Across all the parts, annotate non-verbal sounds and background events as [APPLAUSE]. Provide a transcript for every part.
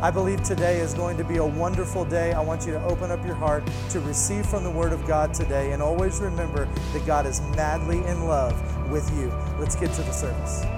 I believe today is going to be a wonderful day. I want you to open up your heart to receive from the Word of God today, and always remember that God is madly in love with you. Let's get to the service.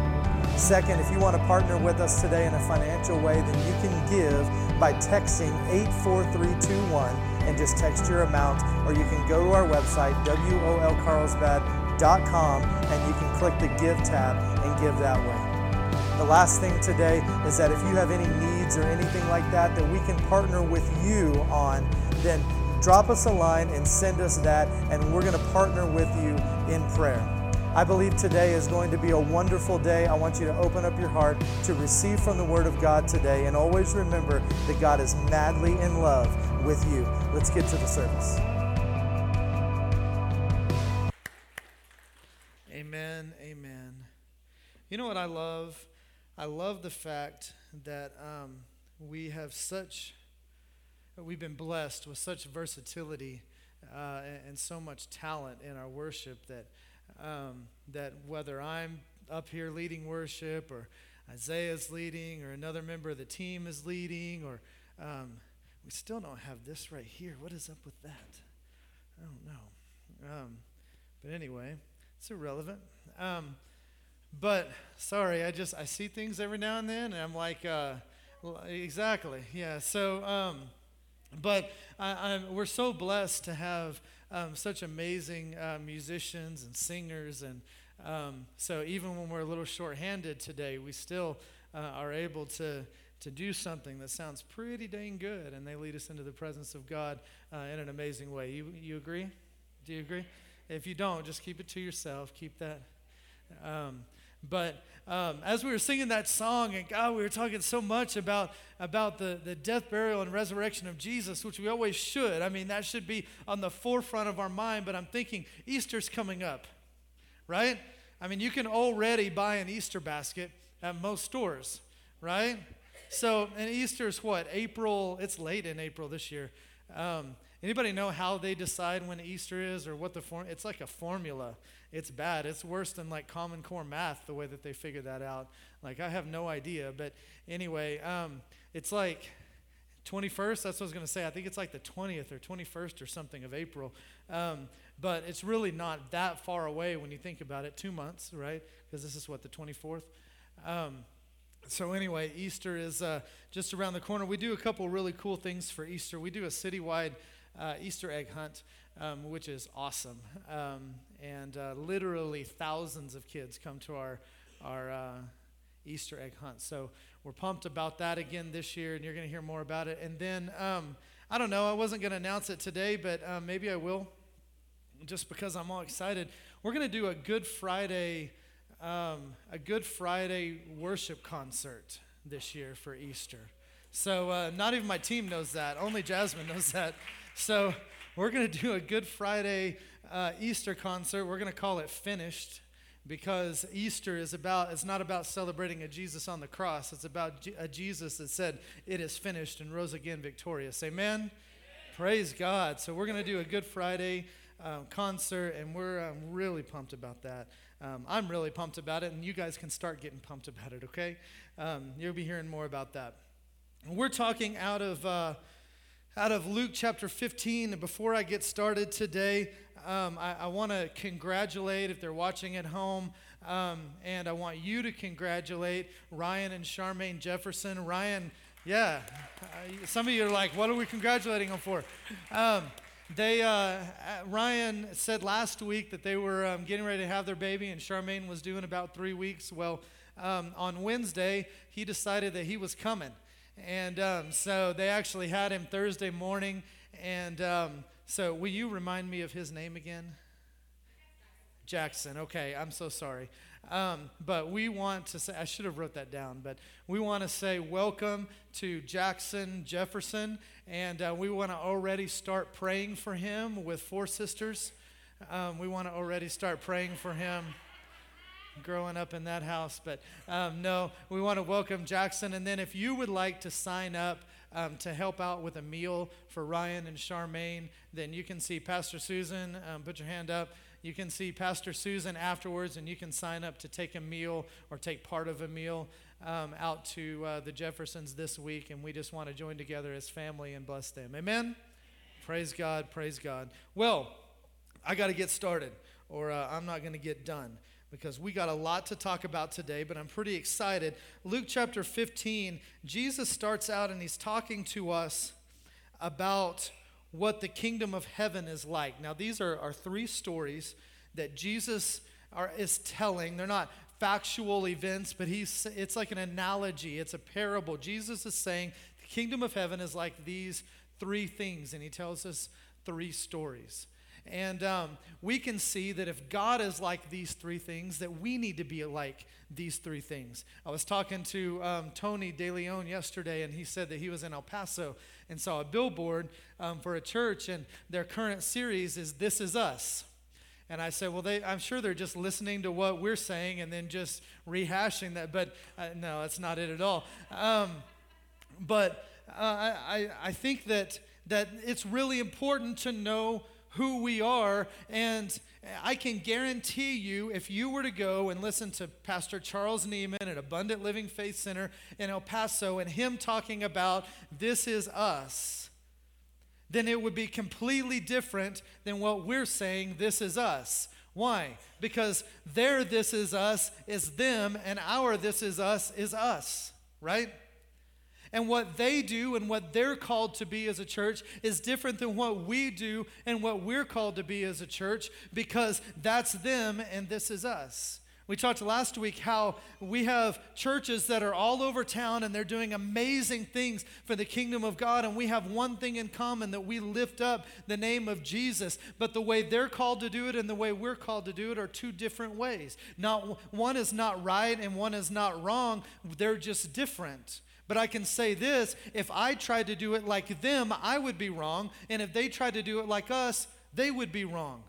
Second, if you want to partner with us today in a financial way, then you can give by texting 84321 and just text your amount, or you can go to our website, wolcarlsbad.com, and you can click the Give tab and give that way. The last thing today is that if you have any needs or anything like that that we can partner with you on, then drop us a line and send us that, and we're going to partner with you in prayer. I believe today is going to be a wonderful day. I want you to open up your heart to receive from the Word of God today, and always remember that God is madly in love with you. Let's get to the service. Amen. Amen. You know what I love? I love the fact that um, we have such, we've been blessed with such versatility uh, and, and, so much talent in our worship that, um, that whether I'm up here leading worship or Isaiah's leading or another member of the team is leading or um, we still don't have this right here. What is up with that? I don't know. Um, but anyway, it's irrelevant. Um, but sorry, I just I see things every now and then, and I'm like, uh, exactly, yeah. So, um, but I, we're so blessed to have um, such amazing uh, musicians and singers, and um, so even when we're a little short-handed today, we still uh, are able to to do something that sounds pretty dang good, and they lead us into the presence of God uh, in an amazing way. You, you agree? Do you agree? If you don't, just keep it to yourself. Keep that. Um, but um, as we were singing that song, and God, we were talking so much about, about the, the death, burial, and resurrection of Jesus, which we always should. I mean, that should be on the forefront of our mind. But I'm thinking Easter's coming up, right? I mean, you can already buy an Easter basket at most stores, right? So, and Easter is what? April, it's late in April this year. Um, anybody know how they decide when Easter is or what the form? It's like a formula. It's bad. It's worse than like Common Core math, the way that they figure that out. Like, I have no idea. But anyway, um, it's like 21st, that's what I was going to say. I think it's like the 20th or 21st or something of April. Um, but it's really not that far away when you think about it. Two months, right? Because this is what, the 24th? Um, so anyway, Easter is uh, just around the corner. We do a couple really cool things for Easter. We do a citywide uh, Easter egg hunt, um, which is awesome, um, and uh, literally thousands of kids come to our our uh, Easter egg hunt. So we're pumped about that again this year, and you're going to hear more about it. And then um, I don't know, I wasn't going to announce it today, but um, maybe I will, just because I'm all excited. We're going to do a Good Friday um, a Good Friday worship concert this year for Easter. So, uh, not even my team knows that, only Jasmine knows that. So, we're going to do a Good Friday uh, Easter concert. We're going to call it Finished because Easter is about it's not about celebrating a Jesus on the cross. It's about a Jesus that said it is finished and rose again victorious. Amen. Amen. Praise God. So we're going to do a Good Friday um, concert, and we're um, really pumped about that. Um, I'm really pumped about it, and you guys can start getting pumped about it, okay? Um, you'll be hearing more about that. We're talking out of, uh, out of Luke chapter 15. And before I get started today, um, I, I want to congratulate, if they're watching at home, um, and I want you to congratulate Ryan and Charmaine Jefferson. Ryan, yeah, uh, some of you are like, what are we congratulating them for? Um, they, uh, uh, Ryan said last week that they were um, getting ready to have their baby, and Charmaine was doing about three weeks. Well, um, on Wednesday, he decided that he was coming. And um, so they actually had him Thursday morning. And um, so, will you remind me of his name again? Jackson. Okay, I'm so sorry. Um, but we want to say, I should have wrote that down, but we want to say welcome to Jackson Jefferson, and uh, we want to already start praying for him with four sisters. Um, we want to already start praying for him growing up in that house. But um, no, we want to welcome Jackson. And then if you would like to sign up um, to help out with a meal for Ryan and Charmaine, then you can see Pastor Susan. Um, put your hand up. You can see Pastor Susan afterwards, and you can sign up to take a meal or take part of a meal um, out to uh, the Jeffersons this week. And we just want to join together as family and bless them. Amen? Praise God, praise God. Well, I got to get started, or uh, I'm not going to get done because we got a lot to talk about today, but I'm pretty excited. Luke chapter 15, Jesus starts out and he's talking to us about what the kingdom of heaven is like. Now, these are, are three stories that Jesus are, is telling. They're not factual events, but he's, it's like an analogy, it's a parable. Jesus is saying the kingdom of heaven is like these three things, and he tells us three stories. And um, we can see that if God is like these three things, that we need to be like these three things. I was talking to um, Tony De Leon yesterday, and he said that he was in El Paso and saw a billboard um, for a church, and their current series is This Is Us. And I said, well, they, I'm sure they're just listening to what we're saying and then just rehashing that. But uh, no, that's not it at all. Um, but uh, I, I think that, that it's really important to know who we are. And I can guarantee you, if you were to go and listen to Pastor Charles Nieman at Abundant Living Faith Center in El Paso and him talking about this is us, then it would be completely different than what we're saying, this is us. Why? Because their this is us is them, and our this is us is us, right? And what they do and what they're called to be as a church is different than what we do and what we're called to be as a church because that's them and this is us. We talked last week how we have churches that are all over town and they're doing amazing things for the kingdom of God. And we have one thing in common that we lift up the name of Jesus. But the way they're called to do it and the way we're called to do it are two different ways. Not, one is not right and one is not wrong, they're just different. But I can say this if I tried to do it like them, I would be wrong. And if they tried to do it like us, they would be wrong.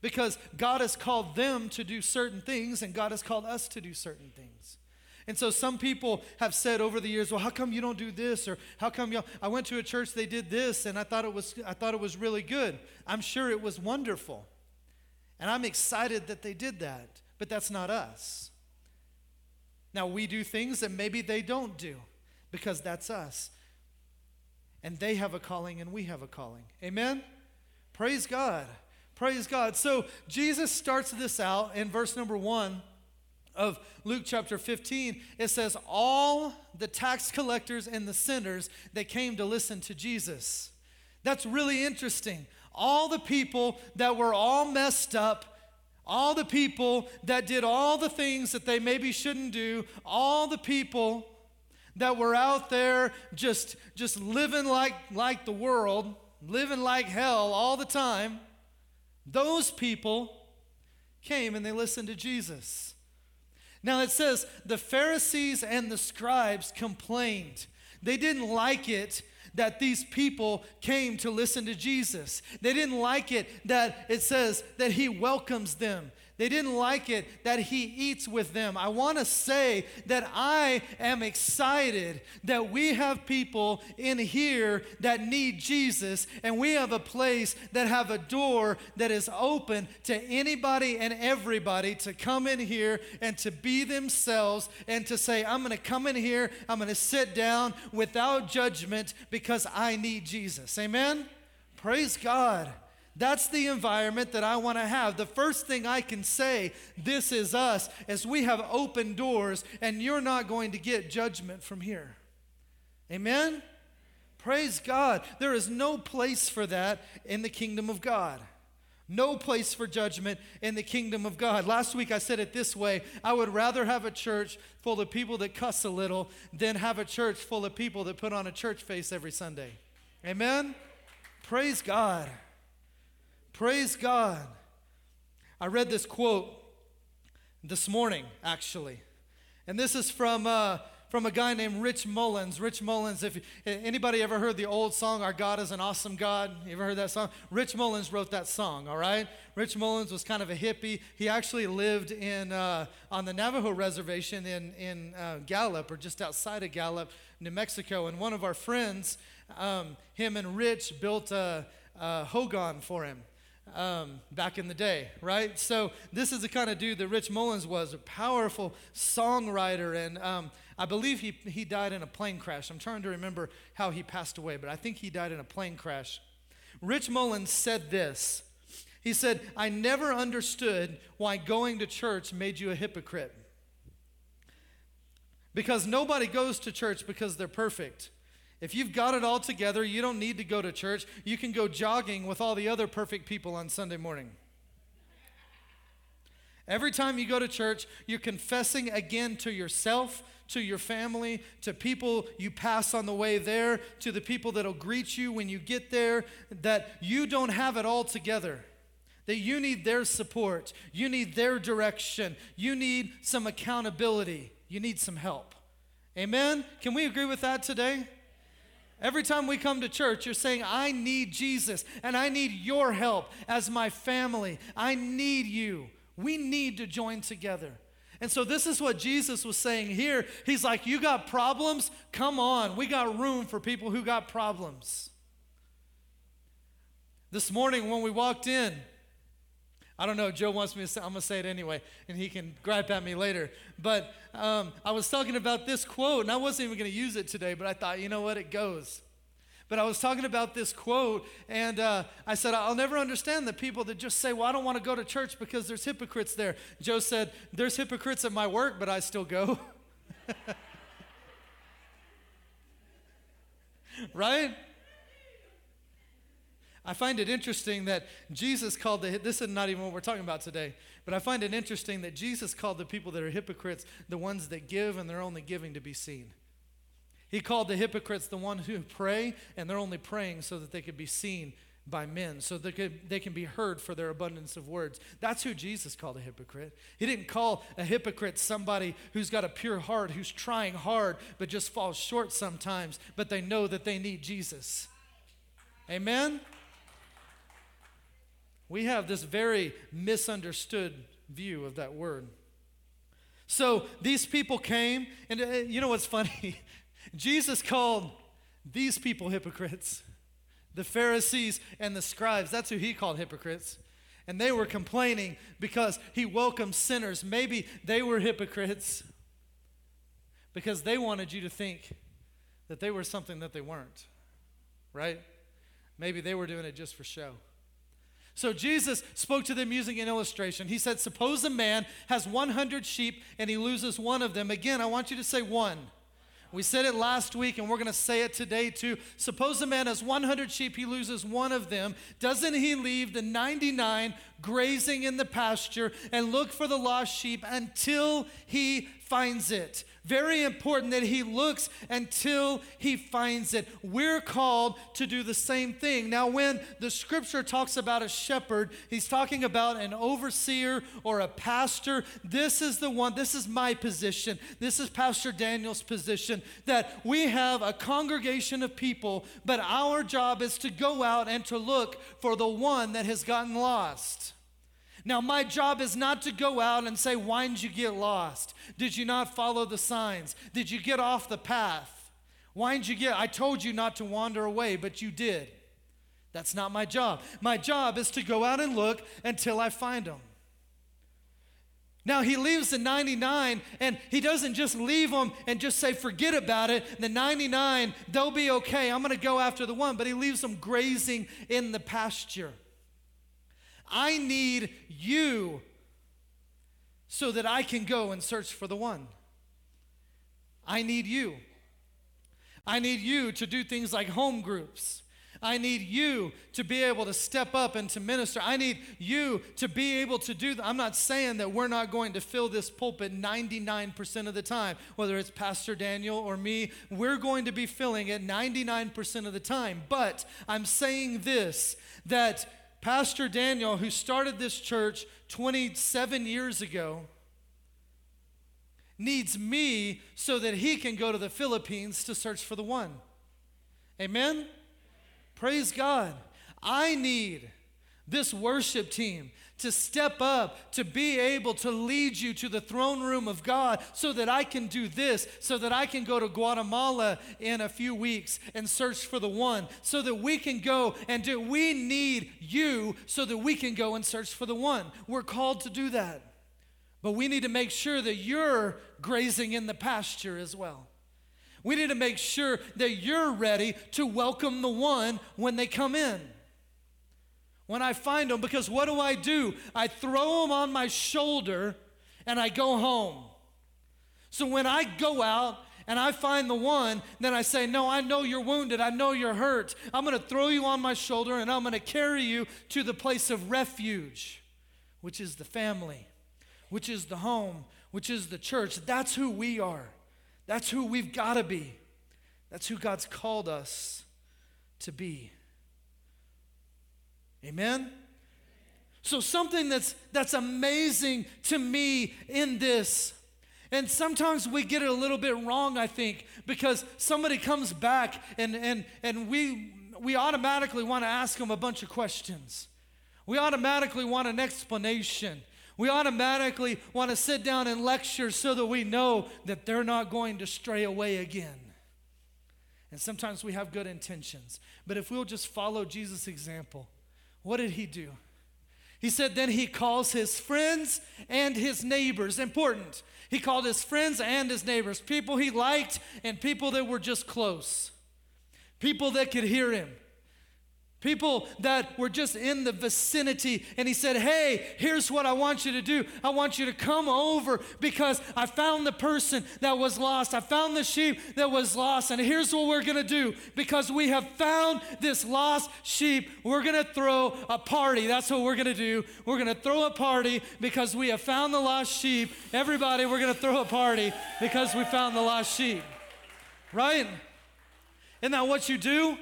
Because God has called them to do certain things, and God has called us to do certain things. And so some people have said over the years, well, how come you don't do this? Or how come you I went to a church, they did this, and I thought it was I thought it was really good. I'm sure it was wonderful. And I'm excited that they did that, but that's not us. Now we do things that maybe they don't do because that's us. And they have a calling and we have a calling. Amen? Praise God. Praise God. So Jesus starts this out in verse number one of Luke chapter 15. It says, All the tax collectors and the sinners that came to listen to Jesus. That's really interesting. All the people that were all messed up, all the people that did all the things that they maybe shouldn't do, all the people that were out there just, just living like, like the world, living like hell all the time, those people came and they listened to Jesus. Now it says the Pharisees and the scribes complained. They didn't like it that these people came to listen to Jesus. They didn't like it that it says that he welcomes them. They didn't like it that he eats with them. I want to say that I am excited that we have people in here that need Jesus and we have a place that have a door that is open to anybody and everybody to come in here and to be themselves and to say I'm going to come in here, I'm going to sit down without judgment because I need Jesus. Amen. Praise God. That's the environment that I want to have. The first thing I can say, this is us, is we have open doors and you're not going to get judgment from here. Amen? Praise God. There is no place for that in the kingdom of God. No place for judgment in the kingdom of God. Last week I said it this way I would rather have a church full of people that cuss a little than have a church full of people that put on a church face every Sunday. Amen? Praise God. Praise God. I read this quote this morning, actually. And this is from, uh, from a guy named Rich Mullins. Rich Mullins, if anybody ever heard the old song, Our God is an Awesome God? You ever heard that song? Rich Mullins wrote that song, all right? Rich Mullins was kind of a hippie. He actually lived in, uh, on the Navajo reservation in, in uh, Gallup, or just outside of Gallup, New Mexico. And one of our friends, um, him and Rich, built a, a Hogan for him um, back in the day, right? So this is the kind of dude that Rich Mullins was, a powerful songwriter, and um, I believe he, he died in a plane crash. I'm trying to remember how he passed away, but I think he died in a plane crash. Rich Mullins said this. He said, I never understood why going to church made you a hypocrite. Because nobody goes to church because they're perfect. If you've got it all together, you don't need to go to church. You can go jogging with all the other perfect people on Sunday morning. Every time you go to church, you're confessing again to yourself, to your family, to people you pass on the way there, to the people that'll greet you when you get there, that you don't have it all together. That you need their support, you need their direction, you need some accountability, you need some help. Amen? Can we agree with that today? Every time we come to church, you're saying, I need Jesus and I need your help as my family. I need you. We need to join together. And so, this is what Jesus was saying here. He's like, You got problems? Come on. We got room for people who got problems. This morning, when we walked in, I don't know, Joe wants me to say, I'm going to say it anyway, and he can gripe at me later. But um, I was talking about this quote, and I wasn't even going to use it today, but I thought, you know what, it goes. But I was talking about this quote, and uh, I said, I'll never understand the people that just say, Well, I don't want to go to church because there's hypocrites there. Joe said, There's hypocrites at my work, but I still go. [LAUGHS] right? I find it interesting that Jesus called the, this is not even what we're talking about today, but I find it interesting that Jesus called the people that are hypocrites the ones that give and they're only giving to be seen. He called the hypocrites the ones who pray and they're only praying so that they could be seen by men, so they, could, they can be heard for their abundance of words. That's who Jesus called a hypocrite. He didn't call a hypocrite somebody who's got a pure heart, who's trying hard, but just falls short sometimes, but they know that they need Jesus. Amen? We have this very misunderstood view of that word. So these people came, and uh, you know what's funny? [LAUGHS] Jesus called these people hypocrites the Pharisees and the scribes. That's who he called hypocrites. And they were complaining because he welcomed sinners. Maybe they were hypocrites because they wanted you to think that they were something that they weren't, right? Maybe they were doing it just for show. So Jesus spoke to them using an illustration. He said, Suppose a man has 100 sheep and he loses one of them. Again, I want you to say one. We said it last week and we're going to say it today too. Suppose a man has 100 sheep, he loses one of them. Doesn't he leave the 99 grazing in the pasture and look for the lost sheep until he finds it? Very important that he looks until he finds it. We're called to do the same thing. Now, when the scripture talks about a shepherd, he's talking about an overseer or a pastor. This is the one, this is my position. This is Pastor Daniel's position that we have a congregation of people, but our job is to go out and to look for the one that has gotten lost. Now, my job is not to go out and say, Why did you get lost? Did you not follow the signs? Did you get off the path? Why did you get? I told you not to wander away, but you did. That's not my job. My job is to go out and look until I find them. Now he leaves the 99 and he doesn't just leave them and just say, forget about it. The 99, they'll be okay. I'm going to go after the one. But he leaves them grazing in the pasture. I need you so that I can go and search for the one. I need you. I need you to do things like home groups. I need you to be able to step up and to minister. I need you to be able to do that. I'm not saying that we're not going to fill this pulpit 99% of the time, whether it's Pastor Daniel or me. We're going to be filling it 99% of the time. But I'm saying this that Pastor Daniel, who started this church 27 years ago, needs me so that he can go to the Philippines to search for the one. Amen? Praise God. I need this worship team to step up, to be able to lead you to the throne room of God so that I can do this, so that I can go to Guatemala in a few weeks and search for the one, so that we can go and do. We need you so that we can go and search for the one. We're called to do that. But we need to make sure that you're grazing in the pasture as well. We need to make sure that you're ready to welcome the one when they come in when I find them because what do I do? I throw them on my shoulder and I go home. So when I go out and I find the one, then I say, No, I know you're wounded. I know you're hurt. I'm going to throw you on my shoulder and I'm going to carry you to the place of refuge, which is the family, which is the home, which is the church. That's who we are. That's who we've got to be. That's who God's called us to be. Amen? So something that's that's amazing to me in this and sometimes we get it a little bit wrong, I think, because somebody comes back and, and, and we, we automatically want to ask them a bunch of questions. We automatically want an explanation. We automatically want to sit down and lecture so that we know that they're not going to stray away again. And sometimes we have good intentions. But if we'll just follow Jesus' example, what did he do? He said, then he calls his friends and his neighbors. Important. He called his friends and his neighbors, people he liked and people that were just close, people that could hear him. People that were just in the vicinity, and he said, Hey, here's what I want you to do. I want you to come over because I found the person that was lost. I found the sheep that was lost. And here's what we're gonna do because we have found this lost sheep, we're gonna throw a party. That's what we're gonna do. We're gonna throw a party because we have found the lost sheep. Everybody, we're gonna throw a party because we found the lost sheep. Right? Isn't that what you do?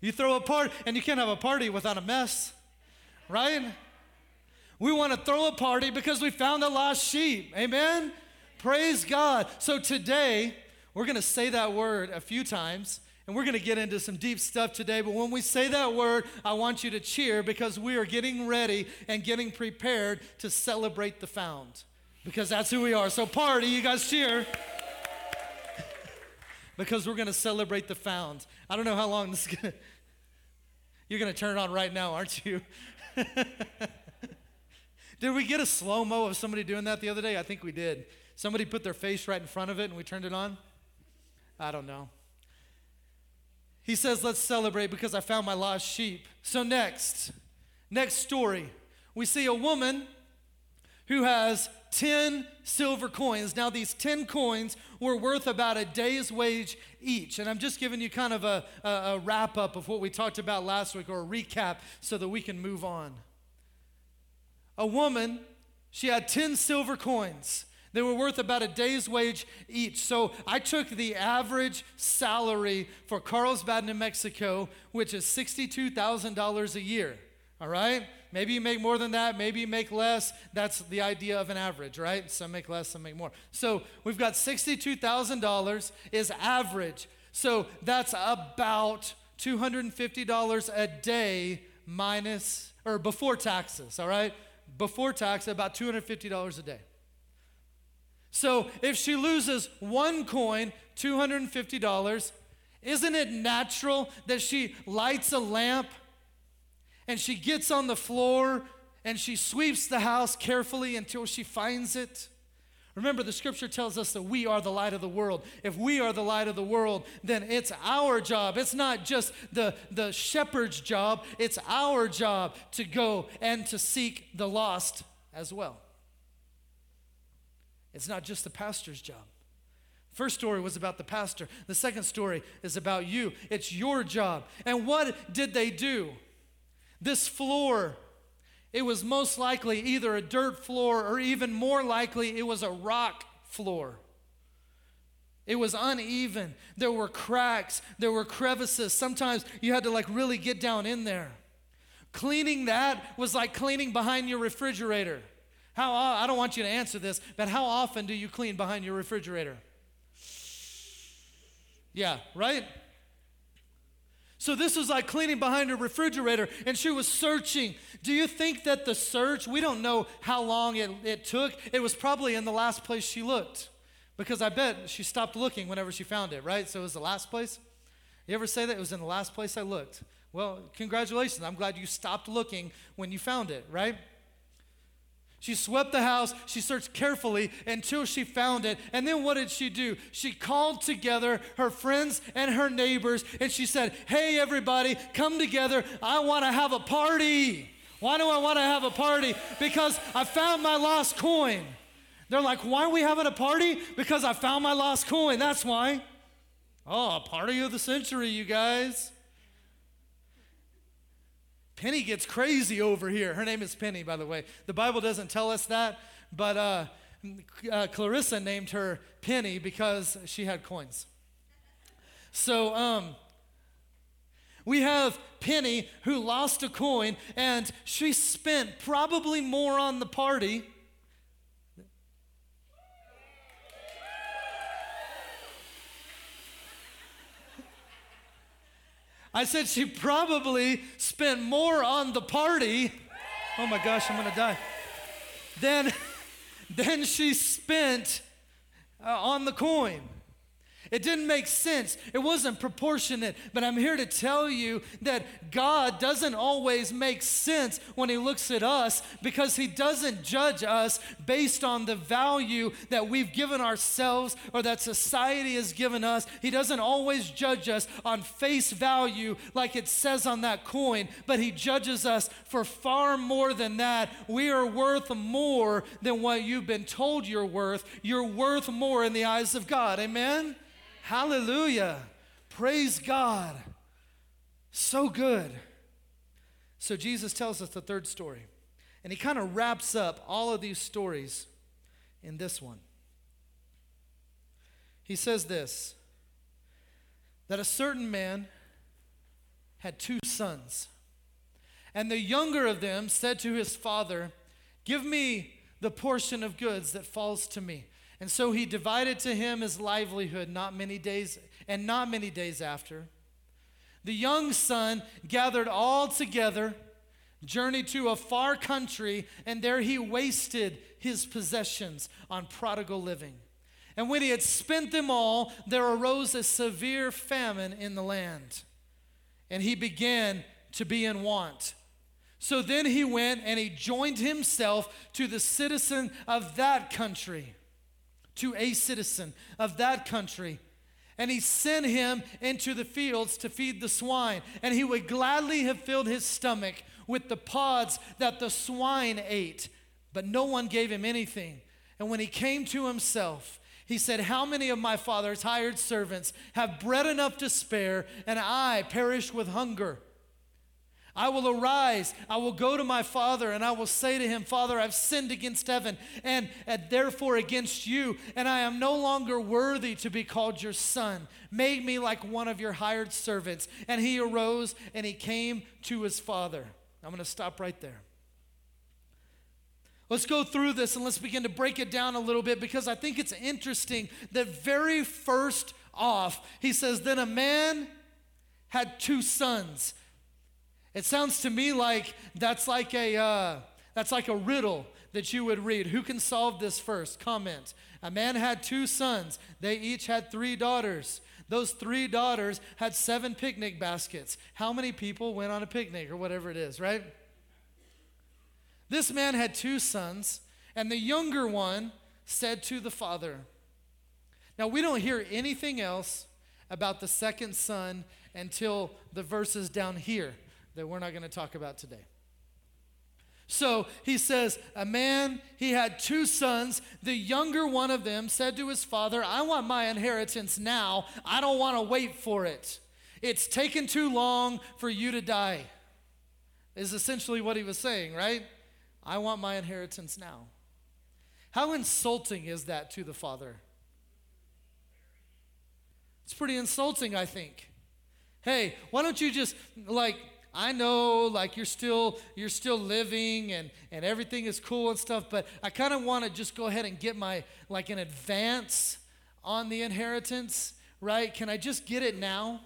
You throw a party, and you can't have a party without a mess, right? We want to throw a party because we found the lost sheep. Amen? Praise God. So today, we're going to say that word a few times. And we're going to get into some deep stuff today, but when we say that word, I want you to cheer because we are getting ready and getting prepared to celebrate the found. Because that's who we are. So, party, you guys cheer [LAUGHS] because we're going to celebrate the found. I don't know how long this is going to. You're going to turn it on right now, aren't you? [LAUGHS] did we get a slow mo of somebody doing that the other day? I think we did. Somebody put their face right in front of it and we turned it on? I don't know. He says, Let's celebrate because I found my lost sheep. So, next, next story, we see a woman who has 10 silver coins. Now, these 10 coins were worth about a day's wage each. And I'm just giving you kind of a, a, a wrap up of what we talked about last week or a recap so that we can move on. A woman, she had 10 silver coins. They were worth about a day's wage each. So I took the average salary for Carlsbad, New Mexico, which is $62,000 a year. All right? Maybe you make more than that, maybe you make less. That's the idea of an average, right? Some make less, some make more. So we've got $62,000 is average. So that's about $250 a day minus or before taxes, all right? Before tax, about $250 a day. So if she loses one coin, $250, isn't it natural that she lights a lamp and she gets on the floor and she sweeps the house carefully until she finds it. Remember, the scripture tells us that we are the light of the world. If we are the light of the world, then it's our job. It's not just the, the shepherd's job, it's our job to go and to seek the lost as well. It's not just the pastor's job. First story was about the pastor. The second story is about you. It's your job. And what did they do? This floor, it was most likely either a dirt floor or even more likely it was a rock floor. It was uneven. There were cracks, there were crevices. Sometimes you had to like really get down in there. Cleaning that was like cleaning behind your refrigerator. How, I don't want you to answer this, but how often do you clean behind your refrigerator? Yeah, right? So this was like cleaning behind a refrigerator, and she was searching. Do you think that the search, we don't know how long it, it took, it was probably in the last place she looked. Because I bet she stopped looking whenever she found it, right? So it was the last place. You ever say that? It was in the last place I looked. Well, congratulations. I'm glad you stopped looking when you found it, right? She swept the house, she searched carefully until she found it. And then what did she do? She called together her friends and her neighbors and she said, Hey, everybody, come together. I want to have a party. Why do I want to have a party? Because I found my lost coin. They're like, Why are we having a party? Because I found my lost coin. That's why. Oh, a party of the century, you guys. Penny gets crazy over here. Her name is Penny, by the way. The Bible doesn't tell us that, but uh, uh, Clarissa named her Penny because she had coins. So, um, we have Penny who lost a coin and she spent probably more on the party I said she probably spent more on the party. Oh my gosh, I'm gonna die. Then, [LAUGHS] then she spent uh, on the coin. It didn't make sense. It wasn't proportionate. But I'm here to tell you that God doesn't always make sense when He looks at us because He doesn't judge us based on the value that we've given ourselves or that society has given us. He doesn't always judge us on face value like it says on that coin, but He judges us for far more than that. We are worth more than what you've been told you're worth. You're worth more in the eyes of God. Amen? Hallelujah. Praise God. So good. So Jesus tells us the third story. And he kind of wraps up all of these stories in this one. He says this that a certain man had two sons. And the younger of them said to his father, Give me the portion of goods that falls to me. And so he divided to him his livelihood not many days and not many days after. The young son gathered all together, journeyed to a far country, and there he wasted his possessions on prodigal living. And when he had spent them all, there arose a severe famine in the land, and he began to be in want. So then he went and he joined himself to the citizen of that country to a citizen of that country. And he sent him into the fields to feed the swine. And he would gladly have filled his stomach with the pods that the swine ate, but no one gave him anything. And when he came to himself, he said, How many of my father's hired servants have bread enough to spare, and I perish with hunger? I will arise, I will go to my father, and I will say to him, Father, I've sinned against heaven and, and, therefore against you, and I am no longer worthy to be called your son. Make me like one of your hired servants. And he arose and he came to his father. I'm going to stop right there. Let's go through this and let's begin to break it down a little bit because I think it's interesting that very first off, he says, Then a man had two sons. It sounds to me like that's like a uh, that's like a riddle that you would read. Who can solve this first? Comment. A man had two sons. They each had three daughters. Those three daughters had seven picnic baskets. How many people went on a picnic or whatever it is, right? This man had two sons, and the younger one said to the father, Now we don't hear anything else about the second son until the verses down here that we're not going to talk about today. So he says, A man, he had two sons. The younger one of them said to his father, I want my inheritance now. I don't want to wait for it. It's taken too long for you to die, is essentially what he was saying, right? I want my inheritance now. How insulting is that to the father? It's pretty insulting, I think. Hey, why don't you just like I know like you're still you're still living and and everything is cool and stuff, but I kind of want to just go ahead and get my like an advance on the inheritance, right? Can I just get it now?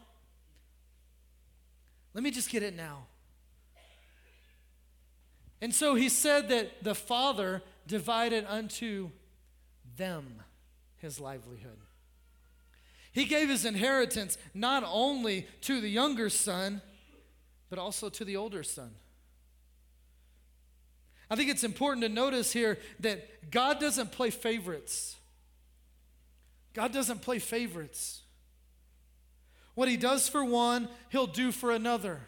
Let me just get it now. And so he said that the father divided unto them his livelihood. He gave his inheritance not only to the younger son, but also to the older son. I think it's important to notice here that God doesn't play favorites. God doesn't play favorites. What he does for one, he'll do for another.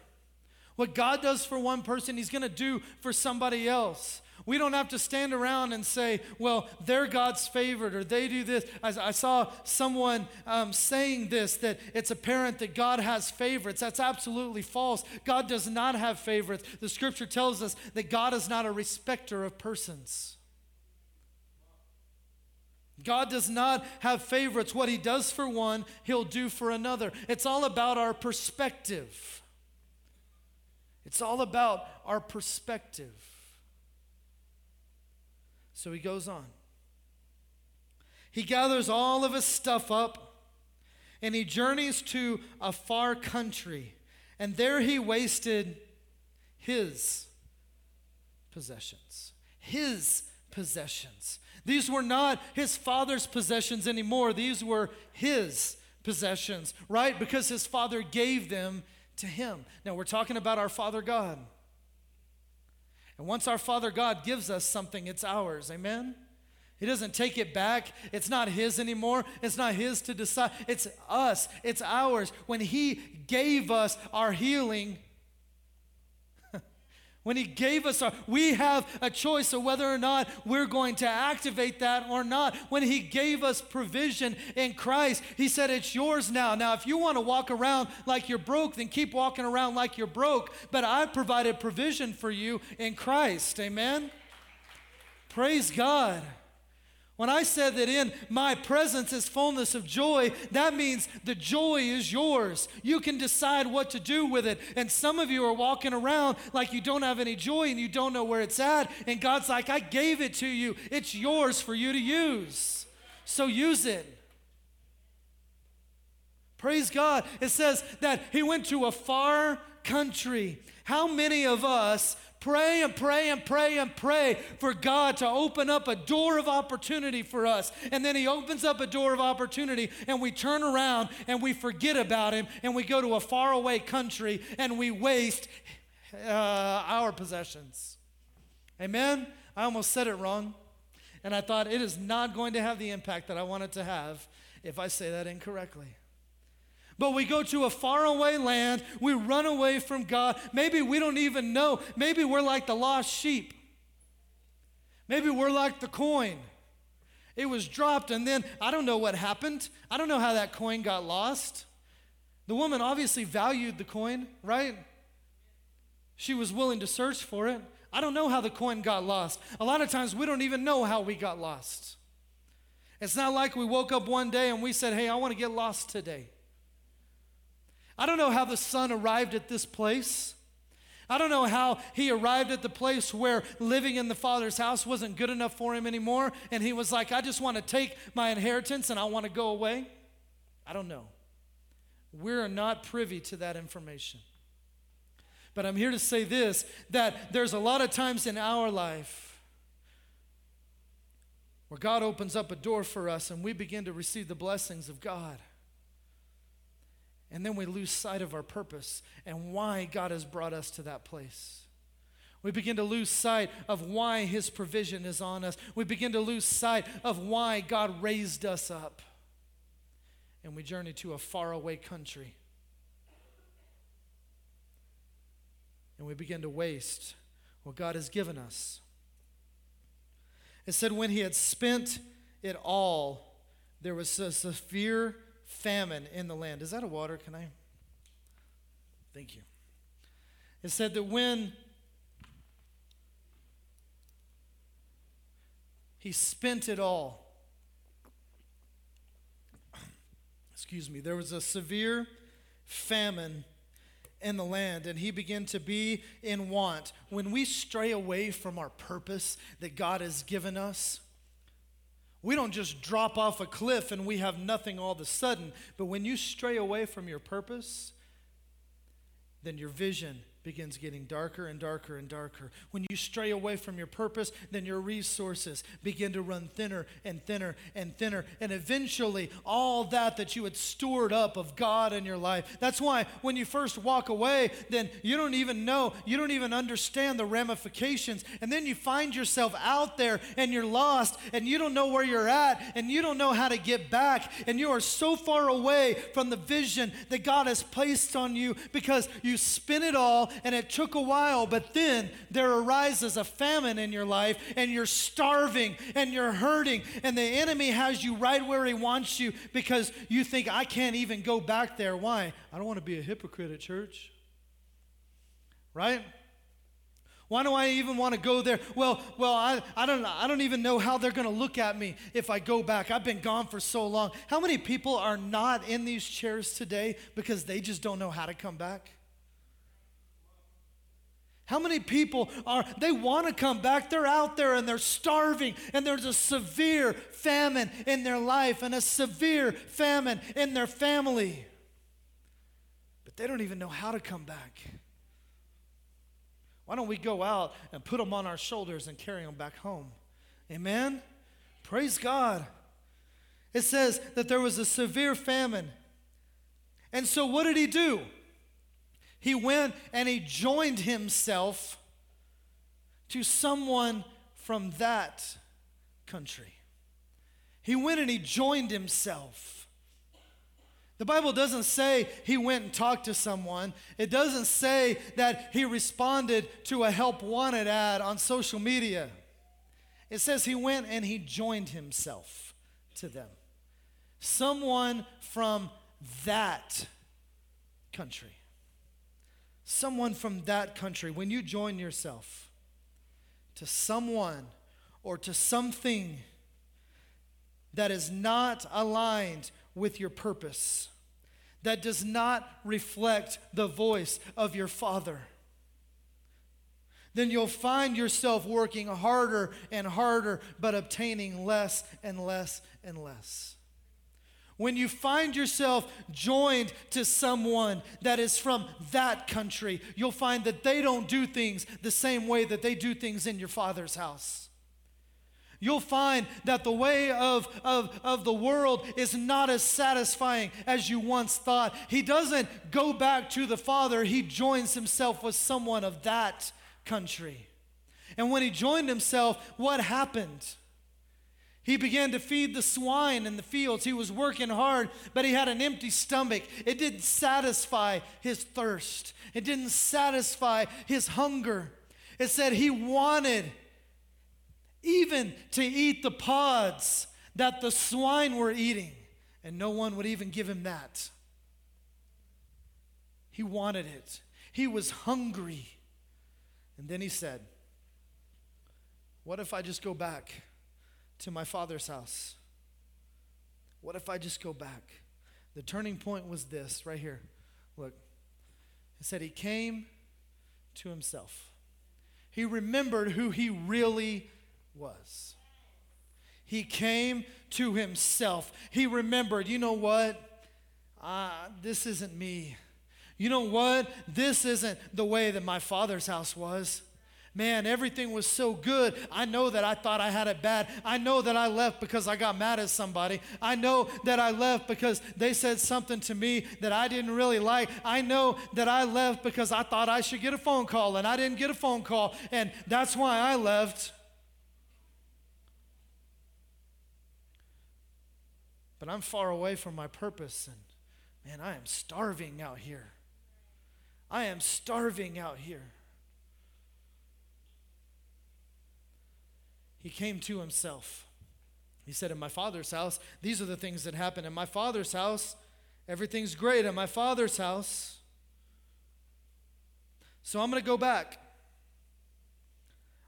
What God does for one person, he's going to do for somebody else. We don't have to stand around and say, well, they're God's favorite or they do this. I, I saw someone um, saying this that it's apparent that God has favorites. That's absolutely false. God does not have favorites. The scripture tells us that God is not a respecter of persons. God does not have favorites. What He does for one, He'll do for another. It's all about our perspective. It's all about our perspective. So he goes on. He gathers all of his stuff up and he journeys to a far country. And there he wasted his possessions. His possessions. These were not his father's possessions anymore. These were his possessions, right? Because his father gave them to him. Now we're talking about our Father God. And once our Father God gives us something, it's ours. Amen? He doesn't take it back. It's not His anymore. It's not His to decide. It's us. It's ours. When He gave us our healing, when He gave us our, we have a choice of whether or not we're going to activate that or not. When He gave us provision in Christ, He said, It's yours now. Now, if you want to walk around like you're broke, then keep walking around like you're broke. But I've provided provision for you in Christ. Amen? Praise God. When I said that in my presence is fullness of joy, that means the joy is yours. You can decide what to do with it. And some of you are walking around like you don't have any joy and you don't know where it's at. And God's like, I gave it to you, it's yours for you to use. So use it. Praise God. It says that he went to a far country. How many of us pray and pray and pray and pray for God to open up a door of opportunity for us. And then He opens up a door of opportunity, and we turn around and we forget about Him, and we go to a faraway country and we waste uh, our possessions. Amen? I almost said it wrong. And I thought it is not going to have the impact that I want it to have if I say that incorrectly. But we go to a faraway land, we run away from God. Maybe we don't even know. Maybe we're like the lost sheep. Maybe we're like the coin. It was dropped, and then I don't know what happened. I don't know how that coin got lost. The woman obviously valued the coin, right? She was willing to search for it. I don't know how the coin got lost. A lot of times we don't even know how we got lost. It's not like we woke up one day and we said, Hey, I want to get lost today. I don't know how the son arrived at this place. I don't know how he arrived at the place where living in the father's house wasn't good enough for him anymore. And he was like, I just want to take my inheritance and I want to go away. I don't know. We're not privy to that information. But I'm here to say this that there's a lot of times in our life where God opens up a door for us and we begin to receive the blessings of God. And then we lose sight of our purpose and why God has brought us to that place. We begin to lose sight of why His provision is on us. We begin to lose sight of why God raised us up. And we journey to a faraway country. And we begin to waste what God has given us. It said, when he had spent it all, there was a severe famine in the land. Is that a water? Can I? Thank you. It said that when he spent it all, [CLEARS THROAT] excuse me, there was a severe famine in the land and he began to be in want. When we stray away from our purpose that God has given us, we don't just drop off a cliff and we have nothing all of a sudden. But when you stray away from your purpose, then your vision begins getting darker and darker and darker. When you stray away from your purpose, then your resources begin to run thinner and thinner and thinner. And eventually, all that that you had stored up of God in your life. That's why when you first walk away, then you don't even know, you don't even understand the ramifications. And then you find yourself out there and you're lost and you don't know where you're at and you don't know how to get back. And you are so far away from the vision that God has placed on you because you spin it all and it took a while, but then there arises a famine in your life, and you're starving and you're hurting, and the enemy has you right where he wants you because you think, I can't even go back there. Why? I don't want to be a hypocrite at church. Right? Why do I even want to go there? Well, well, I, I, don't, I don't even know how they're going to look at me if I go back. I've been gone for so long. How many people are not in these chairs today because they just don't know how to come back? How many people are, they want to come back, they're out there and they're starving, and there's a severe famine in their life and a severe famine in their family. But they don't even know how to come back. Why don't we go out and put them on our shoulders and carry them back home? Amen? Praise God. It says that there was a severe famine. And so, what did he do? He went and he joined himself to someone from that country. He went and he joined himself. The Bible doesn't say he went and talked to someone. It doesn't say that he responded to a help wanted ad on social media. It says he went and he joined himself to them. Someone from that country someone from that country, when you join yourself to someone or to something that is not aligned with your purpose, that does not reflect the voice of your Father, then you'll find yourself working harder and harder, but obtaining less and less and less. When you find yourself joined to someone that is from that country, you'll find that they don't do things the same way that they do things in your father's house. You'll find that the way of, of, of the world is not as satisfying as you once thought. He doesn't go back to the Father, he joins himself with someone of that country. And when he joined himself, what happened? He began to feed the swine in the fields. He was working hard, but he had an empty stomach. It didn't satisfy his thirst, it didn't satisfy his hunger. It said he wanted even to eat the pods that the swine were eating, and no one would even give him that. He wanted it, he was hungry. And then he said, What if I just go back? To my father's house? What if I just go back? The turning point was this right here. Look, it said he came to himself. He remembered who he really was. He came to himself. He remembered, you know what? Uh, this isn't me. You know what? This isn't the way that my father's house was. Man, everything was so good. I know that I thought I had it bad. I know that I left because I got mad at somebody. I know that I left because they said something to me that I didn't really like. I know that I left because I thought I should get a phone call and I didn't get a phone call. And that's why I left. But I'm far away from my purpose. And man, I am starving out here. I am starving out here. He came to himself. He said, In my father's house, these are the things that happen. In my father's house, everything's great. In my father's house. So I'm going to go back.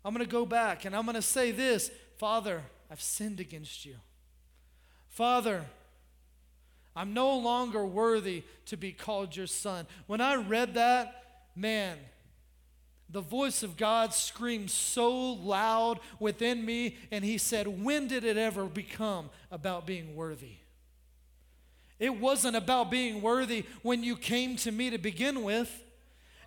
I'm going to go back and I'm going to say this Father, I've sinned against you. Father, I'm no longer worthy to be called your son. When I read that, man, the voice of God screamed so loud within me, and he said, When did it ever become about being worthy? It wasn't about being worthy when you came to me to begin with.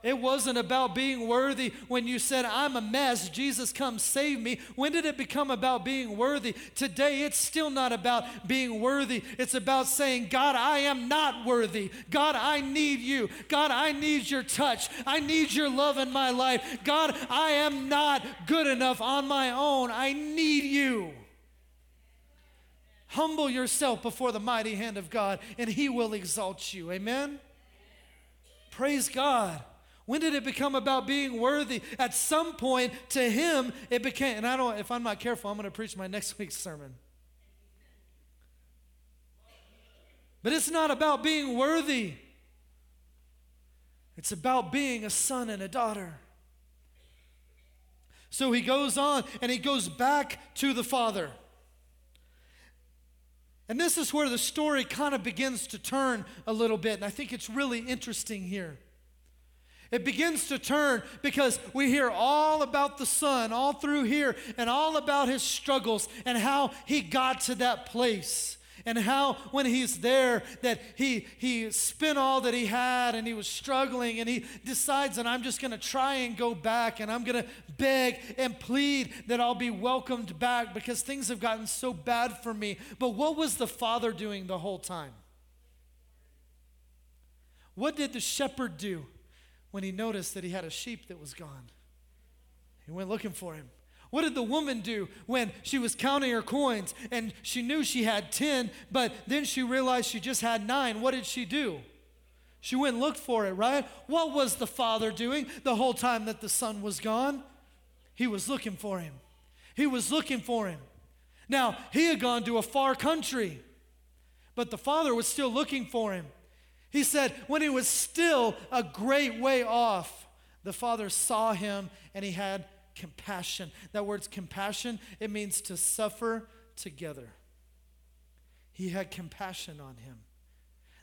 It wasn't about being worthy when you said, I'm a mess, Jesus, come save me. When did it become about being worthy? Today, it's still not about being worthy. It's about saying, God, I am not worthy. God, I need you. God, I need your touch. I need your love in my life. God, I am not good enough on my own. I need you. Humble yourself before the mighty hand of God, and He will exalt you. Amen? Praise God. When did it become about being worthy? At some point, to him, it became, and I don't, if I'm not careful, I'm going to preach my next [LAUGHS] week's sermon. But it's not about being worthy, it's about being a son and a daughter. So he goes on and he goes back to the father. And this is where the story kind of begins to turn a little bit. And I think it's really interesting here. It begins to turn because we hear all about the son all through here and all about his struggles and how he got to that place and how when he's there that he he spent all that he had and he was struggling and he decides that I'm just going to try and go back and I'm going to beg and plead that I'll be welcomed back because things have gotten so bad for me. But what was the father doing the whole time? What did the shepherd do? When he noticed that he had a sheep that was gone. He went looking for him. What did the woman do when she was counting her coins and she knew she had 10, but then she realized she just had nine? What did she do? She went and looked for it, right? What was the father doing the whole time that the son was gone? He was looking for him. He was looking for him. Now, he had gone to a far country, but the father was still looking for him. He said, when he was still a great way off, the father saw him and he had compassion. That word's compassion, it means to suffer together. He had compassion on him.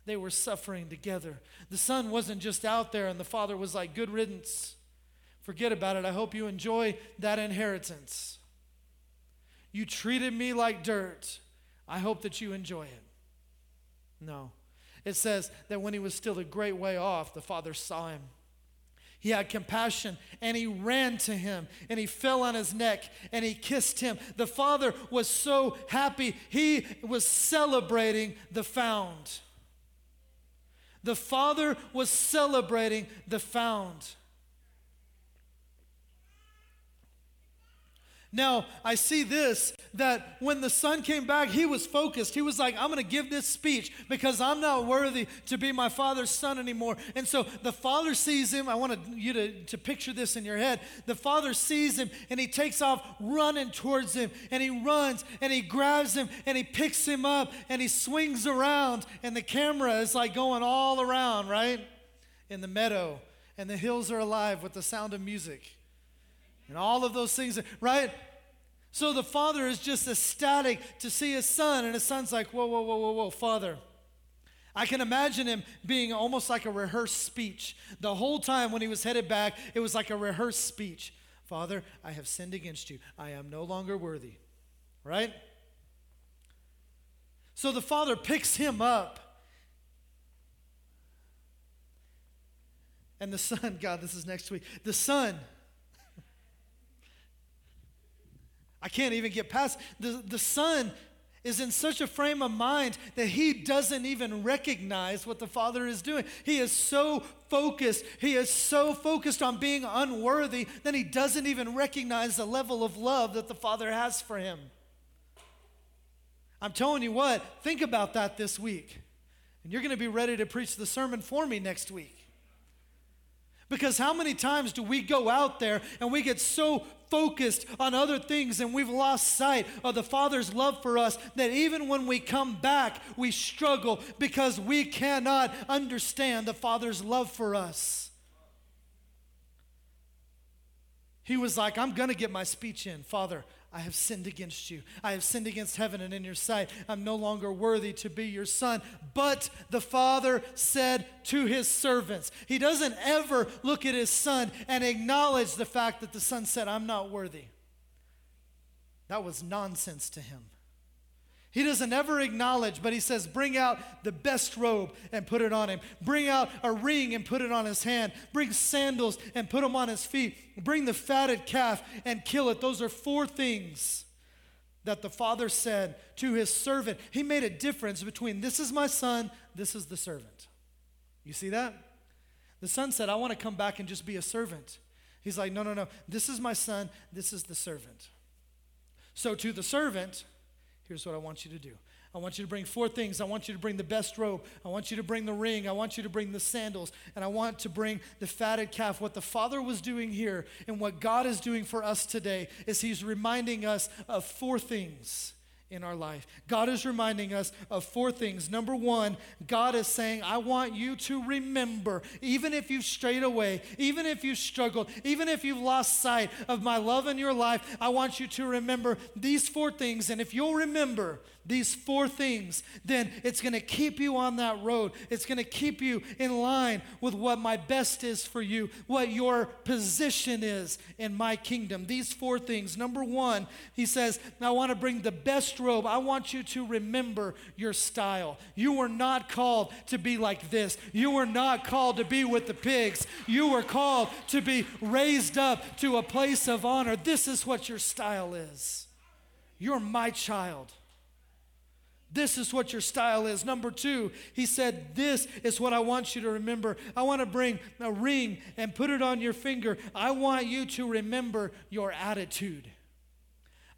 They were suffering together. The son wasn't just out there and the father was like, good riddance. Forget about it. I hope you enjoy that inheritance. You treated me like dirt. I hope that you enjoy it. No. It says that when he was still a great way off, the father saw him. He had compassion and he ran to him and he fell on his neck and he kissed him. The father was so happy. He was celebrating the found. The father was celebrating the found. Now, I see this that when the son came back, he was focused. He was like, I'm going to give this speech because I'm not worthy to be my father's son anymore. And so the father sees him. I want you to, to picture this in your head. The father sees him and he takes off running towards him and he runs and he grabs him and he picks him up and he swings around. And the camera is like going all around, right? In the meadow. And the hills are alive with the sound of music and all of those things, right? So the father is just ecstatic to see his son, and his son's like, Whoa, whoa, whoa, whoa, whoa, father. I can imagine him being almost like a rehearsed speech. The whole time when he was headed back, it was like a rehearsed speech. Father, I have sinned against you. I am no longer worthy. Right? So the father picks him up. And the son, [LAUGHS] God, this is next week. The son I can't even get past the, the son is in such a frame of mind that he doesn't even recognize what the father is doing. He is so focused, he is so focused on being unworthy that he doesn't even recognize the level of love that the father has for him. I'm telling you what, think about that this week. And you're going to be ready to preach the sermon for me next week. Because how many times do we go out there and we get so focused on other things and we've lost sight of the Father's love for us that even when we come back, we struggle because we cannot understand the Father's love for us. He was like, I'm going to get my speech in. Father, I have sinned against you. I have sinned against heaven and in your sight. I'm no longer worthy to be your son. But the father said to his servants, he doesn't ever look at his son and acknowledge the fact that the son said, I'm not worthy. That was nonsense to him. He doesn't ever acknowledge, but he says, Bring out the best robe and put it on him. Bring out a ring and put it on his hand. Bring sandals and put them on his feet. Bring the fatted calf and kill it. Those are four things that the father said to his servant. He made a difference between this is my son, this is the servant. You see that? The son said, I want to come back and just be a servant. He's like, No, no, no. This is my son, this is the servant. So to the servant, Here's what I want you to do. I want you to bring four things. I want you to bring the best robe. I want you to bring the ring. I want you to bring the sandals. And I want to bring the fatted calf. What the Father was doing here and what God is doing for us today is He's reminding us of four things in our life. God is reminding us of four things. Number one, God is saying, I want you to remember, even if you've strayed away, even if you've struggled, even if you've lost sight of my love in your life, I want you to remember these four things. And if you'll remember these four things, then it's going to keep you on that road. It's going to keep you in line with what my best is for you, what your position is in my kingdom. These four things. Number one, he says, I want to bring the best robe. I want you to remember your style. You were not called to be like this. You were not called to be with the pigs. You were called to be raised up to a place of honor. This is what your style is. You're my child. This is what your style is. Number two, he said, This is what I want you to remember. I want to bring a ring and put it on your finger. I want you to remember your attitude.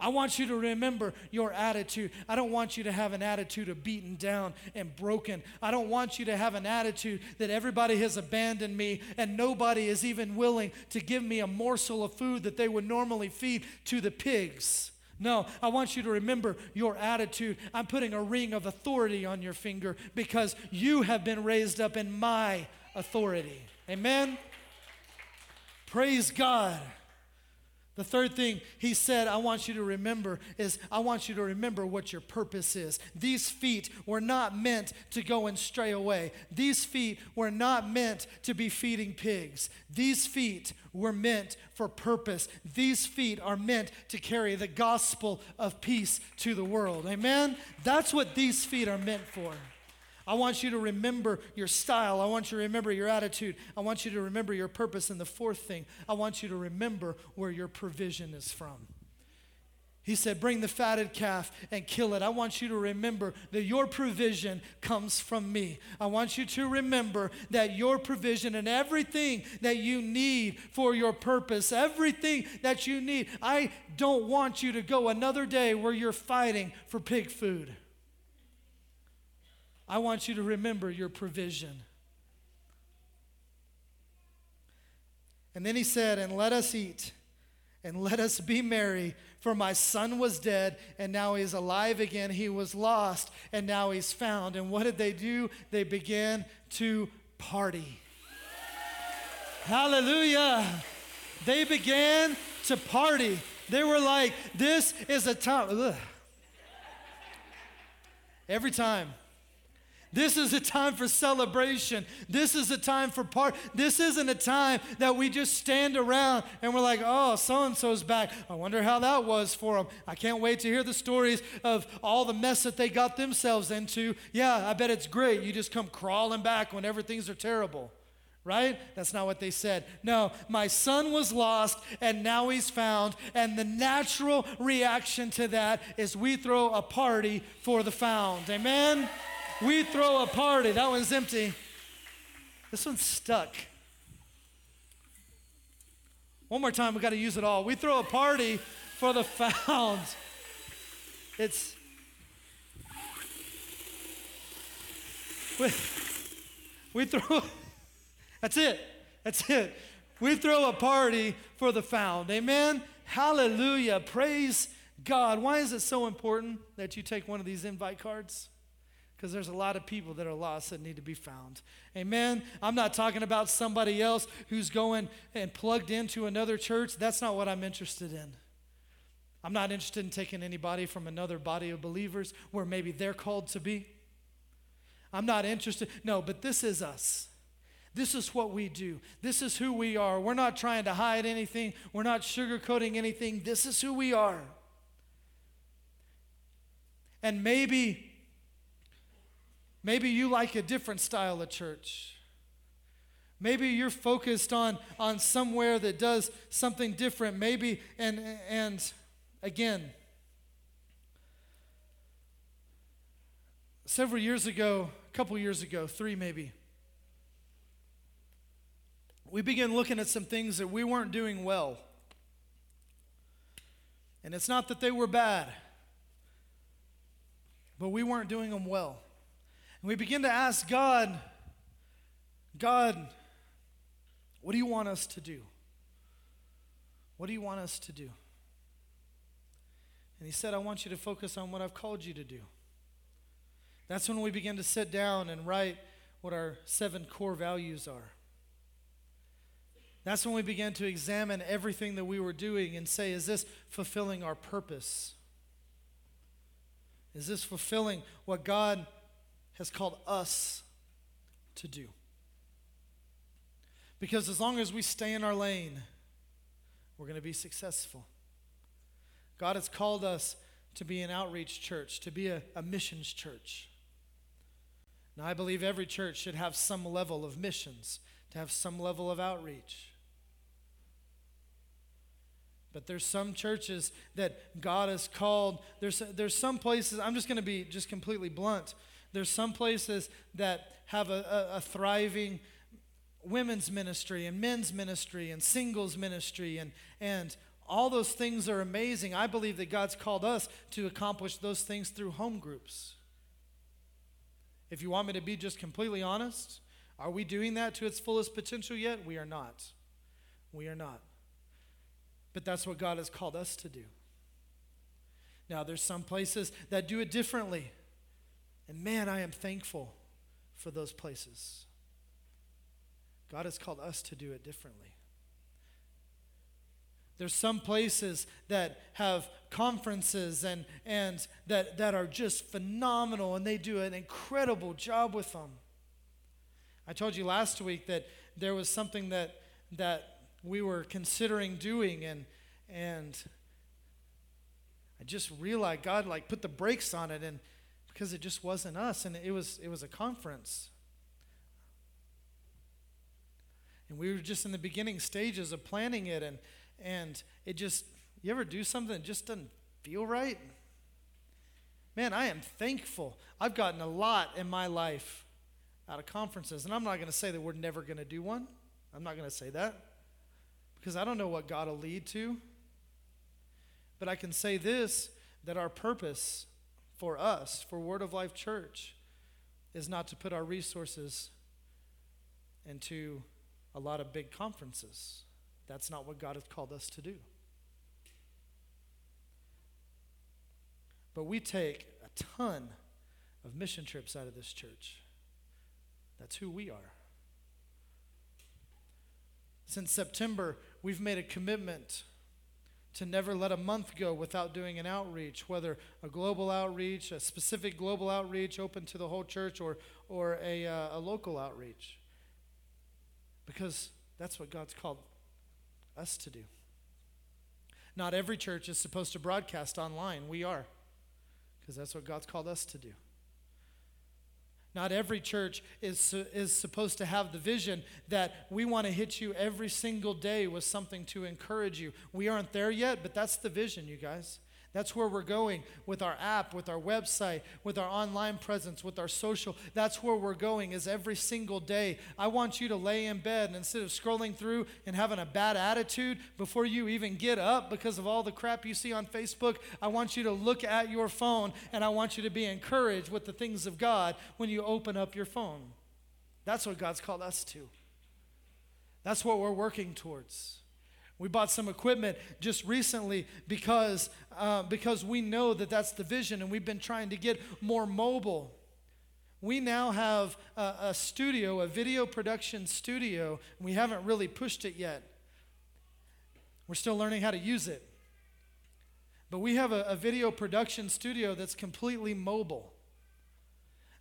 I want you to remember your attitude. I don't want you to have an attitude of beaten down and broken. I don't want you to have an attitude that everybody has abandoned me and nobody is even willing to give me a morsel of food that they would normally feed to the pigs. No, I want you to remember your attitude. I'm putting a ring of authority on your finger because you have been raised up in my authority. Amen? Praise God. The third thing he said, I want you to remember is I want you to remember what your purpose is. These feet were not meant to go and stray away. These feet were not meant to be feeding pigs. These feet were meant for purpose. These feet are meant to carry the gospel of peace to the world. Amen? That's what these feet are meant for. I want you to remember your style. I want you to remember your attitude. I want you to remember your purpose. And the fourth thing, I want you to remember where your provision is from. He said, Bring the fatted calf and kill it. I want you to remember that your provision comes from me. I want you to remember that your provision and everything that you need for your purpose, everything that you need, I don't want you to go another day where you're fighting for pig food. I want you to remember your provision. And then he said, And let us eat, and let us be merry. For my son was dead, and now he's alive again. He was lost, and now he's found. And what did they do? They began to party. Hallelujah. They began to party. They were like, This is a time. Ugh. Every time this is a time for celebration. This is a time for part. This isn't a time that we just stand around and we're like, oh, so and so's back. I wonder how that was for them. I can't wait to hear the stories of all the mess that they got themselves into. Yeah, I bet it's great. You just come crawling back whenever things are terrible right? That's not what they said. No, my son was lost and now he's found. And the natural reaction to that is we throw a party for the found. Amen? We throw a party. That one's empty. This one's stuck. One more time, we got to use it all. We throw a party for the found. It's. We, we throw. That's it. That's it. We throw a party for the found. Amen. Hallelujah. Praise God. Why is it so important that you take one of these invite cards? Because there's a lot of people that are lost that need to be found. Amen. I'm not talking about somebody else who's going and plugged into another church. That's not what I'm interested in. I'm not interested in taking anybody from another body of believers where maybe they're called to be. I'm not interested. No, but this is us. This is what we do. This is who we are. We're not trying to hide anything, we're not sugarcoating anything. This is who we are. And maybe maybe you like a different style of church. Maybe you're focused on on somewhere that does something different. Maybe and and again several years ago, a couple years ago, 3 maybe we began looking at some things that we weren't doing well. And it's not that they were bad, but we weren't doing them well. And we begin to ask God, God, what do you want us to do? What do you want us to do? And He said, I want you to focus on what I've called you to do. That's when we begin to sit down and write what our seven core values are. That's when we began to examine everything that we were doing and say, is this fulfilling our purpose? Is this fulfilling what God has called us to do? Because as long as we stay in our lane, we're going to be successful. God has called us to be an outreach church, to be a, a missions church. Now, I believe every church should have some level of missions, to have some level of outreach. But there's some churches that God has called. There's, there's some places, I'm just going to be just completely blunt. There's some places that have a, a, a thriving women's ministry and men's ministry and singles ministry and, and all those things are amazing. I believe that God's called us to accomplish those things through home groups. If you want me to be just completely honest, are we doing that to its fullest potential yet? We are not. We are not. But that's what God has called us to do. Now, there's some places that do it differently. And man, I am thankful for those places. God has called us to do it differently. There's some places that have conferences and, and that, that are just phenomenal, and they do an incredible job with them. I told you last week that there was something that, that we were considering doing and and I just realized God like put the brakes on it and because it just wasn't us and it was it was a conference. And we were just in the beginning stages of planning it and and it just you ever do something that just doesn't feel right? Man, I am thankful. I've gotten a lot in my life out of conferences. And I'm not going to say that we're never going to do one. I'm not going to say that because I don't know what God will lead to. But I can say this that our purpose for us, for Word of Life Church, is not to put our resources into a lot of big conferences. That's not what God has called us to do. But we take a ton of mission trips out of this church. That's who we are. Since September, we've made a commitment to never let a month go without doing an outreach, whether a global outreach, a specific global outreach open to the whole church, or, or a, uh, a local outreach. Because that's what God's called us to do. Not every church is supposed to broadcast online. We are, because that's what God's called us to do. Not every church is, is supposed to have the vision that we want to hit you every single day with something to encourage you. We aren't there yet, but that's the vision, you guys. That's where we're going with our app, with our website, with our online presence, with our social. That's where we're going is every single day. I want you to lay in bed and instead of scrolling through and having a bad attitude before you even get up because of all the crap you see on Facebook, I want you to look at your phone and I want you to be encouraged with the things of God when you open up your phone. That's what God's called us to. That's what we're working towards. We bought some equipment just recently because, uh, because we know that that's the vision and we've been trying to get more mobile. We now have a, a studio, a video production studio, and we haven't really pushed it yet. We're still learning how to use it. But we have a, a video production studio that's completely mobile,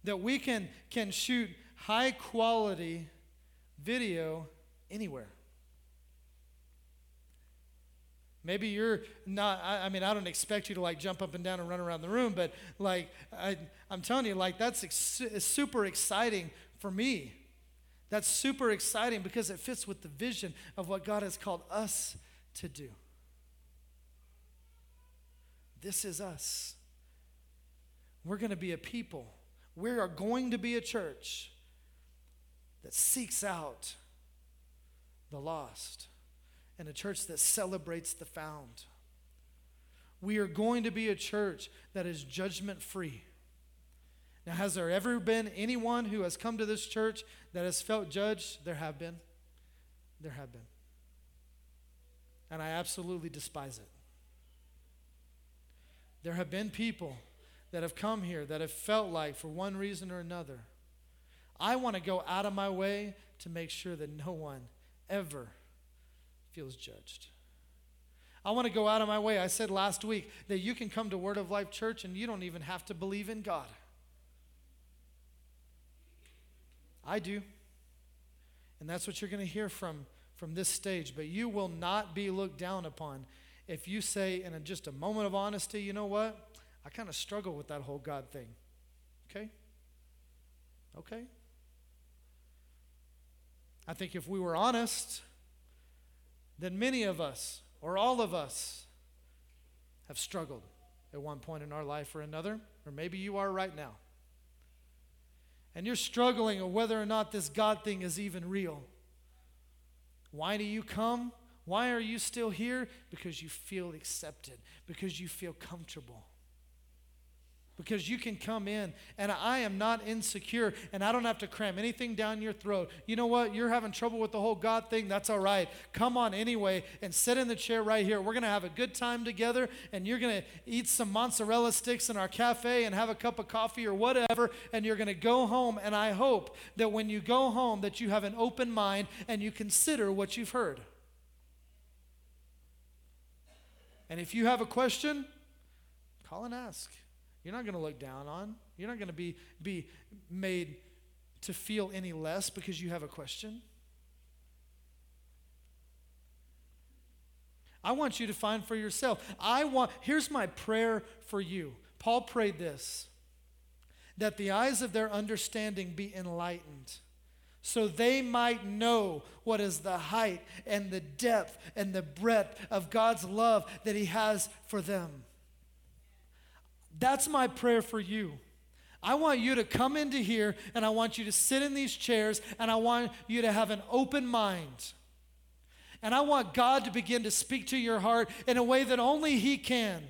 that we can, can shoot high quality video anywhere. Maybe you're not, I, I, mean, I don't expect you to like jump up and down and run around the room, but like, I, am telling you, like, that's ex- super exciting for me. That's super exciting because it fits with the vision of what God has called us to do. This is us. We're going to be a people. We are going to be a church that seeks out the lost and a church that celebrates the found. We are going to be a church that is judgment free. Now, has there ever been anyone who has come to this church that has felt judged? There have been. There have been. And I absolutely despise it. There have been people that have come here that have felt like, for one reason or another, I want to go out of my way to make sure that no one ever feels judged. I want to go out of my way. I said last week that you can come to Word of Life Church and you don't even have to believe in God. I do. And that's what you're going to hear from, from this stage. But you will not be looked down upon if you say, in a, just a moment of honesty, you know what? I kind of struggle with that whole God thing. Okay? Okay? I think if we were honest, then many of us, or all of us, have struggled at one point in our life or another, or maybe you are right now. And you're struggling of whether or not this God thing is even real. Why do you come? Why are you still here? Because you feel accepted, because you feel comfortable. Because you can come in and I am not insecure and I don't have to cram anything down your throat. You know what? You're having trouble with the whole God thing. That's all right. Come on anyway and sit in the chair right here. We're going to have a good time together and you're going to eat some mozzarella sticks in our cafe and have a cup of coffee or whatever and you're going to go home. And I hope that when you go home that you have an open mind and you consider what you've heard. And if you have a question, call and ask. You're not going to look down on. You're not going to be, be made to feel any less because you have a question. I want you to find for yourself. I want, here's my prayer for you. Paul prayed this that the eyes of their understanding be enlightened so they might know what is the height and the depth and the breadth of God's love that He has for them. That's my prayer for you. I want you to come into here and I want you to sit in these chairs and I want you to have an open mind. And I want God to begin to speak to your heart in a way that only He can.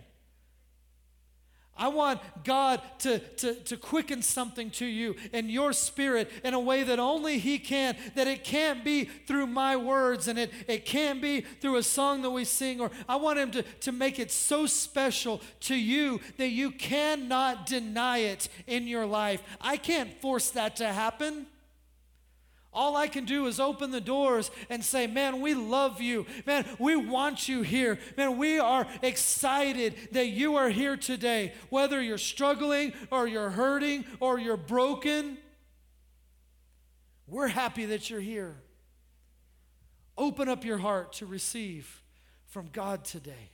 I want God to, to, to quicken something to you in your spirit in a way that only He can, that it can't be through my words and it, it can't be through a song that we sing, or I want Him to, to make it so special to you that you cannot deny it in your life. I can't force that to happen. All I can do is open the doors and say, Man, we love you. Man, we want you here. Man, we are excited that you are here today. Whether you're struggling or you're hurting or you're broken, we're happy that you're here. Open up your heart to receive from God today.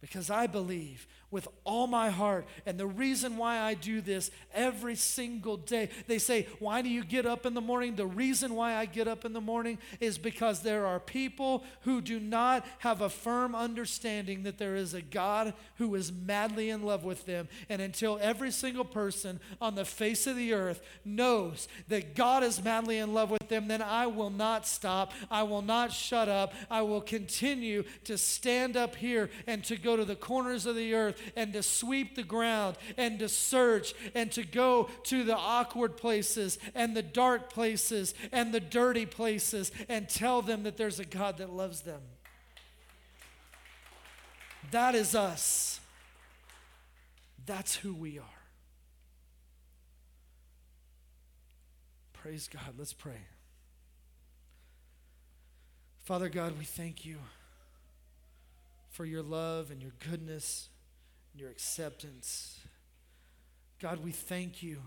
Because I believe with all my heart. And the reason why I do this every single day, they say, Why do you get up in the morning? The reason why I get up in the morning is because there are people who do not have a firm understanding that there is a God who is madly in love with them. And until every single person on the face of the earth knows that God is madly in love with them, then I will not stop. I will not shut up. I will continue to stand up here and to go to the corners of the earth and to sweep the ground and to search and to go to the awkward places and the dark places and the dirty places and tell them that there's a God that loves them. That is us. That's who we are. Praise God. Let's pray. Father God, we thank you for your love and your goodness your acceptance. God, we thank you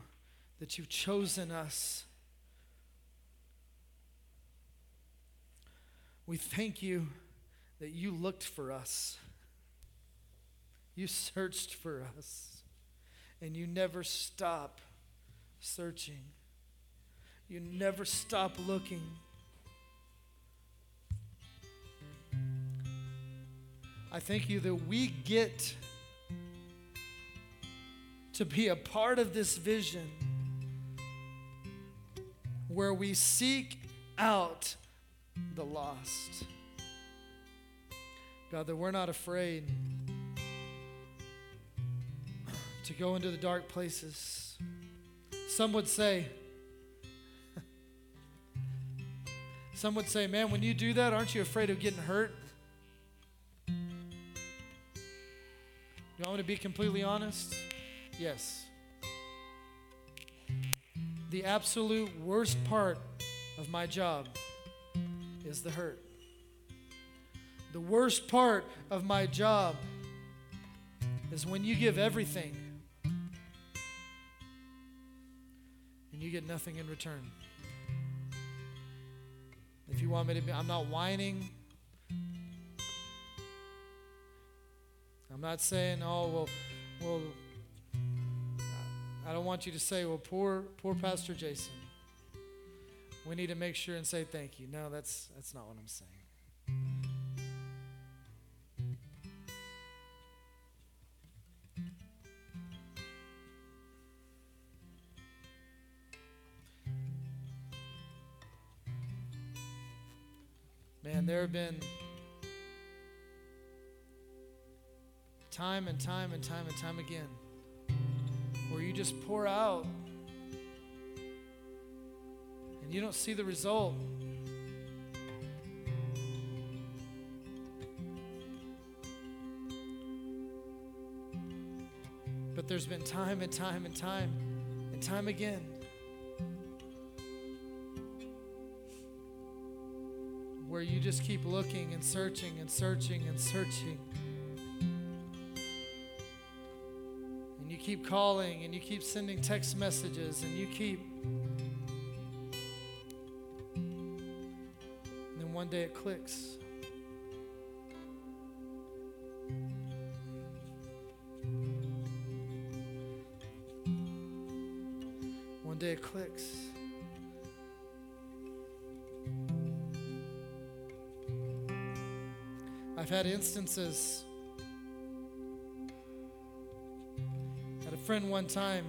that you've chosen us. We thank you that you looked for us. You searched for us. And you never stop searching. You never stop looking. I thank you that we get to be a part of this vision where we seek out the lost. God, that we're not afraid to go into the dark places. Some would say, [LAUGHS] some would say, man, when you do that, aren't you afraid of getting hurt? You want me to be completely honest? Yes. The absolute worst part of my job is the hurt. The worst part of my job is when you give everything and you get nothing in return. If you want me to be, I'm not whining. I'm not saying, oh, well, well, I don't want you to say, well, poor, poor Pastor Jason. We need to make sure and say thank you. No, that's, that's not what I'm saying. Man, there have been time and time and time and time again you just pour out and you don't see the result. But there's been time and time and time and time again where you just keep looking and searching and searching and searching. Keep calling and you keep sending text messages and you keep. And then one day it clicks. One day it clicks. I've had instances. Friend one time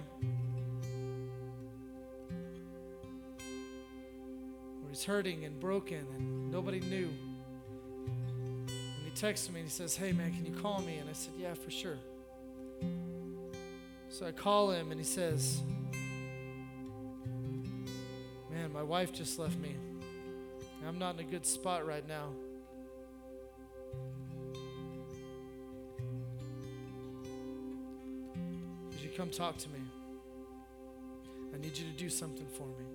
where he's hurting and broken and nobody knew. And he texted me and he says, Hey man, can you call me? And I said, Yeah, for sure. So I call him and he says, Man, my wife just left me. I'm not in a good spot right now. Come talk to me? I need you to do something for me.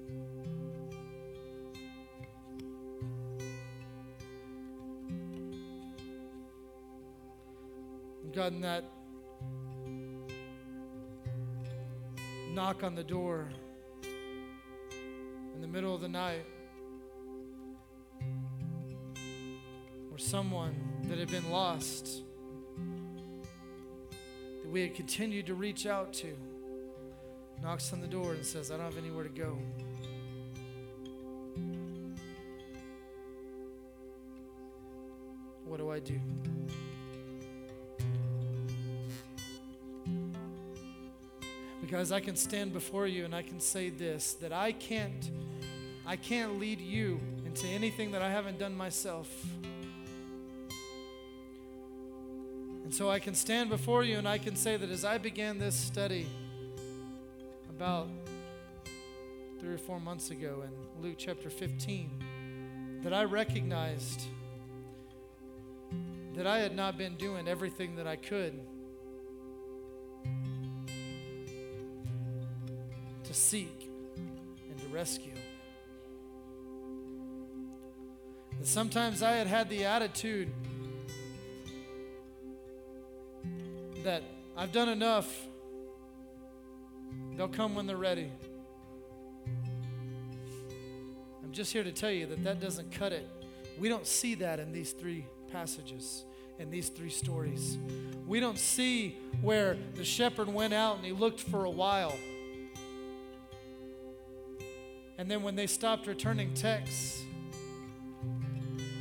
And God, in that knock on the door in the middle of the night, or someone that had been lost that we had continued to reach out to knocks on the door and says, I don't have anywhere to go. What do I do? Because I can stand before you and I can say this that I can't I can't lead you into anything that I haven't done myself. So I can stand before you and I can say that as I began this study about three or four months ago in Luke chapter 15, that I recognized that I had not been doing everything that I could to seek and to rescue. And sometimes I had had the attitude I've done enough. They'll come when they're ready. I'm just here to tell you that that doesn't cut it. We don't see that in these three passages, in these three stories. We don't see where the shepherd went out and he looked for a while. And then when they stopped returning texts,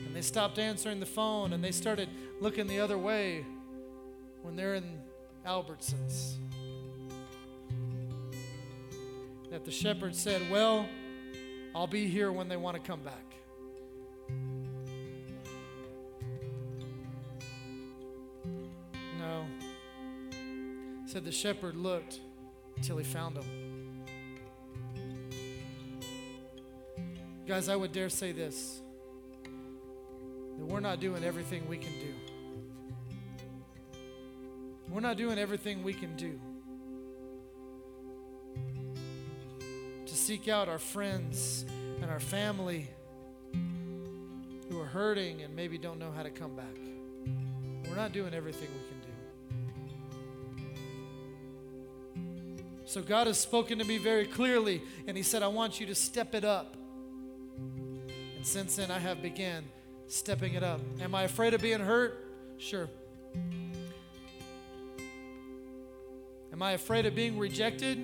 and they stopped answering the phone, and they started looking the other way when they're in Albertsons, that the shepherd said, Well, I'll be here when they want to come back. No. Said the shepherd looked until he found them. Guys, I would dare say this that we're not doing everything we can do. We're not doing everything we can do to seek out our friends and our family who are hurting and maybe don't know how to come back. We're not doing everything we can do. So God has spoken to me very clearly, and He said, I want you to step it up. And since then, I have began stepping it up. Am I afraid of being hurt? Sure. Am I afraid of being rejected?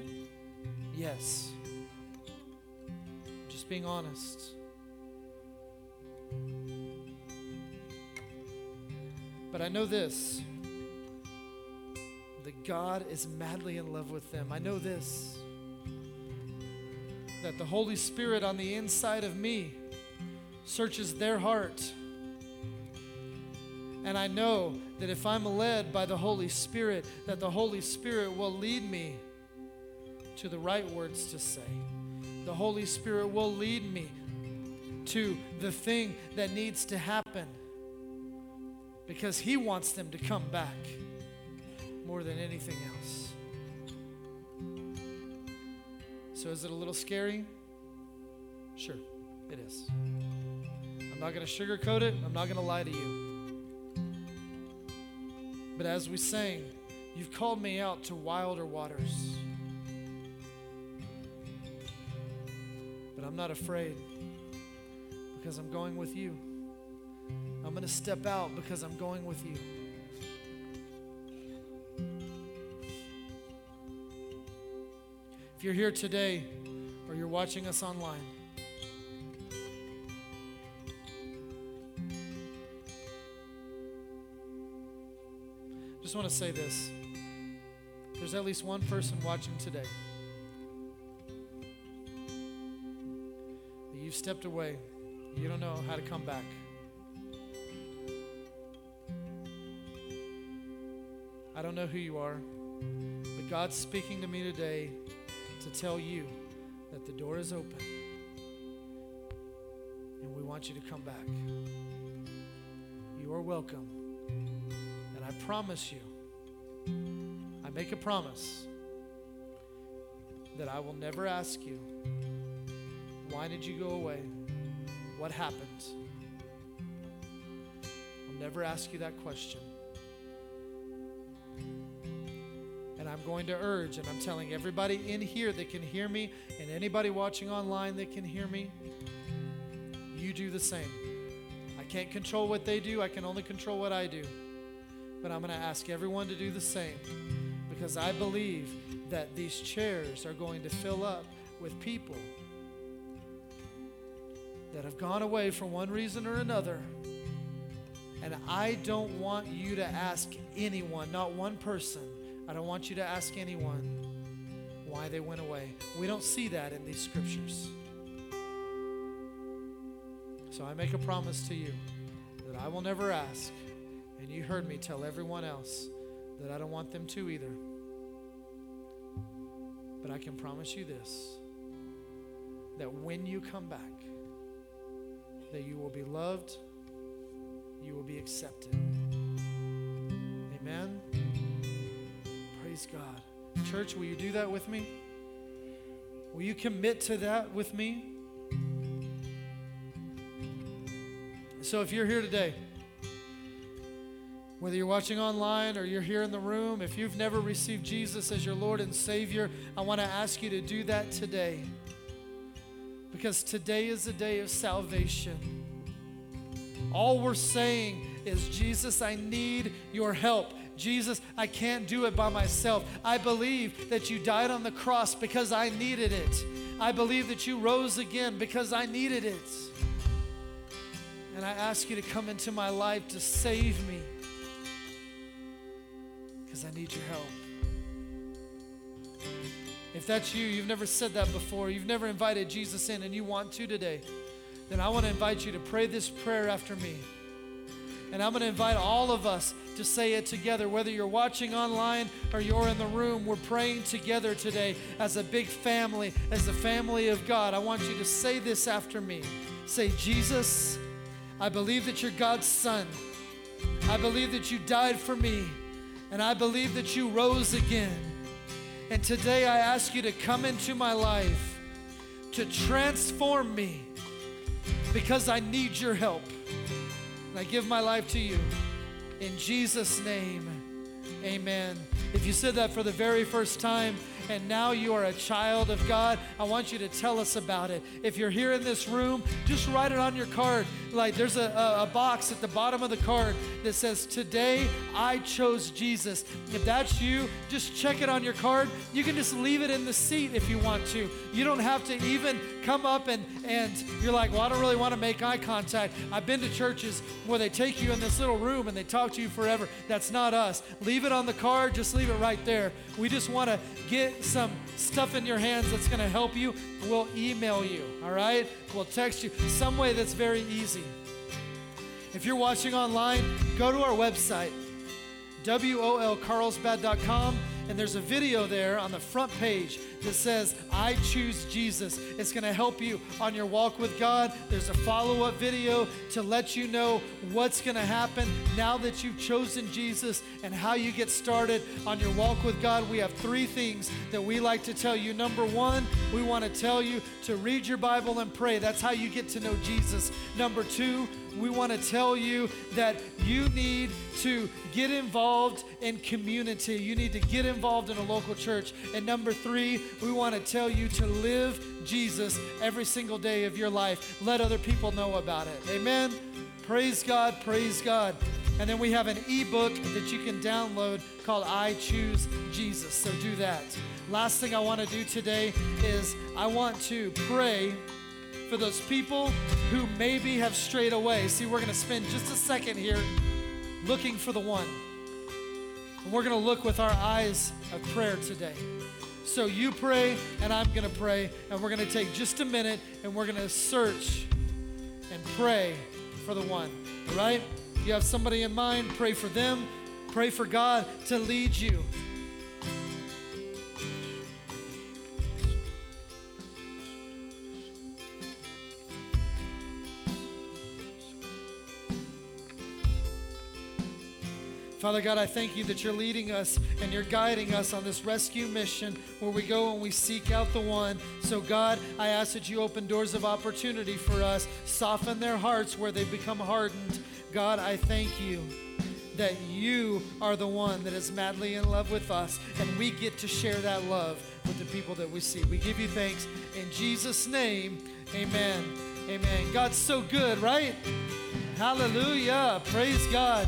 Yes. Just being honest. But I know this that God is madly in love with them. I know this that the Holy Spirit on the inside of me searches their heart. And I know that if I'm led by the Holy Spirit, that the Holy Spirit will lead me to the right words to say. The Holy Spirit will lead me to the thing that needs to happen because He wants them to come back more than anything else. So, is it a little scary? Sure, it is. I'm not going to sugarcoat it, I'm not going to lie to you. But as we sang, you've called me out to wilder waters. But I'm not afraid because I'm going with you. I'm going to step out because I'm going with you. If you're here today or you're watching us online, just want to say this. There's at least one person watching today that you've stepped away. You don't know how to come back. I don't know who you are, but God's speaking to me today to tell you that the door is open and we want you to come back. You are welcome. Promise you, I make a promise that I will never ask you, why did you go away? What happened? I'll never ask you that question. And I'm going to urge, and I'm telling everybody in here that can hear me, and anybody watching online that can hear me, you do the same. I can't control what they do, I can only control what I do. But I'm going to ask everyone to do the same because I believe that these chairs are going to fill up with people that have gone away for one reason or another. And I don't want you to ask anyone, not one person, I don't want you to ask anyone why they went away. We don't see that in these scriptures. So I make a promise to you that I will never ask. And you heard me tell everyone else that I don't want them to either. But I can promise you this that when you come back, that you will be loved, you will be accepted. Amen. Praise God. Church, will you do that with me? Will you commit to that with me? So if you're here today, Whether you're watching online or you're here in the room, if you've never received Jesus as your Lord and Savior, I want to ask you to do that today. Because today is a day of salvation. All we're saying is, Jesus, I need your help. Jesus, I can't do it by myself. I believe that you died on the cross because I needed it. I believe that you rose again because I needed it. And I ask you to come into my life to save me I need your help. If that's you, you've never said that before, you've never invited Jesus in, and you want to today, then I want to invite you to pray this prayer after me. And I'm going to invite all of us to say it together. Whether you're watching online or you're in the room, we're praying together today as a big family, as the family of God. I want you to say this after me. Say, Jesus, I believe that you're God's Son. I believe that you died for me. And I believe that you rose again. And today I ask you to come into my life to transform me because I need your help. And I give my life to you. In Jesus' name, amen. If you said that for the very first time, and now you are a child of God, I want you to tell us about it. If you're here in this room, just write it on your card. Like there's a, a, a box at the bottom of the card that says, Today I chose Jesus. If that's you, just check it on your card. You can just leave it in the seat if you want to. You don't have to even come up and, and you're like, Well, I don't really want to make eye contact. I've been to churches where they take you in this little room and they talk to you forever. That's not us. Leave it on the card, just leave it right there. We just want to get some stuff in your hands that's going to help you. We'll email you, all right? We'll text you some way that's very easy. If you're watching online, go to our website, wolcarlsbad.com, and there's a video there on the front page that says, I choose Jesus. It's going to help you on your walk with God. There's a follow up video to let you know what's going to happen now that you've chosen Jesus and how you get started on your walk with God. We have three things that we like to tell you. Number one, we want to tell you to read your Bible and pray. That's how you get to know Jesus. Number two, we want to tell you that you need to get involved in community. You need to get involved in a local church. And number three, we want to tell you to live Jesus every single day of your life. Let other people know about it. Amen. Praise God. Praise God. And then we have an ebook that you can download called I Choose Jesus. So do that. Last thing I want to do today is I want to pray for those people who maybe have strayed away. See, we're going to spend just a second here looking for the one. And we're going to look with our eyes of prayer today. So you pray, and I'm going to pray, and we're going to take just a minute and we're going to search and pray for the one. All right? You have somebody in mind, pray for them, pray for God to lead you. Father God, I thank you that you're leading us and you're guiding us on this rescue mission where we go and we seek out the one. So, God, I ask that you open doors of opportunity for us, soften their hearts where they've become hardened. God, I thank you that you are the one that is madly in love with us, and we get to share that love with the people that we see. We give you thanks in Jesus' name. Amen. Amen. God's so good, right? Hallelujah. Praise God.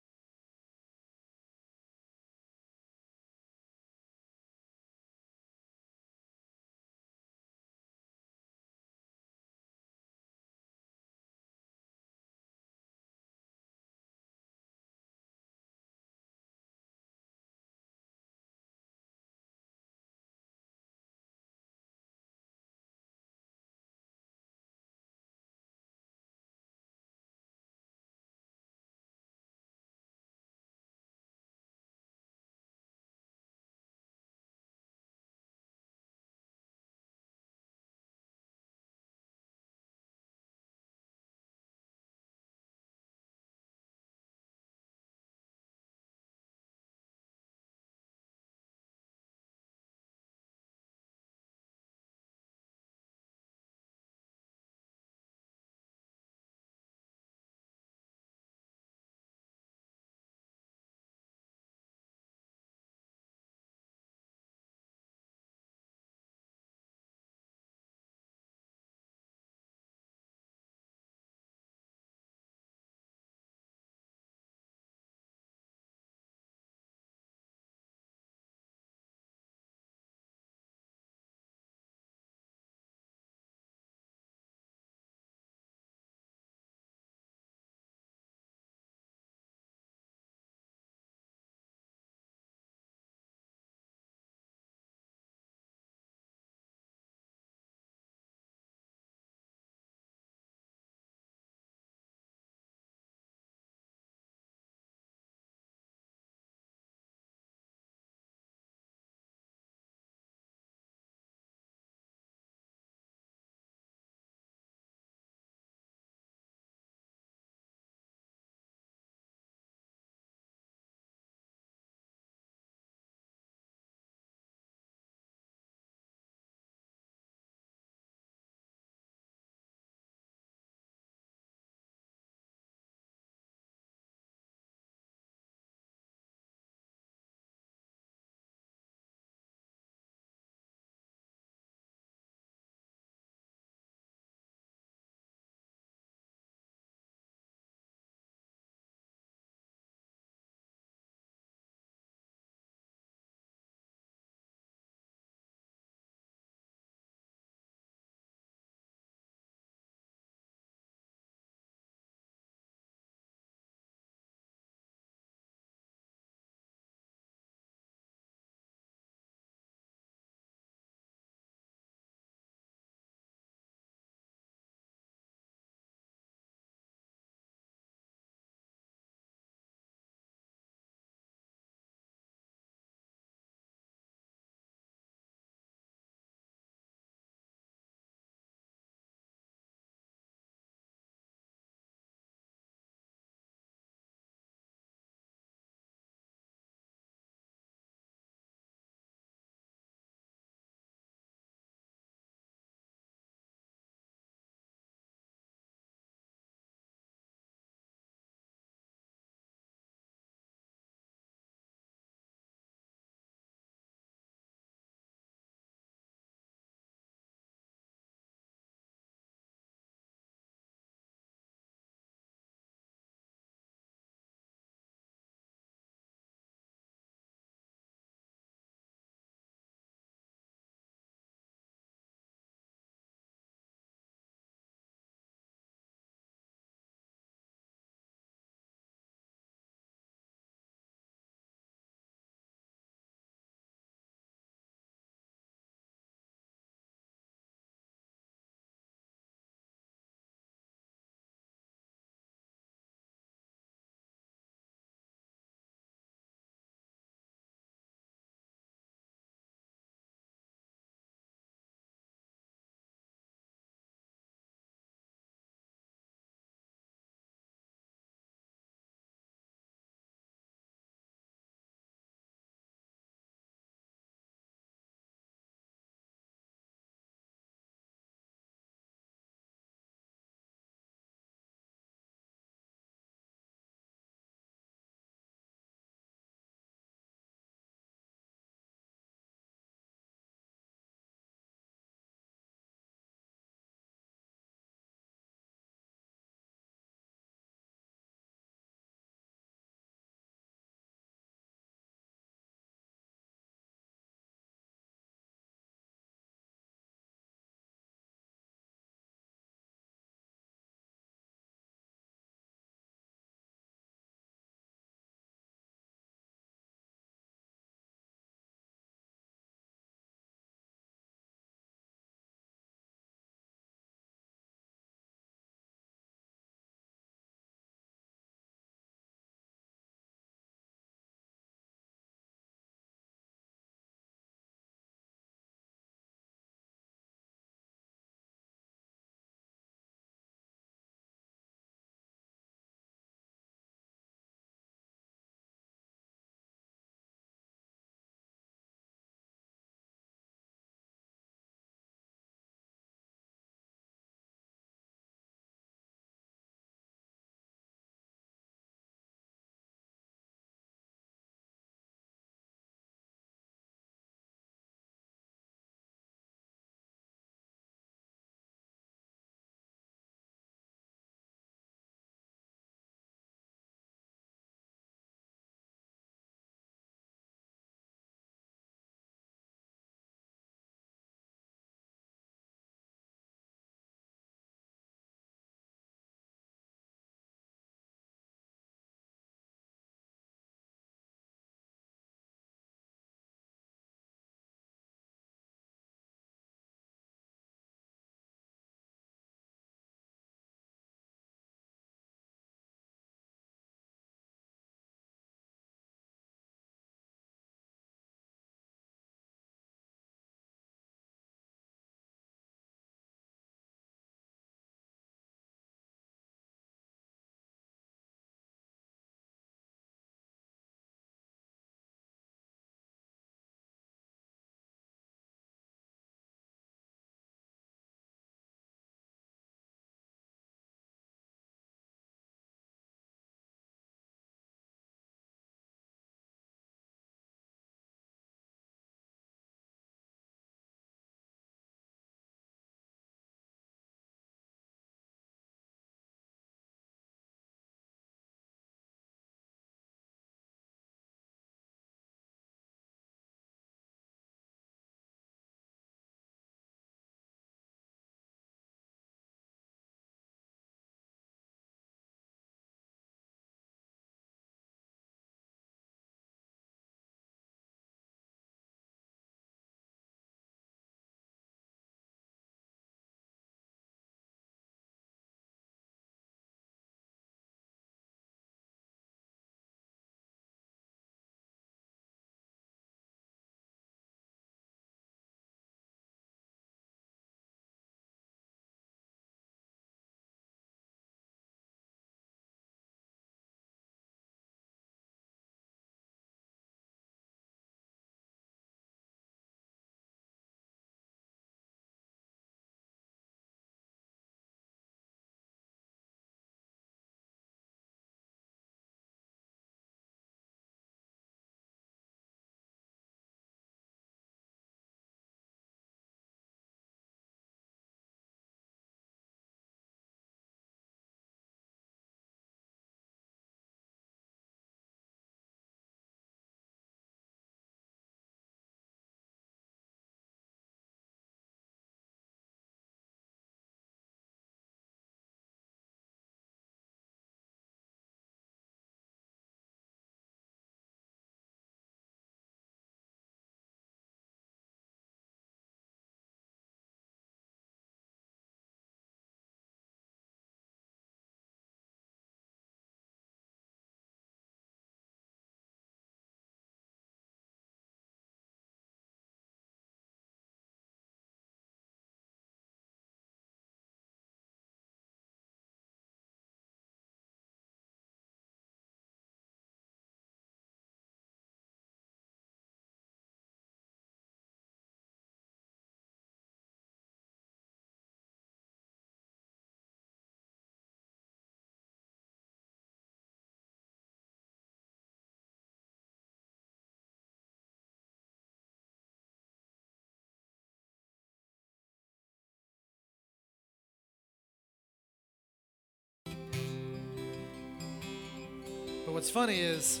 what's funny is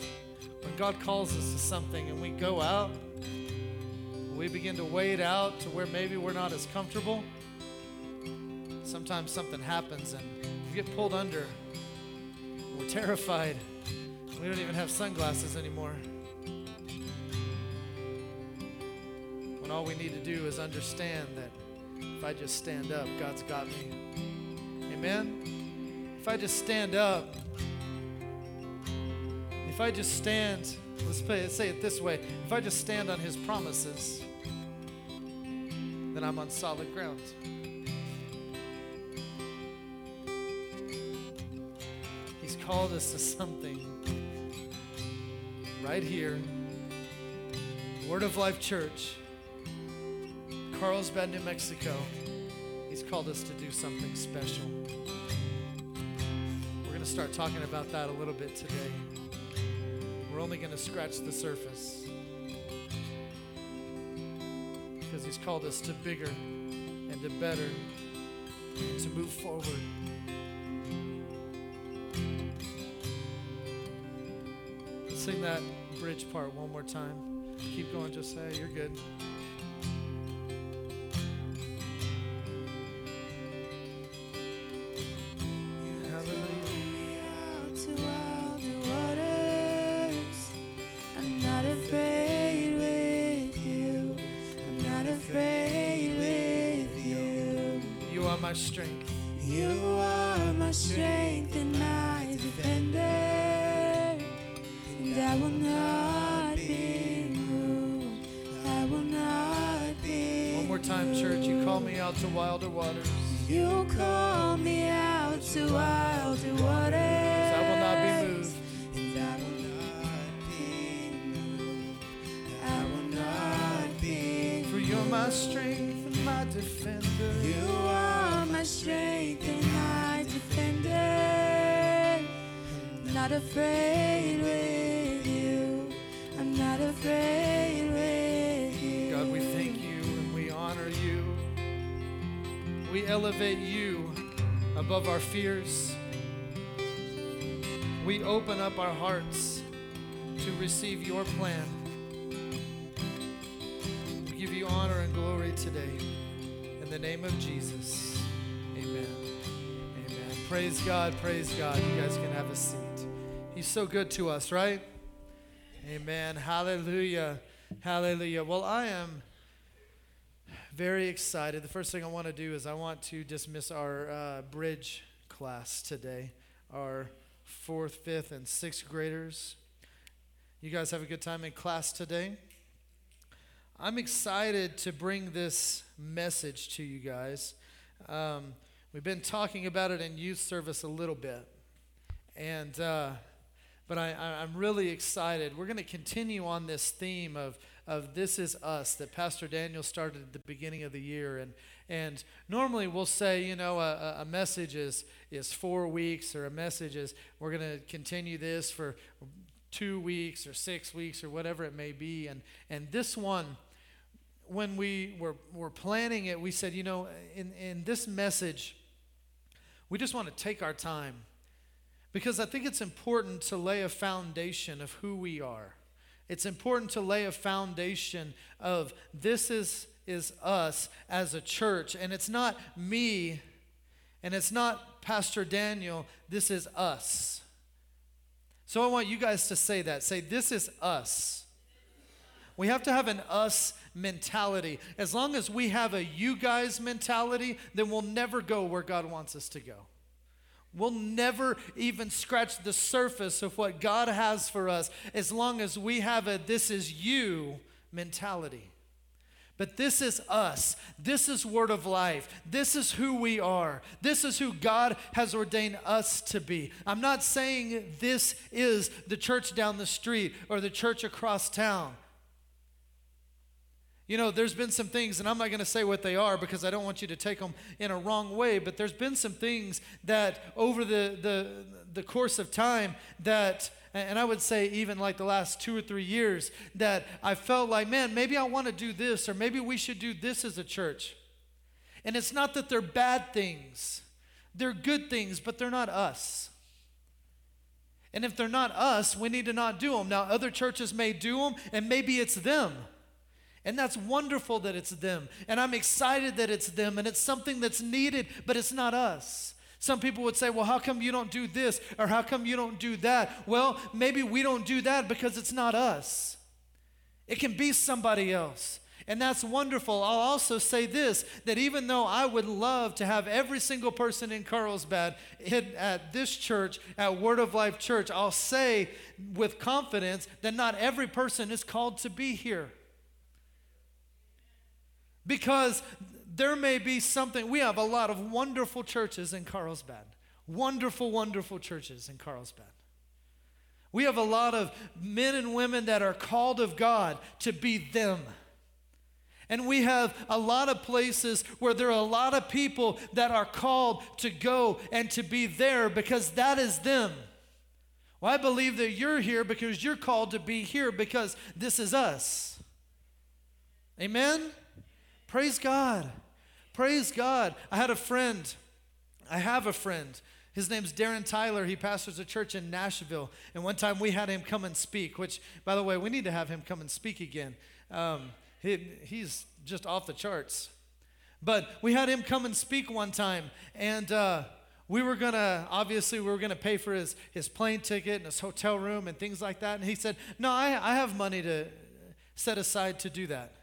when God calls us to something and we go out, we begin to wade out to where maybe we're not as comfortable. Sometimes something happens and we get pulled under. We're terrified. We don't even have sunglasses anymore. When all we need to do is understand that if I just stand up, God's got me. Amen? If I just stand up, if I just stand, let's say it this way if I just stand on His promises, then I'm on solid ground. He's called us to something right here. Word of Life Church, Carlsbad, New Mexico. He's called us to do something special. We're going to start talking about that a little bit today. Only going to scratch the surface because He's called us to bigger and to better, to move forward. Sing that bridge part one more time. Keep going, just say, You're good. Wilder waters. You call me out to wilder waters. I will not be moved. And I will not be moved. I will not be. For you're my strength and my defender. You are my strength and my defender. I'm not afraid elevate you above our fears. We open up our hearts to receive your plan. We give you honor and glory today. In the name of Jesus. Amen. Amen. Praise God, praise God. You guys can have a seat. He's so good to us, right? Amen. Hallelujah. Hallelujah. Well, I am very excited. The first thing I want to do is I want to dismiss our uh, bridge class today, our fourth, fifth, and sixth graders. You guys have a good time in class today? I'm excited to bring this message to you guys. Um, We've been talking about it in youth service a little bit. And, uh, but I, I'm really excited. We're going to continue on this theme of, of This Is Us that Pastor Daniel started at the beginning of the year. And, and normally we'll say, you know, a, a message is, is four weeks, or a message is we're going to continue this for two weeks or six weeks or whatever it may be. And, and this one, when we were, were planning it, we said, you know, in, in this message, we just want to take our time because I think it's important to lay a foundation of who we are. It's important to lay a foundation of this is, is us as a church. And it's not me and it's not Pastor Daniel, this is us. So I want you guys to say that. Say, this is us. We have to have an us mentality. As long as we have a you guys mentality, then we'll never go where God wants us to go. We'll never even scratch the surface of what God has for us as long as we have a this is you mentality. But this is us. This is Word of Life. This is who we are. This is who God has ordained us to be. I'm not saying this is the church down the street or the church across town. You know, there's been some things, and I'm not going to say what they are because I don't want you to take them in a wrong way, but there's been some things that over the, the, the course of time that, and I would say even like the last two or three years, that I felt like, man, maybe I want to do this, or maybe we should do this as a church. And it's not that they're bad things, they're good things, but they're not us. And if they're not us, we need to not do them. Now, other churches may do them, and maybe it's them. And that's wonderful that it's them. And I'm excited that it's them, and it's something that's needed, but it's not us. Some people would say, well, how come you don't do this? Or how come you don't do that? Well, maybe we don't do that because it's not us. It can be somebody else. And that's wonderful. I'll also say this that even though I would love to have every single person in Carlsbad at this church, at Word of Life Church, I'll say with confidence that not every person is called to be here. Because there may be something, we have a lot of wonderful churches in Carlsbad. Wonderful, wonderful churches in Carlsbad. We have a lot of men and women that are called of God to be them. And we have a lot of places where there are a lot of people that are called to go and to be there because that is them. Well, I believe that you're here because you're called to be here because this is us. Amen? Praise God. Praise God. I had a friend. I have a friend. His name's Darren Tyler. He pastors a church in Nashville. And one time we had him come and speak, which, by the way, we need to have him come and speak again. Um, he, he's just off the charts. But we had him come and speak one time, and uh, we were gonna obviously we were gonna pay for his his plane ticket and his hotel room and things like that. And he said, "No, I, I have money to set aside to do that."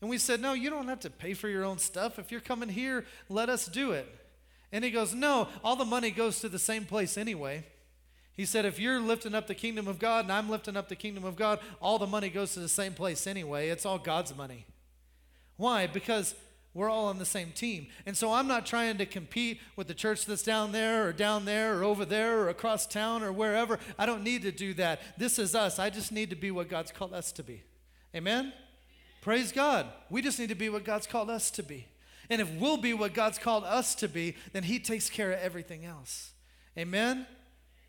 And we said, "No, you don't have to pay for your own stuff. If you're coming here, let us do it." And he goes, "No, all the money goes to the same place anyway." He said, if you're lifting up the kingdom of God and I'm lifting up the kingdom of God, all the money goes to the same place anyway. It's all God's money. Why? Because we're all on the same team. And so I'm not trying to compete with the church that's down there or down there or over there or across town or wherever. I don't need to do that. This is us. I just need to be what God's called us to be. Amen? Praise God. We just need to be what God's called us to be. And if we'll be what God's called us to be, then He takes care of everything else. Amen?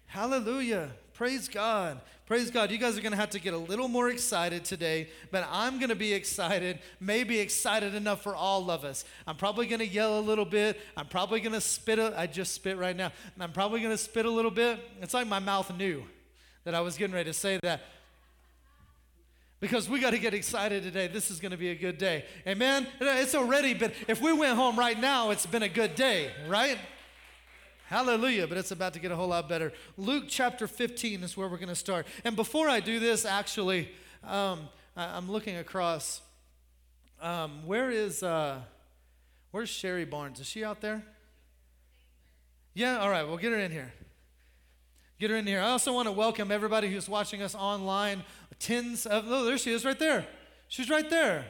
Hallelujah. Praise God. Praise God. You guys are going to have to get a little more excited today, but I'm going to be excited, maybe excited enough for all of us. I'm probably going to yell a little bit. I'm probably going to spit. A, I just spit right now. I'm probably going to spit a little bit. It's like my mouth knew that I was getting ready to say that. Because we got to get excited today. This is going to be a good day. Amen? It's already been, if we went home right now, it's been a good day, right? Hallelujah, but it's about to get a whole lot better. Luke chapter 15 is where we're going to start. And before I do this, actually, um, I, am looking across. Um, where is, uh, where's Sherry Barnes? Is she out there? Yeah, all right, we'll get her in here. Get her in here. I also want to welcome everybody who's watching us online. Tens of, oh, there she is right there. She's right there.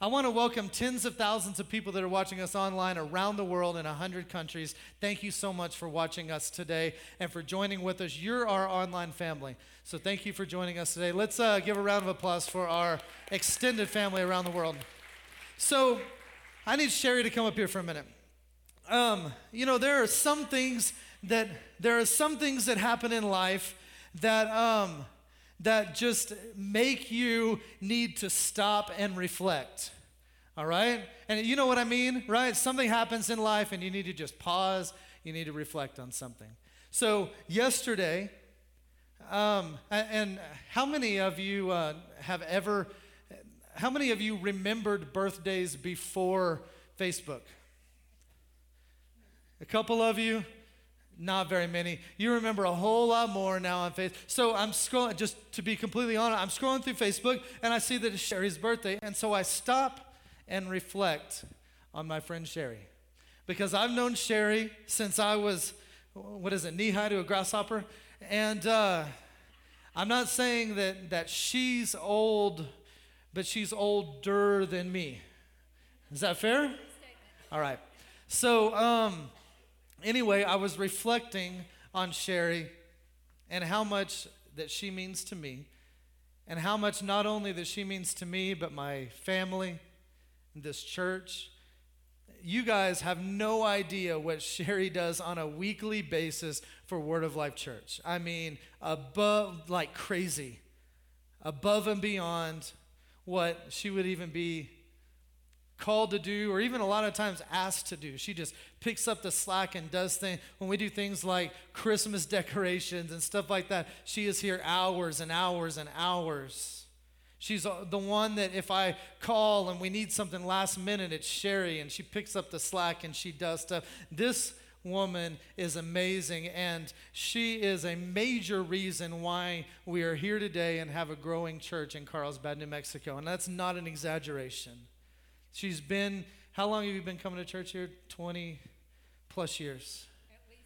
I want to welcome tens of thousands of people that are watching us online around the world in 100 countries. Thank you so much for watching us today and for joining with us. You're our online family. So thank you for joining us today. Let's uh, give a round of applause for our extended family around the world. So I need Sherry to come up here for a minute. Um, you know, there are some things that there are some things that happen in life that um, that just make you need to stop and reflect. All right? And you know what I mean, right? Something happens in life and you need to just pause, you need to reflect on something. So, yesterday, um, and how many of you uh, have ever, how many of you remembered birthdays before Facebook? A couple of you? Not very many. You remember a whole lot more now on Facebook. So I'm scrolling, just to be completely honest, I'm scrolling through Facebook and I see that it's Sherry's birthday. And so I stop and reflect on my friend Sherry. Because I've known Sherry since I was, what is it, knee high to a grasshopper. And uh, I'm not saying that, that she's old, but she's older than me. Is that fair? All right. So, um, anyway, I was reflecting on Sherry and how much that she means to me, and how much not only that she means to me, but my family, this church. You guys have no idea what Sherry does on a weekly basis for Word of Life Church. I mean, above, like crazy, above and beyond what she would even be called to do or even a lot of times asked to do. She just picks up the slack and does things. When we do things like Christmas [LAUGHS] decorations and stuff like that, she is here hours and hours and hours. She's uh, the one that if I call and we need something last minute, it's Sherry, and she picks up the slack and she does stuff. This woman is amazing, and she is a major reason why we are here today and have a growing church in Carlsbad, New Mexico. And that's not an exaggeration. She's been, how long have you been coming to church here? 20 plus years. At least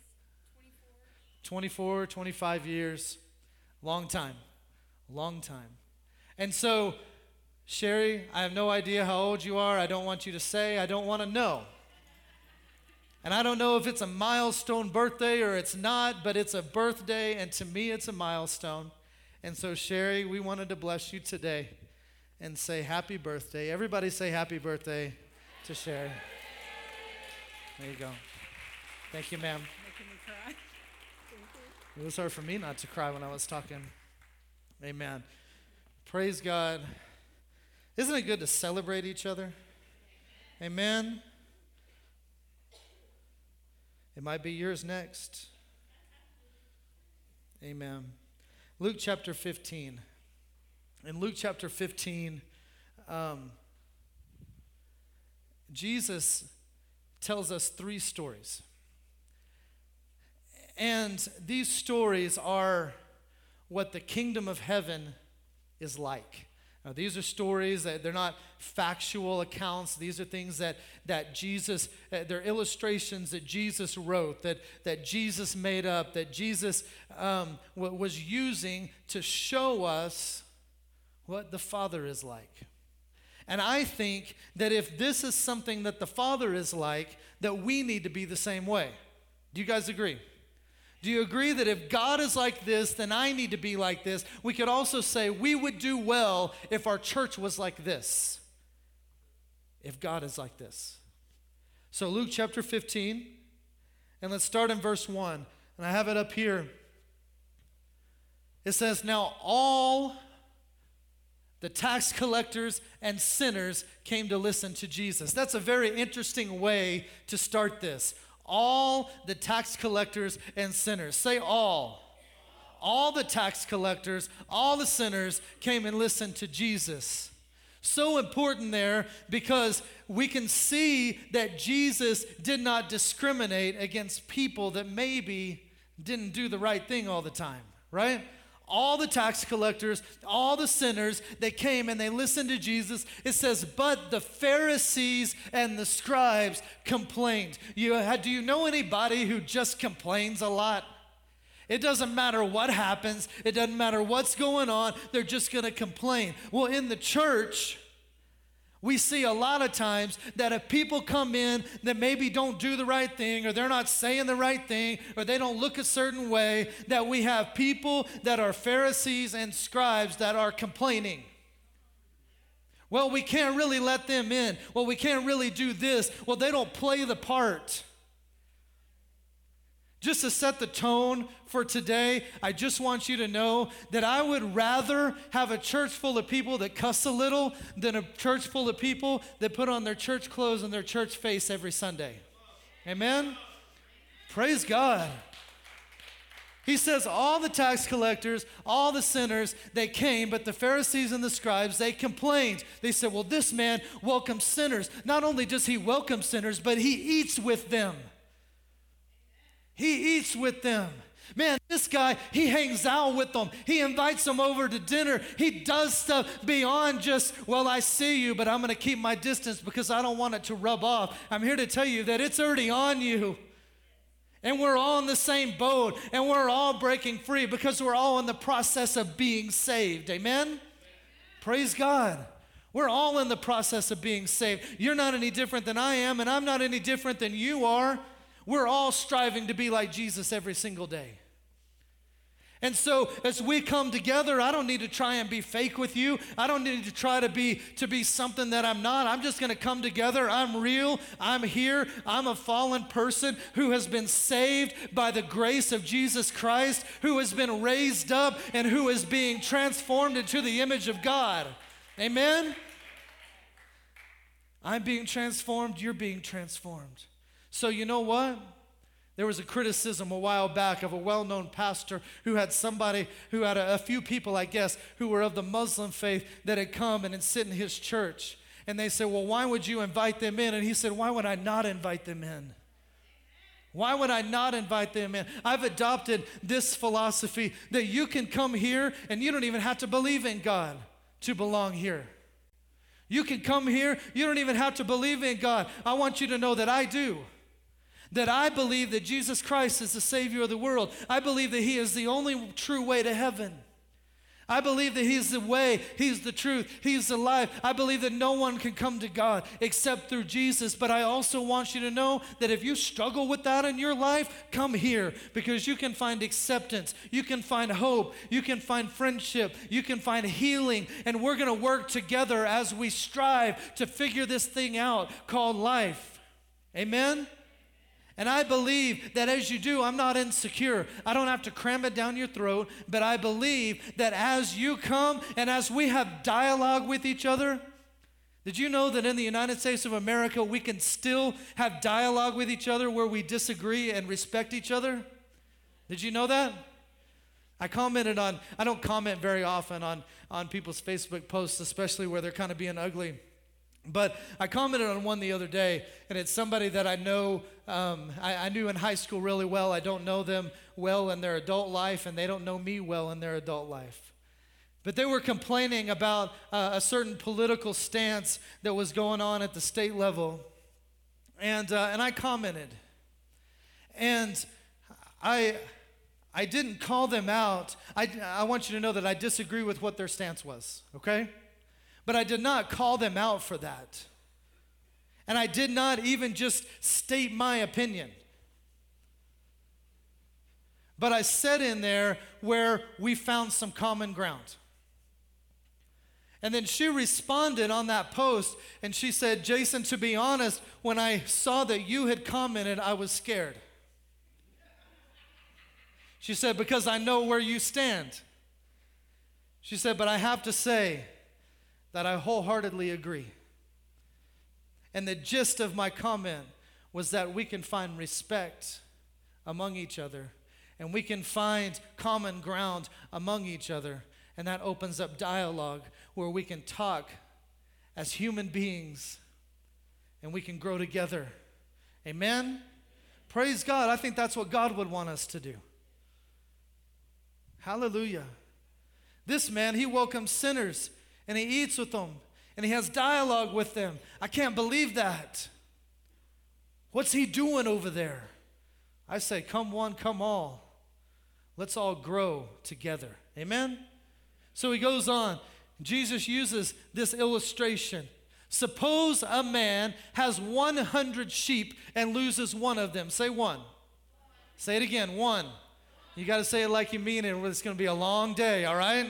24, 24. 25 years. Long time. Long time. And so, Sherry, I have no idea how old you are. I don't want you to say. I don't want to know. And I don't know if it's a milestone birthday or it's not, but it's a birthday, and to me, it's a milestone. And so, Sherry, we wanted to bless you today and say happy birthday. Everybody say happy birthday to Sherry. There you go. Thank you, ma'am. Making me cry. It was hard for me not to cry when I was talking. Amen. Praise God. Isn't it good to celebrate each other? Amen. It might be yours next. Amen. Luke chapter 15. In Luke chapter 15, um, Jesus tells us three stories. And these stories are what the kingdom of heaven is like. Now, these are stories that they're not factual accounts. These are things that, that Jesus, uh, they're illustrations that Jesus wrote, that, that Jesus made up, that Jesus um, was using to show us what the Father is like. And I think that if this is something that the Father is like, that we need to be the same way. Do you guys agree? Do you agree that if God is like this, then I need to be like this? We could also say we would do well if our church was like this. If God is like this. So, Luke chapter 15, and let's start in verse 1. And I have it up here. It says, Now all the tax collectors and sinners came to listen to Jesus. That's a very interesting way to start this. All the tax collectors and sinners. Say all. All the tax collectors, all the sinners came and listened to Jesus. So important there because we can see that Jesus did not discriminate against people that maybe didn't do the right thing all the time, right? All the tax collectors, all the sinners, they came and they listened to Jesus. It says, but the Pharisees and the scribes complained. You, do you know anybody who just complains a lot? It doesn't matter what happens, it doesn't matter what's going on, they're just going to complain. Well, in the church, we see a lot of times that if people come in that maybe don't do the right thing or they're not saying the right thing or they don't look a certain way, that we have people that are Pharisees and scribes that are complaining. Well, we can't really let them in. Well, we can't really do this. Well, they don't play the part. Just to set the tone for today, I just want you to know that I would rather have a church full of people that cuss a little than a church full of people that put on their church clothes and their church face every Sunday. Amen? Praise God. He says, All the tax collectors, all the sinners, they came, but the Pharisees and the scribes, they complained. They said, Well, this man welcomes sinners. Not only does he welcome sinners, but he eats with them. He eats with them. Man, this guy, he hangs out with them. He invites them over to dinner. He does stuff beyond just, well, I see you, but I'm going to keep my distance because I don't want it to rub off. I'm here to tell you that it's already on you. And we're all in the same boat, and we're all breaking free because we're all in the process of being saved. Amen? Amen? Praise God. We're all in the process of being saved. You're not any different than I am, and I'm not any different than you are. We're all striving to be like Jesus every single day. And so as we come together, I don't need to try and be fake with you. I don't need to try to be to be something that I'm not. I'm just going to come together. I'm real. I'm here. I'm a fallen person who has been saved by the grace of Jesus Christ, who has been raised up and who is being transformed into the image of God. Amen. I'm being transformed, you're being transformed. So, you know what? There was a criticism a while back of a well known pastor who had somebody, who had a, a, few people, I guess, who were of the Muslim faith that had come and had sit in his church. And they said, Well, why would you invite them in? And he said, Why would I not invite them in? Why would I not invite them in? I've adopted this philosophy that you can come here and you don't even have to believe in God to belong here. You can come here, you don't even have to believe in God. I want you to know that I do. That I believe that Jesus Christ is the Savior of the world. I believe that He is the only true way to heaven. I believe that He's the way, He's the truth, He's the life. I believe that no one can come to God except through Jesus. But I also want you to know that if you struggle with that in your life, come here because you can find acceptance, you can find hope, you can find friendship, you can find healing, and we're going to work together as we strive to figure this thing out called life. Amen? And I believe that as you do, I'm not insecure. I don't have to cram it down your throat, but I believe that as you come and as we have dialogue with each other, did you know that in the United States of America, we can still have dialogue with each other where we disagree and respect each other? Did you know that? I commented on, I don't comment very often on, on people's Facebook posts, especially where they're kind of being ugly. But I commented on one the other day, and it's somebody that I know, um, I, I, knew in high school really well. I don't know them well in their adult life, and they don't know me well in their adult life. But they were complaining about uh, a certain political stance that was going on at the state level. And, uh, and I commented. And I, I didn't call them out. I, I want you to know that I disagree with what their stance was, okay? But I did not call them out for that. And I did not even just state my opinion. But I said in there where we found some common ground. And then she responded on that post and she said, Jason, to be honest, when I saw that you had commented, I was scared. She said, because I know where you stand. She said, but I have to say, that I wholeheartedly agree. And the gist of my comment was that we can find respect among each other and we can find common ground among each other. And that opens up dialogue where we can talk as human beings and we can grow together. Amen? Praise God. I think that's what God would want us to do. Hallelujah. This man, he welcomes sinners and he eats with them and he has dialogue with them. I can't believe that. What's he doing over there? I say, come one, come all. Let's all grow together. Amen? So he goes on. Jesus uses this illustration. Suppose a man has 100 sheep and loses one of them. Say one. Say it again, one. You got to say it like you mean it. It's going to be a long day, all right?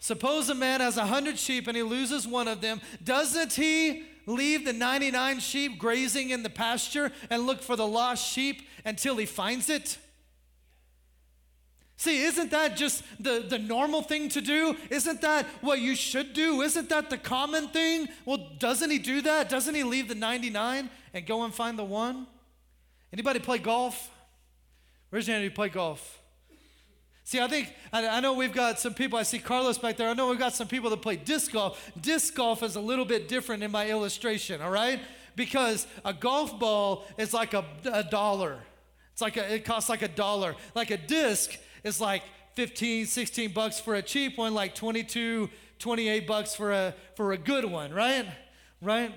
Suppose a man has a hundred sheep and he loses one of them. Doesn't he leave the 99 sheep grazing in the pasture and look for the lost sheep until he finds it? See, isn't that just the, the normal thing to do? Isn't that what you should do? Isn't that the common thing? Well, doesn't he do that? Doesn't he leave the 99 and go and find the one? Anybody play golf? Where's your hand you play golf. See, I think, I, know we've got some people, I see Carlos back there. I know we've got some people that play disc golf. Disc golf is a little bit different in my illustration, all right? Because a golf ball is like a, a dollar. It's like a, it costs like a dollar. Like a disc is like 15, 16 bucks for a cheap one, like 22, 28 bucks for a, for a good one, right? Right?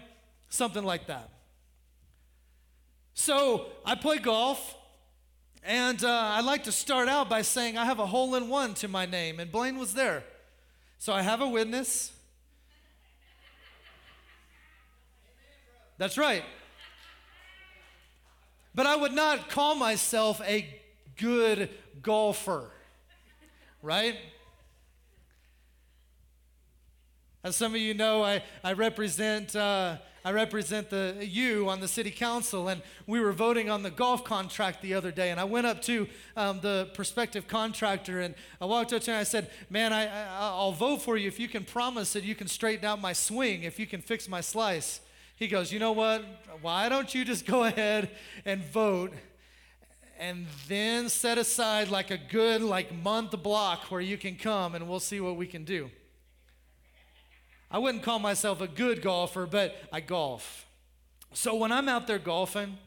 Something like that. So I play golf. And uh, I'd like to start out by saying I have a hole in one to my name, and Blaine was there. So I have a witness. That's right. But I would not call myself a good golfer, right? As some of you know, I, I represent uh, I represent the you on the city council, and we were voting on the golf contract the other day. And I went up to um, the prospective contractor, and I walked up to him and I said, "Man, I, I I'll vote for you if you can promise that you can straighten out my swing, if you can fix my slice." He goes, "You know what? Why don't you just go ahead and vote?" and then set aside like a good like month block where you can come and we'll see what we can do. I wouldn't call myself a good golfer, but I golf. So when I'm out there golfing,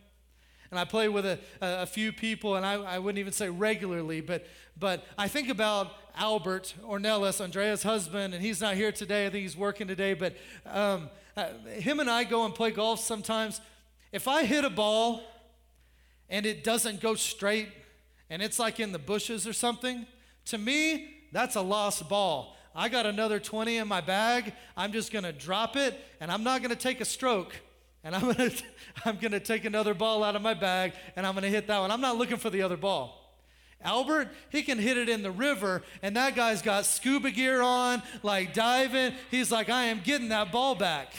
and I play with a, a, few people, and I, I, wouldn't even say regularly, but, but I think about Albert Ornelas, Andrea's husband, and he's not here today. I think he's working today, but um, uh, him and I go and play golf sometimes. If I hit a ball and it doesn't go straight and it's like in the bushes or something, to me, that's a lost ball. I got another 20 in my bag. I'm just going to drop it and I'm not going to take a stroke. And I'm going [LAUGHS] to I'm going to take another ball out of my bag and I'm going to hit that one. I'm not looking for the other ball. Albert, he can hit it in the river, and that guy's got scuba gear on, like diving. He's like, I am getting that ball back.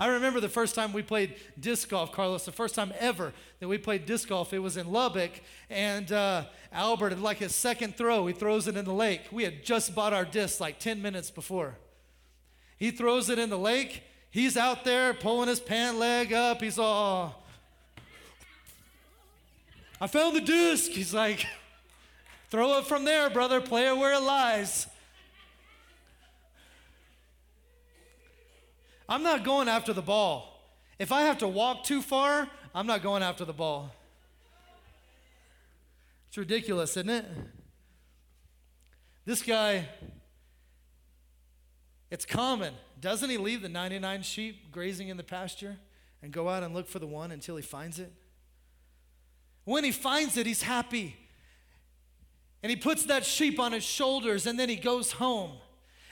I remember the first time we played disc golf, Carlos, the first time ever that we played disc golf. It was in Lubbock, and uh, Albert, like his second throw, he throws it in the lake. We had just bought our disc like 10 minutes before. He throws it in the lake. He's out there pulling his pant leg up. He's all, I found the disc. He's like, throw it from there, brother. Play it where it lies. I'm not going after the ball. If I have to walk too far, I'm not going after the ball. It's ridiculous, isn't it? This guy, it's common. Doesn't he leave the 99 sheep grazing in the pasture and go out and look for the one until he finds it? When he finds it, he's happy. And he puts that sheep on his shoulders and then he goes home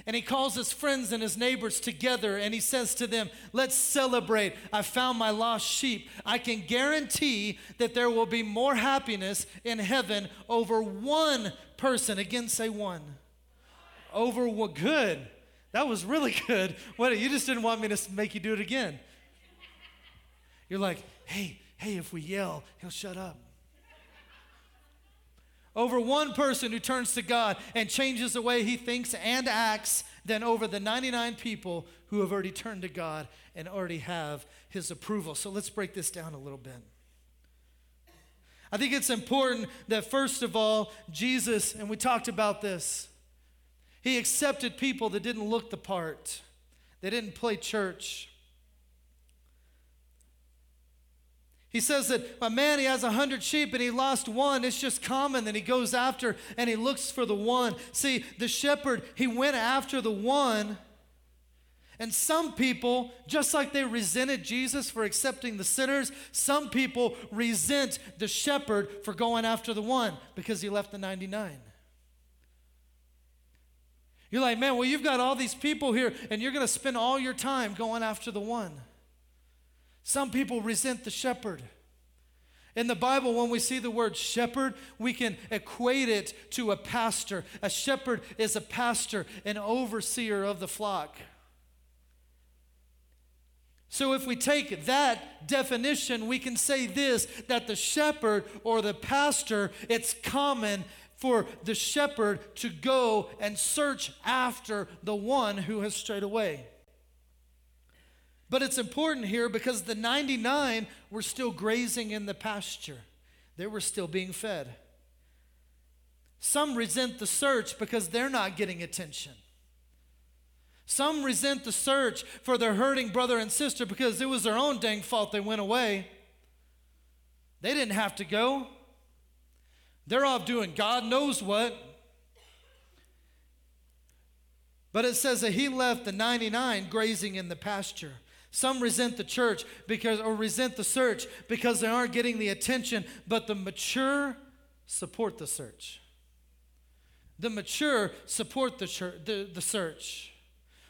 and he calls his friends and his neighbors together and he says to them, Let's celebrate. I found my lost sheep. I can guarantee that there will be more happiness in heaven over one person. Again, say one. Over what? Good. That was really [LAUGHS] good. What? You just didn't want me to make you do it again. You're like, hey, hey, if we yell, he'll shut up over one person who turns to God and changes the way he thinks and acts than over the 99 people who have already turned to God and already have his approval. So let's break this down a little bit. I think it's important that, first of all, Jesus, and we talked about this, he accepted people that didn't look the part, they didn't play church. He says that a man, he has a hundred sheep and he lost one. It's just common that he goes after and he looks for the one. See, the shepherd, he went after the one. And some people, just like they resented Jesus for accepting the sinners, some people resent the shepherd for going after the one because he left the 99. You're like, man, well, you've got all these people here and you're going to spend all your time going after the one. Some people resent the shepherd. In the Bible, when we see the word shepherd, we can equate it to a pastor. A shepherd is a pastor, an overseer of the flock. So, if we take that definition, we can say this that the shepherd or the pastor, it's common for the shepherd to go and search after the one who has strayed away. But it's important here because the 99 were still grazing in the pasture, they were still being fed. Some resent the search because they're not getting attention. Some resent the search for their hurting brother and sister because it was their own dang fault they went away. They didn't have to go. They're off doing God knows what. But it says that he left the 99 grazing in the pasture. Some resent the church because or resent the search because they aren't getting the attention, but the mature support the search. The mature support the, church, the, the search.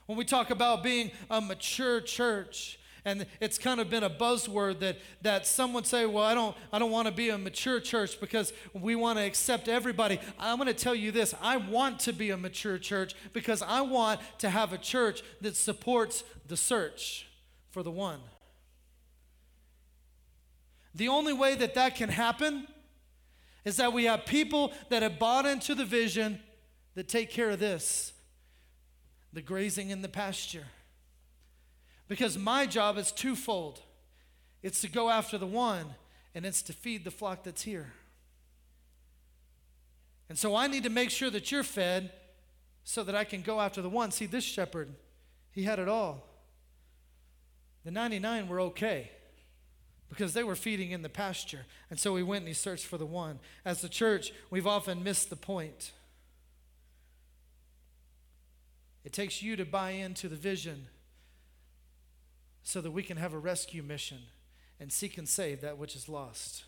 When we talk about being a mature church, and it's kind of been a buzzword that that someone say, well, I don't I don't want to be a mature church because we want to accept everybody. I'm going to tell you this: I want to be a mature church because I want to have a church that supports the search for the one. The only way that that can happen is that we have people that have bought into the vision that take care of this the grazing in the pasture. Because my job is twofold it's to go after the one, and it's to feed the flock that's here. And so I need to make sure that you're fed so that I can go after the one. See, this shepherd, he had it all. The 99 were okay because they were feeding in the pasture. And so he went and he searched for the one. As the church, we've often missed the point. It takes you to buy into the vision so that we can have a rescue mission and seek and save that which is lost.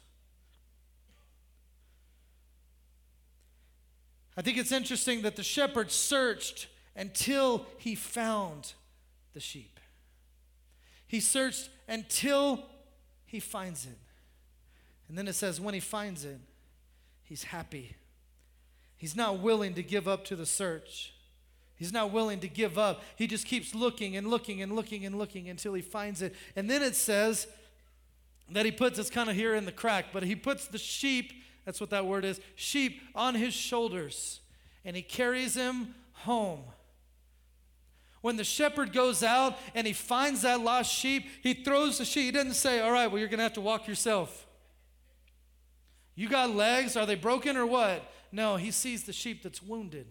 I think it's interesting that the shepherd searched until he found the sheep. He searched until he finds it. And then it says, when he finds it, he's happy. He's not willing to give up to the search. He's not willing to give up. He just keeps looking and looking and looking and looking until he finds it. And then it says that he puts, it's kind of here in the crack, but he puts the sheep, that's what that word is, sheep on his shoulders, and he carries him home. When the shepherd goes out and he finds that lost sheep, he throws the sheep. He doesn't say, All right, well, you're going to have to walk yourself. You got legs? Are they broken or what? No, he sees the sheep that's wounded.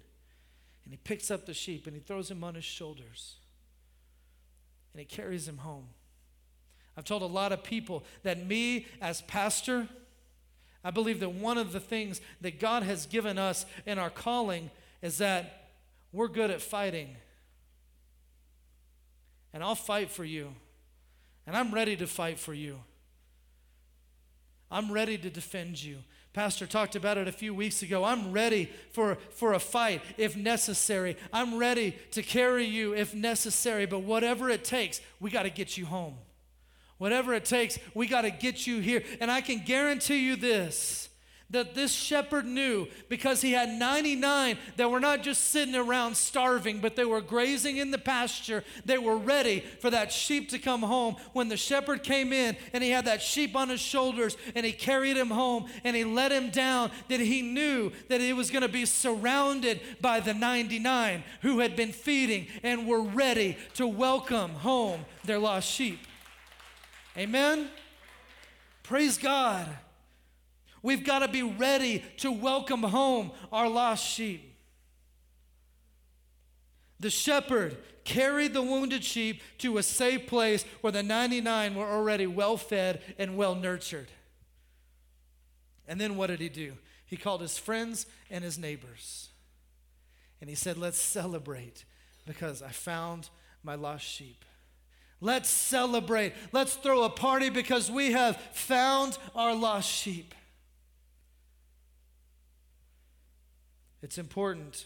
And he picks up the sheep and he throws him on his shoulders. And he carries him home. I've told a lot of people that me as pastor, I believe that one of the things that God has given us in our calling is that we're good at fighting. And I'll fight for you. And I'm ready to fight for you. I'm ready to defend you. Pastor talked about it a few weeks ago. I'm ready for, for a fight if necessary. I'm ready to carry you if necessary. But whatever it takes, we got to get you home. Whatever it takes, we got to get you here. And I can guarantee you this that this shepherd knew because he had 99 that were not just sitting around starving, but they were grazing in the pasture. They were ready for that sheep to come home. When the shepherd came in and he had that sheep on his shoulders and he carried him home and he let him down, that he knew that he was going to be surrounded by the 99 who had been feeding and were ready to welcome home their lost sheep. Amen? Praise God. We've got to be ready to welcome home our lost sheep. The shepherd carried the wounded sheep to a safe place where the 99 were already well fed and well nurtured. And then what did he do? He called his friends and his neighbors. And he said, Let's celebrate because I found my lost sheep. Let's celebrate. Let's throw a party because we have found our lost sheep. It's important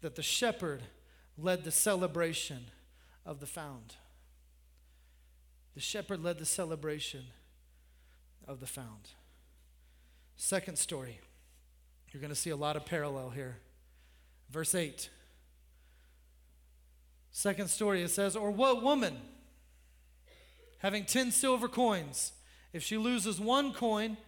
that the shepherd led the celebration of the found. The shepherd led the celebration of the found. Second story. You're going to see a lot of parallel here. Verse 8. Second story, it says, Or what woman, having 10 silver coins, if she loses one coin,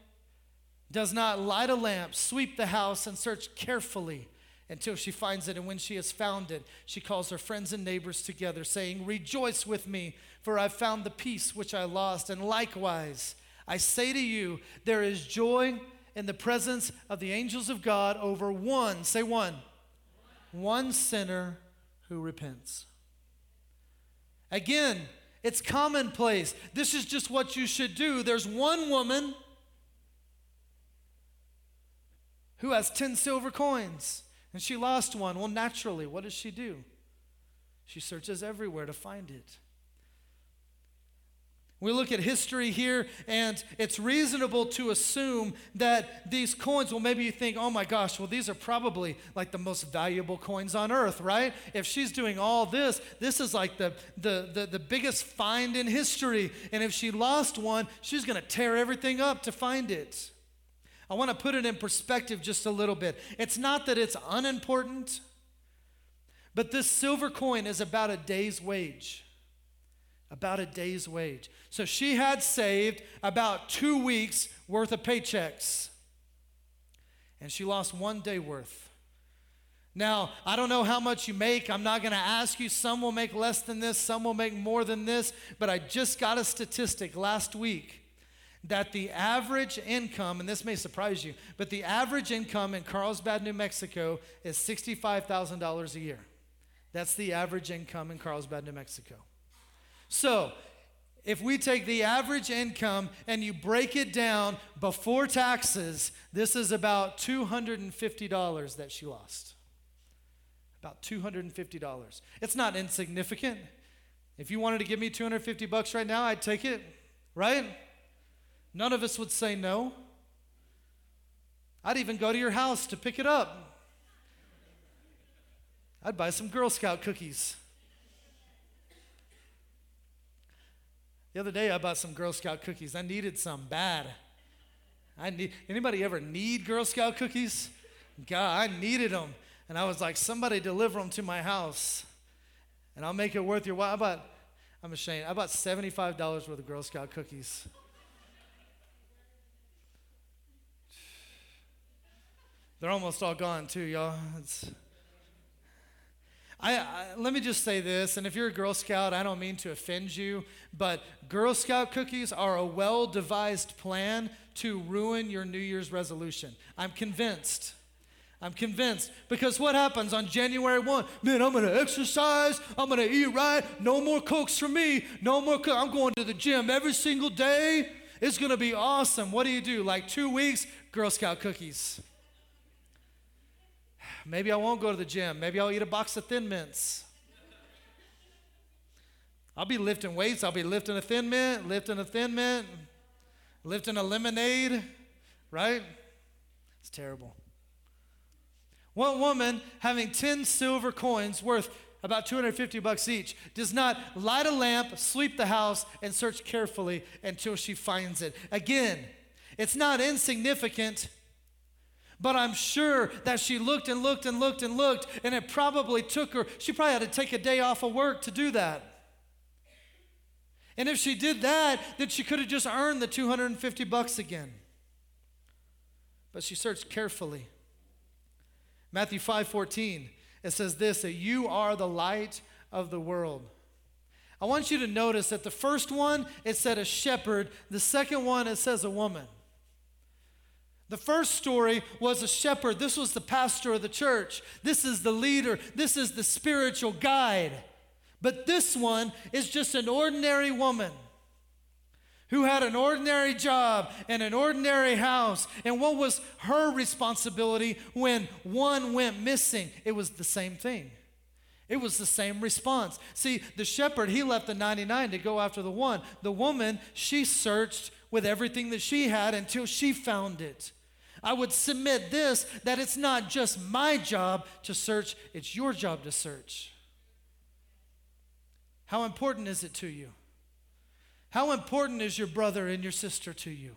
does not light a lamp, sweep the house, and search carefully until she finds it. And when she has found it, she calls her friends and neighbors together, saying, Rejoice with me, for I've found the piece which I lost. And likewise, I say to you, there is joy in the presence of the angels of God over one, say one, one sinner who repents. Again, it's commonplace. This is just what you should do. There's one woman who has 10 silver coins and she lost one. Well, naturally, what does she do? She searches everywhere to find it. We look at history here, and it's reasonable to assume that these coins, well, maybe you think, oh my gosh, well, these are probably like the most valuable coins on earth, right? If she's doing all this, this is like the, the, the, the biggest find in history. And if she lost one, she's going to tear everything up to find it. I want to put it in perspective just a little bit. It's not that it's unimportant, but this silver coin is about a day's wage about a day's wage. So she had saved about two weeks worth of paychecks. And she lost one day worth. Now, I don't know how much you make. I'm not going to ask you. Some will make less than this, some will make more than this. But I just got a statistic last week that the average income, and this may surprise you, but the average income in Carlsbad, New Mexico is $65,000 a year. That's the average income in Carlsbad, New Mexico. So, if we take the average income and you break it down before taxes, this is about $250 that she lost. About $250. It's not insignificant. If you wanted to give me 250 bucks right now, I'd take it, right? None of us would say no. I'd even go to your house to pick it up. I'd buy some Girl Scout cookies. The other day I bought some Girl Scout cookies. I needed some bad. I need anybody ever need Girl Scout cookies? God, I needed them. And I was like, somebody deliver them to my house. And I'll make it worth your while. I bought, I'm ashamed. I bought $75 worth of Girl Scout cookies. They're almost all gone too, y'all. It's, I, I, let me just say this, and if you're a Girl Scout, I don't mean to offend you, but Girl Scout cookies are a well devised plan to ruin your New Year's resolution. I'm convinced. I'm convinced. Because what happens on January 1? Man, I'm going to exercise. I'm going to eat right. No more Cokes for me. No more Coke. I'm going to the gym every single day. It's going to be awesome. What do you do? Like two weeks, Girl Scout cookies. Maybe I won't go to the gym. Maybe I'll eat a box of Thin Mints. I'll be lifting weights. I'll be lifting a Thin Mint, lifting a Thin Mint, lifting a lemonade, right? It's terrible. One woman having 10 silver coins worth about 250 bucks each does not light a lamp, sweep the house, and search carefully until she finds it. Again, it's not insignificant but I'm sure that she looked and looked and looked and looked, and it probably took her, she probably had to take a day off of work to do that. And if she did that, then she could have just earned the 250 bucks again. But she searched carefully. Matthew 5:14, it says this that you are the light of the world. I want you to notice that the first one it said a shepherd, the second one it says a woman. The first story was a shepherd. This was the pastor of the church. This is the leader. This is the spiritual guide. But this one is just an ordinary woman who had an ordinary job and an ordinary house. And what was her responsibility when one went missing? It was the same thing. It was the same response. See, the shepherd, he left the 99 to go after the one. The woman, she searched with everything that she had until she found it. I would submit this that it's not just my job to search, it's your job to search. How important is it to you? How important is your brother and your sister to you?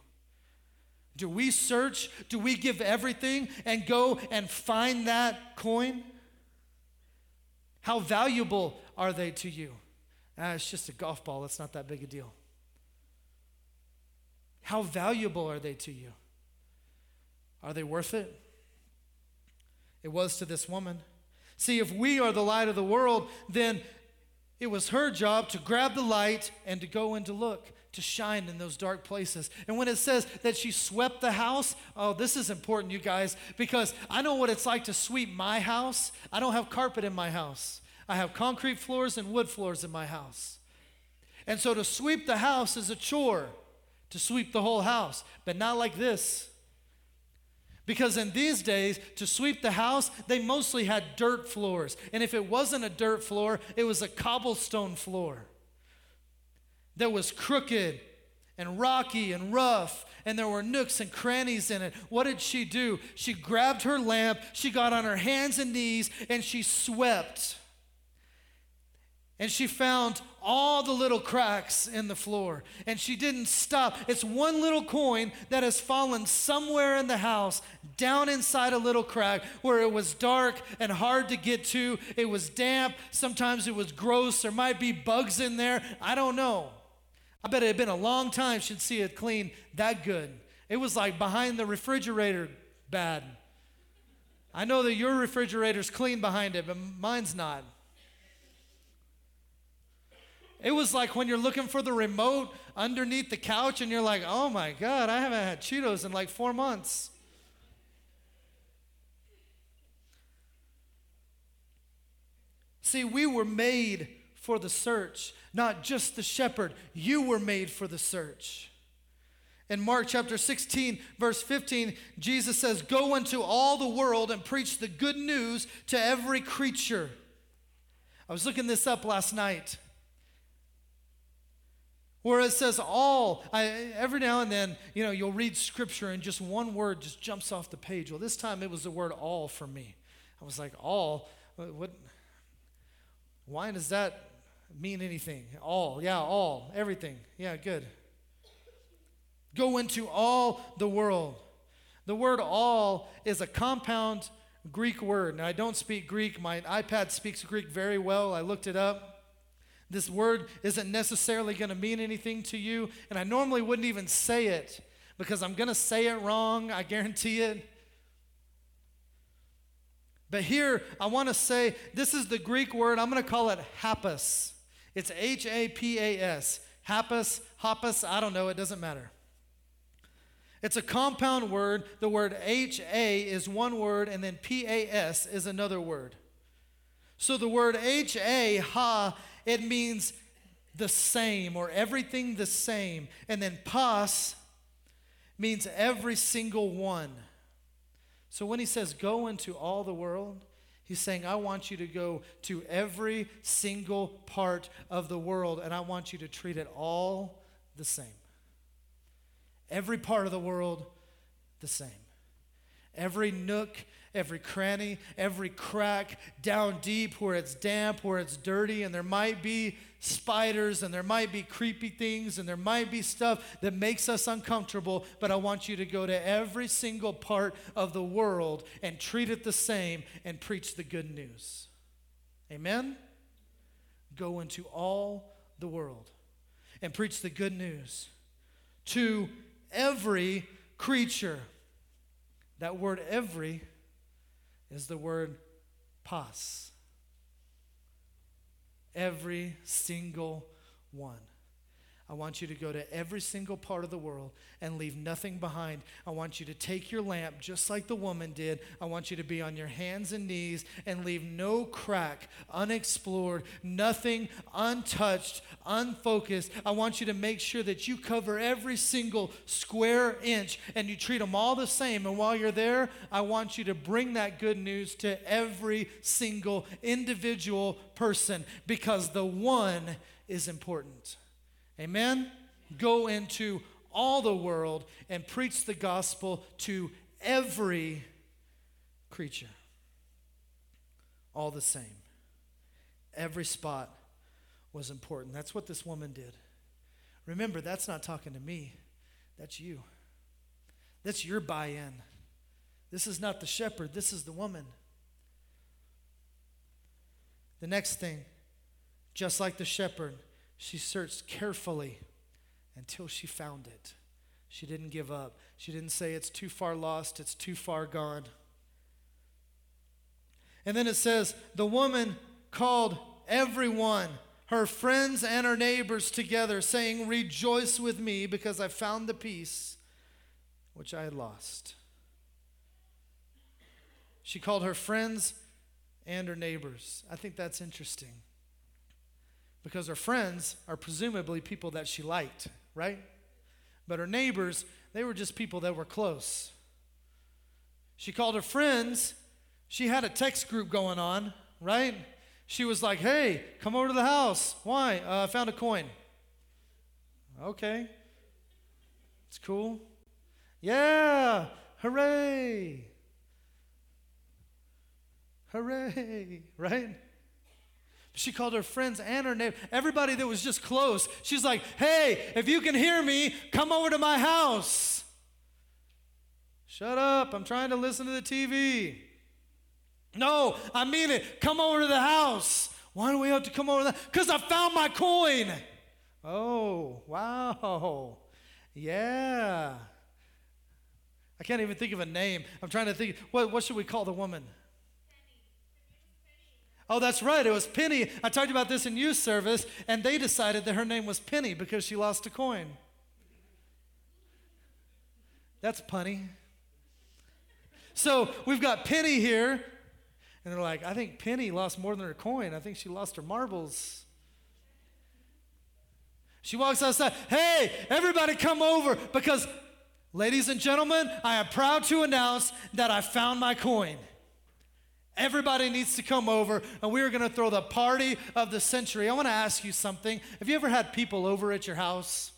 Do we search? Do we give everything and go and find that coin? How valuable are they to you? Ah, it's just a golf ball, it's not that big a deal. How valuable are they to you? Are they worth it? It was to this woman. See, if we are the light of the world, then it was her job to grab the light and to go and to look, to shine in those dark places. And when it says that she swept the house, oh, this is important, you guys, because I know what it's like to sweep my house. I don't have carpet in my house, I have concrete floors and wood floors in my house. And so to sweep the house is a chore, to sweep the whole house, but not like this. Because in these days, to sweep the house, they mostly had dirt floors. And if it wasn't a dirt floor, it was a cobblestone floor. that was crooked and rocky and rough, and there were nooks and crannies in it. What did she do? She grabbed her lamp, she got on her hands and knees, and she swept. And she found all the little cracks in the floor. And she didn't stop. It's one little coin that has fallen somewhere in the house, down inside a little crack where it was dark and hard to get to. It was damp. Sometimes it was gross. There might be bugs in there. I don't know. I bet it had been a long time she'd see it clean that good. It was like behind the refrigerator bad. I know that your refrigerator's clean behind it, but mine's not. It was like when you're looking for the remote underneath the couch and you're like, oh my God, I haven't had Cheetos in like four months. See, we were made for the search, not just the shepherd. You were made for the search. In Mark chapter 16, verse 15, Jesus says, Go into all the world and preach the good news to every creature. I was looking this up last night where it says all I, every now and then you know you'll read scripture and just one word just jumps off the page. Well this time it was the word all for me. I was like all? What, why does that mean anything? All yeah all everything. Yeah good. Go into all the world. The word all is a compound greek word. Now i don't speak greek. My ipad speaks greek very well. I looked it up this word isn't necessarily going to mean anything to you, and I normally wouldn't even say it because I'm going to say it wrong, I guarantee it. But here, I want to say this is the Greek word, I'm going to call it hapas. It's H A P A S. Hapas, hapas, I don't know, it doesn't matter. It's a compound word. The word H A is one word, and then P A S is another word. So the word H A, ha, it means the same or everything the same. And then pas means every single one. So when he says go into all the world, he's saying, I want you to go to every single part of the world and I want you to treat it all the same. Every part of the world, the same. Every nook every cranny, every crack, down deep where it's damp, where it's dirty, and there might be spiders and there might be creepy things and there might be stuff that makes us uncomfortable, but I want you to go to every single part of the world and treat it the same and preach the good news. Amen? Go into all the world and preach the good news to every creature. That word every is the word pas. Every single one. I want you to go to every single part of the world and leave nothing behind. I want you to take your lamp just like the woman did. I want you to be on your hands and knees and leave no crack unexplored, nothing untouched, unfocused. I want you to make sure that you cover every single square inch and you treat them all the same. And while you're there, I want you to bring that good news to every single individual person because the one is important. Amen? Go into all the world and preach the gospel to every creature. All the same. Every spot was important. That's what this woman did. Remember, that's not talking to me, that's you. That's your buy in. This is not the shepherd, this is the woman. The next thing, just like the shepherd, she searched carefully until she found it. She didn't give up. She didn't say, It's too far lost, it's too far gone. And then it says, The woman called everyone, her friends and her neighbors together, saying, Rejoice with me because I found the piece which I had lost. She called her friends and her neighbors. I think that's interesting because her friends are presumably people that she liked, right? But her neighbors, they were just people that were close. She called her friends. She had a text group going on, right? She was like, hey, come over to the house. Why? Uh, I found a coin. Okay. It's cool. Yeah. Hooray. Hooray. [LAUGHS] Right? She called her friends and her neighbor, everybody that was just close. She's like, hey, if you can hear me, come over to my house. Shut up. I'm trying to listen to the TV. No, I mean it. Come over to the house. Why do we have to come over? Because I found my coin. Oh, wow. Yeah. I can't even think of a name. I'm trying to think. What, what should we call the woman? Oh, that's right. It was Penny. I talked about this in youth service, and they decided that her name was Penny because she lost a coin. That's punny. So we've got Penny here, and they're like, I think Penny lost more than her coin. I think she lost her marbles. She walks outside. Hey, everybody come over because, ladies and gentlemen, I am proud to announce that I found my coin. Everybody needs to come over, and we are going to throw the party of the century. I want to ask you something. Have you ever had people over at your house?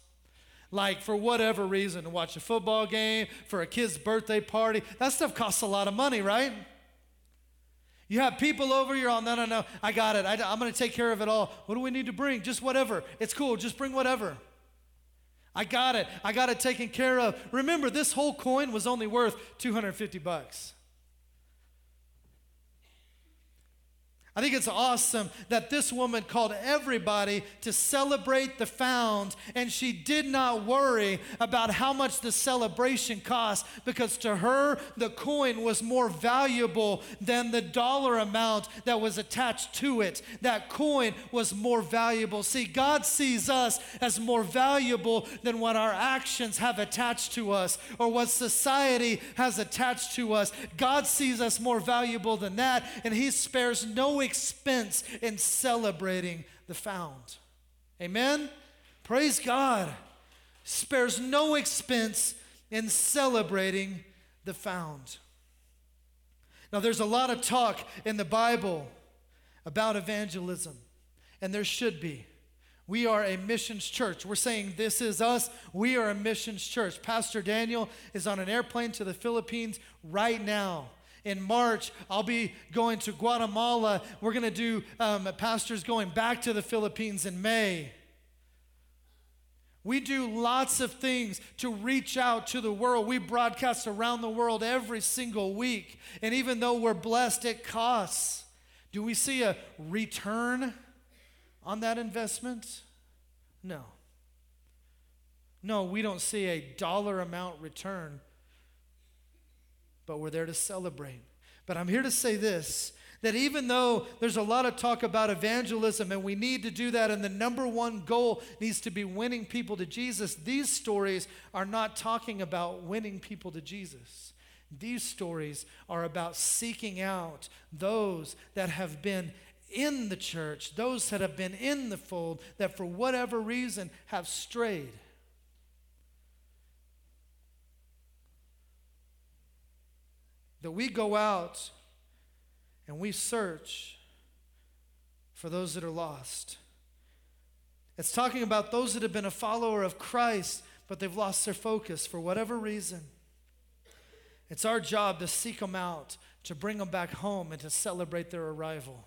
Like, for whatever reason, to watch a football game, for a kid's birthday party? That stuff costs a lot of money, right? You have people over, you're all, no, no, no, I got it. I, am going to take care of it all. What do we need to bring? Just whatever. It's cool. Just bring whatever. I got it. I got it taken care of. Remember, this whole coin was only worth 250 bucks. I think it's awesome that this woman called everybody to celebrate the found, and she did not worry about how much the celebration cost because to her, the coin was more valuable than the dollar amount that was attached to it. That coin was more valuable. See, God sees us as more valuable than what our actions have attached to us or what society has attached to us. God sees us more valuable than that, and He spares no expense in celebrating the found. Amen? Praise God. Spares no expense in celebrating the found. Now, there's a lot of talk in the Bible about evangelism, and there should be. We are a missions church. We're saying this is us. We are a missions church. Pastor Daniel is on an airplane to the Philippines right now. In March, I'll be going to Guatemala. We're going to do um, pastors going back to the Philippines in May. We do lots of things to reach out to the world. We broadcast around the world every single week. And even though we're blessed, it costs. Do we see a return on that investment? No. No, we don't see a dollar amount return but we're there to celebrate. But I'm here to say this that even though there's a lot of talk about evangelism and we need to do that, and the number one goal needs to be winning people to Jesus, these stories are not talking about winning people to Jesus. These stories are about seeking out those that have been in the church, those that have been in the fold, that for whatever reason have strayed. That we go out and we search for those that are lost. It's talking about those that have been a follower of Christ, but they've lost their focus for whatever reason. It's our job to seek them out, to bring them back home, and to celebrate their arrival.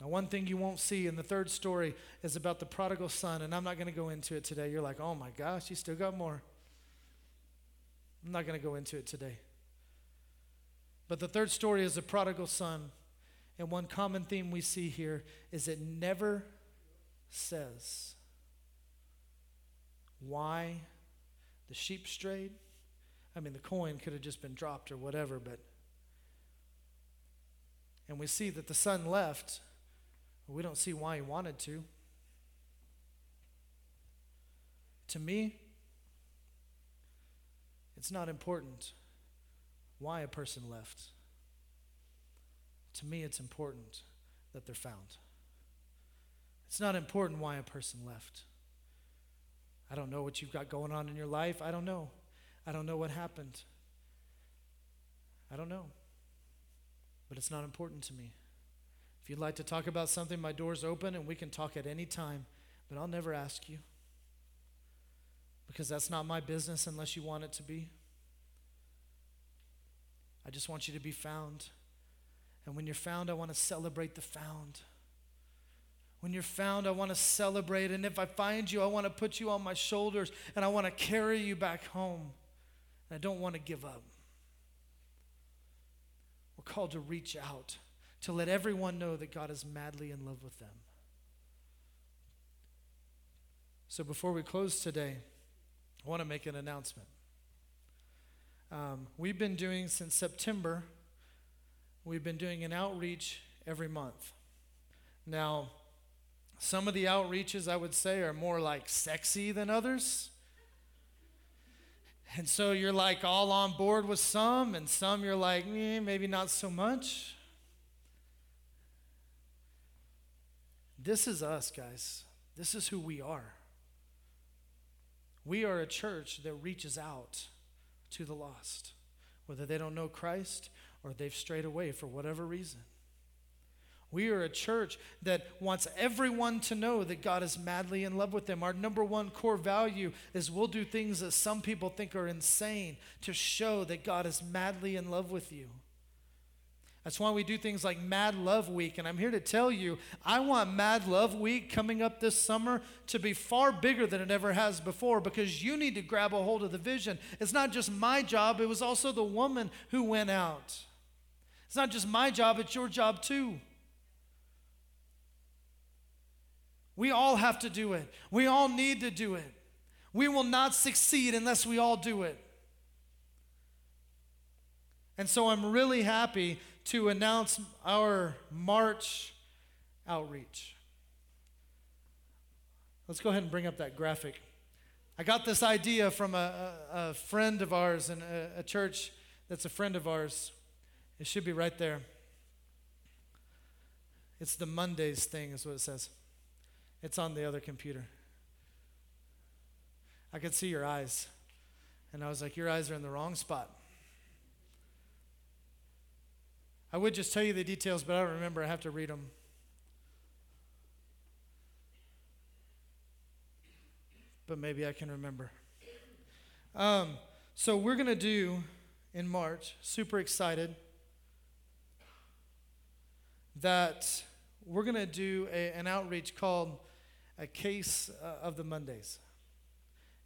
Now, one thing you won't see in the third story is about the prodigal son, and I'm not going to go into it today. You're like, oh my gosh, you still got more. I'm not going to go into it today. But the third story is the prodigal son. And one common theme we see here is it never says why the sheep strayed. I mean, the coin could have just been dropped or whatever, but. And we see that the son left. We don't see why he wanted to. To me, it's not important why a person left. To me, it's important that they're found. It's not important why a person left. I don't know what you've got going on in your life. I don't know. I don't know what happened. I don't know. But it's not important to me. If you'd like to talk about something, my door's open and we can talk at any time, but I'll never ask you because that's not my business unless you want it to be. I just want you to be found. And when you're found, I want to celebrate the found. When you're found, I want to celebrate. And if I find you, I want to put you on my shoulders and I want to carry you back home. And I don't want to give up. We're called to reach out, to let everyone know that God is madly in love with them. So before we close today, I want to make an announcement. Um, we've been doing since September, we've been doing an outreach every month. Now, some of the outreaches I would say are more like sexy than others. And so you're like all on board with some, and some you're like, eh, maybe not so much. This is us, guys. This is who we are. We are a church that reaches out to the lost, whether they don't know Christ or they've strayed away for whatever reason. We are a church that wants everyone to know that God is madly in love with them. Our number one core value is we'll do things that some people think are insane to show that God is madly in love with you. That's why we do things like Mad Love Week. And I'm here to tell you, I want Mad Love Week coming up this summer to be far bigger than it ever has before because you need to grab a hold of the vision. It's not just my job, it was also the woman who went out. It's not just my job, it's your job too. We all have to do it. We all need to do it. We will not succeed unless we all do it. And so I'm really happy to announce our March outreach. Let's go ahead and bring up that graphic. I got this idea from a, a, friend of ours in a, a church that's a friend of ours. It should be right there. It's the Mondays thing, is what it says. It's on the other computer. I could see your eyes. And I was like, Your eyes are in the wrong spot. I would just tell you the details, but I don't remember. I have to read them. But maybe I can remember. Um, so we're going to do in March, super excited, that we're going to do a, an outreach called a case uh, of the Mondays.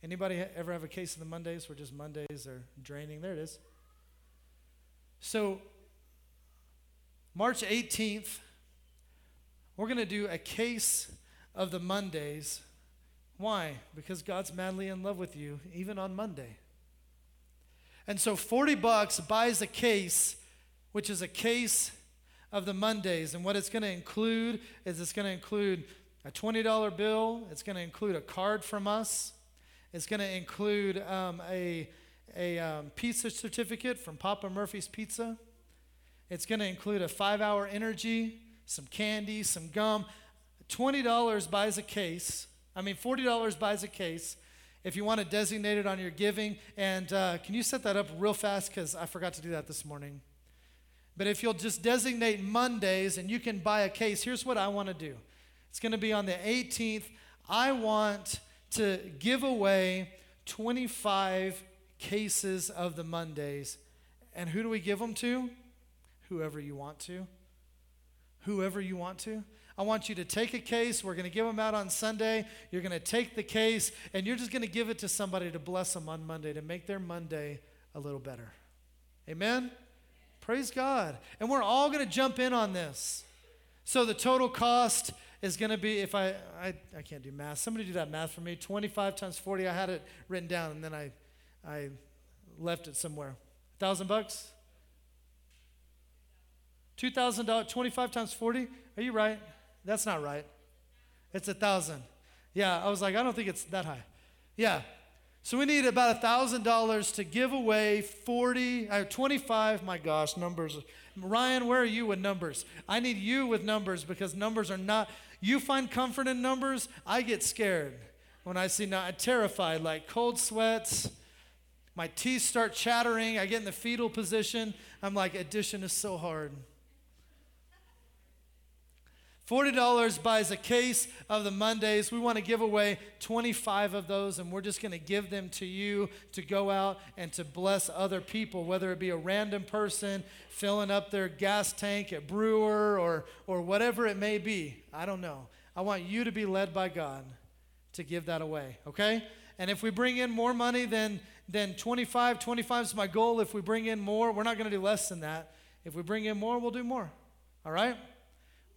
Anybody ever have a case of the Mondays where just Mondays are draining? There it is. So, March 18th, we're going to do a case of the Mondays. Why? Because God's madly in love with you, even on Monday. And so 40 bucks buys a case, which is a case of the Mondays. And what it's going to include is it's going to include a $20 bill, it's going to include a card from us, it's going to include um, a, a um, pizza certificate from Papa Murphy's Pizza. It's going to include a five hour energy, some candy, some gum. $20 buys a case. I mean, $40 buys a case if you want to designate it on your giving. And uh, can you set that up real fast? Because I forgot to do that this morning. But if you'll just designate Mondays and you can buy a case, here's what I want to do it's going to be on the 18th. I want to give away 25 cases of the Mondays. And who do we give them to? Whoever you want to. Whoever you want to. I want you to take a case. We're going to give them out on Sunday. You're going to take the case and you're just going to give it to somebody to bless them on Monday to make their Monday a little better. Amen? Praise God. And we're all going to jump in on this. So the total cost is going to be, if I, I, I can't do math. Somebody do that math for me. 25 times 40. I had it written down and then I, I left it somewhere. A thousand bucks? $2,000, 25 times 40? Are you right? That's not right. It's a thousand. Yeah, I was like, I don't think it's that high. Yeah. So we need about a thousand dollars to give away 40, uh, 25. My gosh, numbers. Ryan, where are you with numbers? I need you with numbers because numbers are not. You find comfort in numbers. I get scared when I see. not, I'm terrified, like cold sweats. My teeth start chattering. I get in the fetal position. I'm like, addition is so hard. $40 buys a case of the Mondays. We want to give away 25 of those, and we're just going to give them to you to go out and to bless other people, whether it be a random person filling up their gas tank at Brewer or, or whatever it may be. I don't know. I want you to be led by God to give that away, okay? And if we bring in more money than, than 25, 25 is my goal. If we bring in more, we're not going to do less than that. If we bring in more, we'll do more, all right?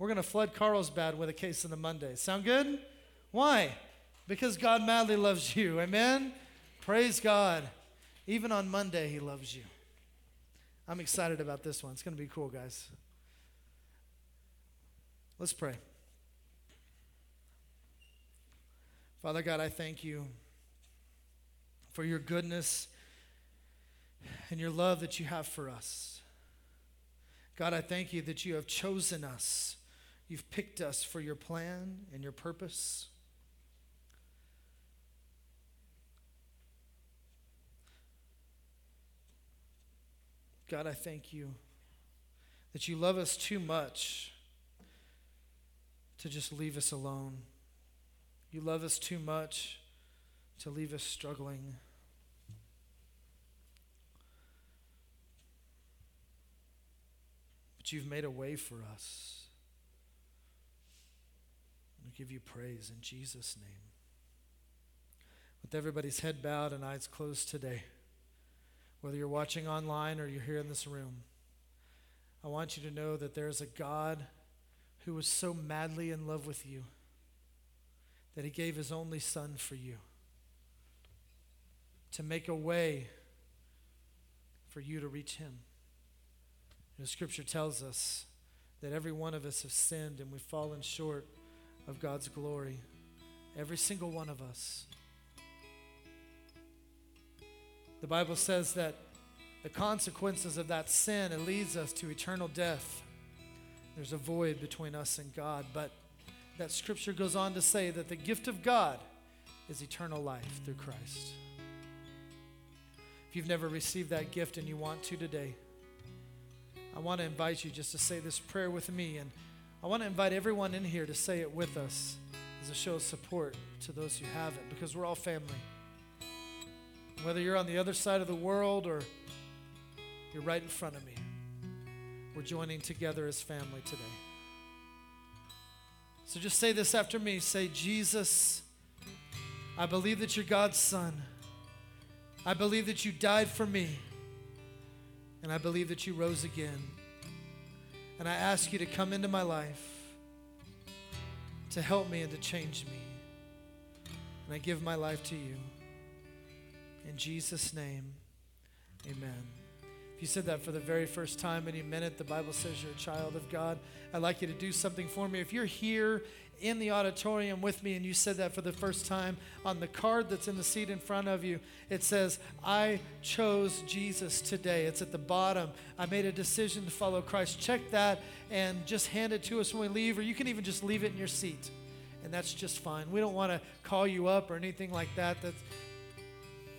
We're going to flood Carlsbad with a case on the Monday. Sound good? Why? Because God madly loves you. Amen? Praise God. Even on Monday, He loves you. I'm excited about this one. It's going to be cool, guys. Let's pray. Father God, I thank you for your goodness and your love that you have for us. God, I thank you that you have chosen us You've picked us for your plan and your purpose. God, I thank you that you love us too much to just leave us alone. You love us too much to leave us struggling. But you've made a way for us. Give you praise in Jesus' name. With everybody's head bowed and eyes closed today, whether you're watching online or you're here in this room, I want you to know that there is a God who was so madly in love with you that he gave his only son for you to make a way for you to reach him. the scripture tells us that every one of us have sinned and we've fallen short of God's glory. Every single one of us. The Bible says that the consequences of that sin it leads us to eternal death. There's a void between us and God, but that scripture goes on to say that the gift of God is eternal life through Christ. If you've never received that gift and you want to today, I want to invite you just to say this prayer with me and I want to invite everyone in here to say it with us as a show of support to those who haven't, because we're all family. Whether you're on the other side of the world or you're right in front of me, we're joining together as family today. So just say this after me. Say, Jesus, I believe that you're God's son. I believe that you died for me. And I believe that you rose again. And I ask you to come into my life to help me and to change me. And I give my life to you. In Jesus' name, amen. If you said that for the very first time meant it, the Bible says you're a child of God. I'd like you to do something for me. If you're here in the auditorium with me and you said that for the first time, on the card that's in the seat in front of you, it says, I chose Jesus today. It's at the bottom. I made a decision to follow Christ. Check that and just hand it to us when we leave, or you can even just leave it in your seat. And that's just fine. We don't want to call you up or anything like that. That's,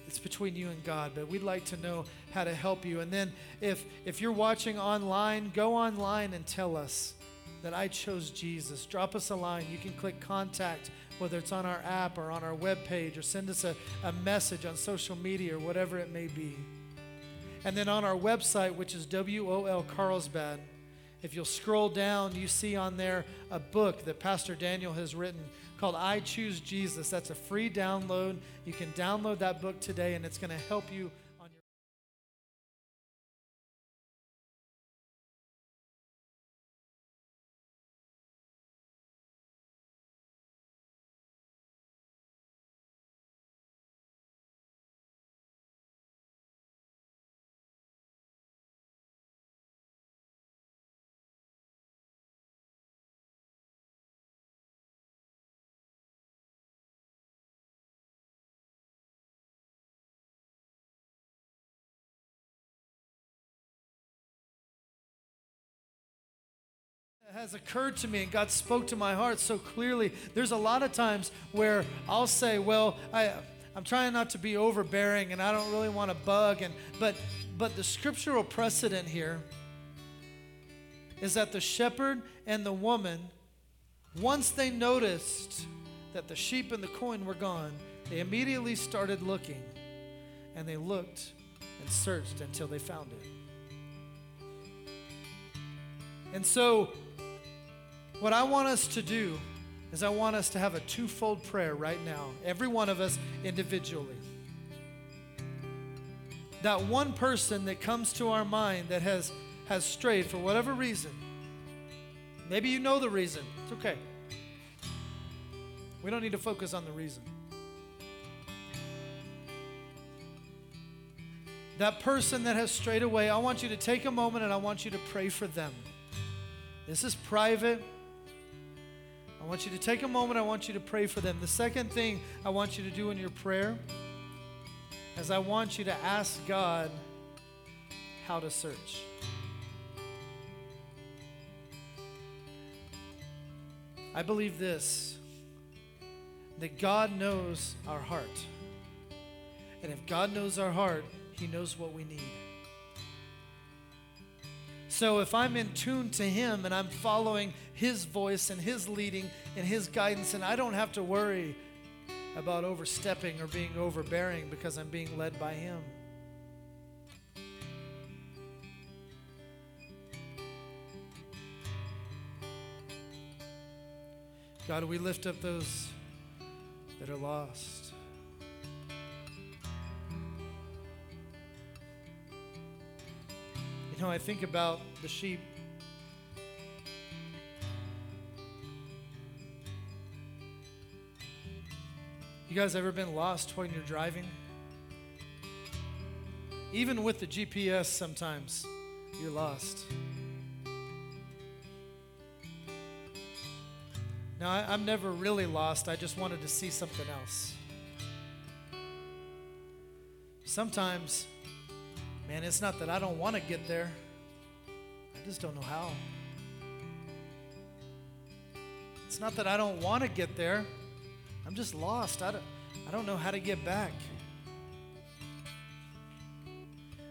it's between you and God, but we'd like to know how to help you. And then if if you're watching online, go online and tell us that I chose Jesus. Drop us a line. You can click contact, whether it's on our app or on our web page, or send us a, a message on social media or whatever it may be. And then on our website, which is WOL Carlsbad, if you'll scroll down, you see on there a book that Pastor Daniel has written called I Choose Jesus. That's a free download. You can download that book today, and it's going to help you has occurred to me and God spoke to my heart so clearly. There's a lot of times where I'll say, well, I, I'm trying not to be overbearing and I don't really want to bug and but but the scriptural precedent here is that the shepherd and the woman Once they noticed that the sheep and the coin were gone, they immediately started looking. And they looked and searched until they found it. And so, what I want us to do is I want us to have a twofold prayer right now, every one of us individually. That one person that comes to our mind that has, has strayed for whatever reason. Maybe you know the reason. It's okay. We don't need to focus on the reason. That person that has strayed away, I want you to take a moment and I want you to pray for them. This is private. I want you to take a moment. I want you to pray for them. The second thing I want you to do in your prayer is I want you to ask God how to search. I believe this that God knows our heart. And if God knows our heart, He knows what we need. So if I'm in tune to Him and I'm following His voice and His leading and His guidance, and I don't have to worry about overstepping or being overbearing because I'm being led by Him. God, we lift up those that are lost. You know, I think about the sheep. You guys ever been lost when you're driving? Even with the GPS, sometimes you're lost. Now, I, I'm never really lost. I just wanted to see something else. Sometimes, man, it's not that I don't want to get there, I just don't know how. It's not that I don't want to get there, I'm just lost. I don't, I don't know how to get back.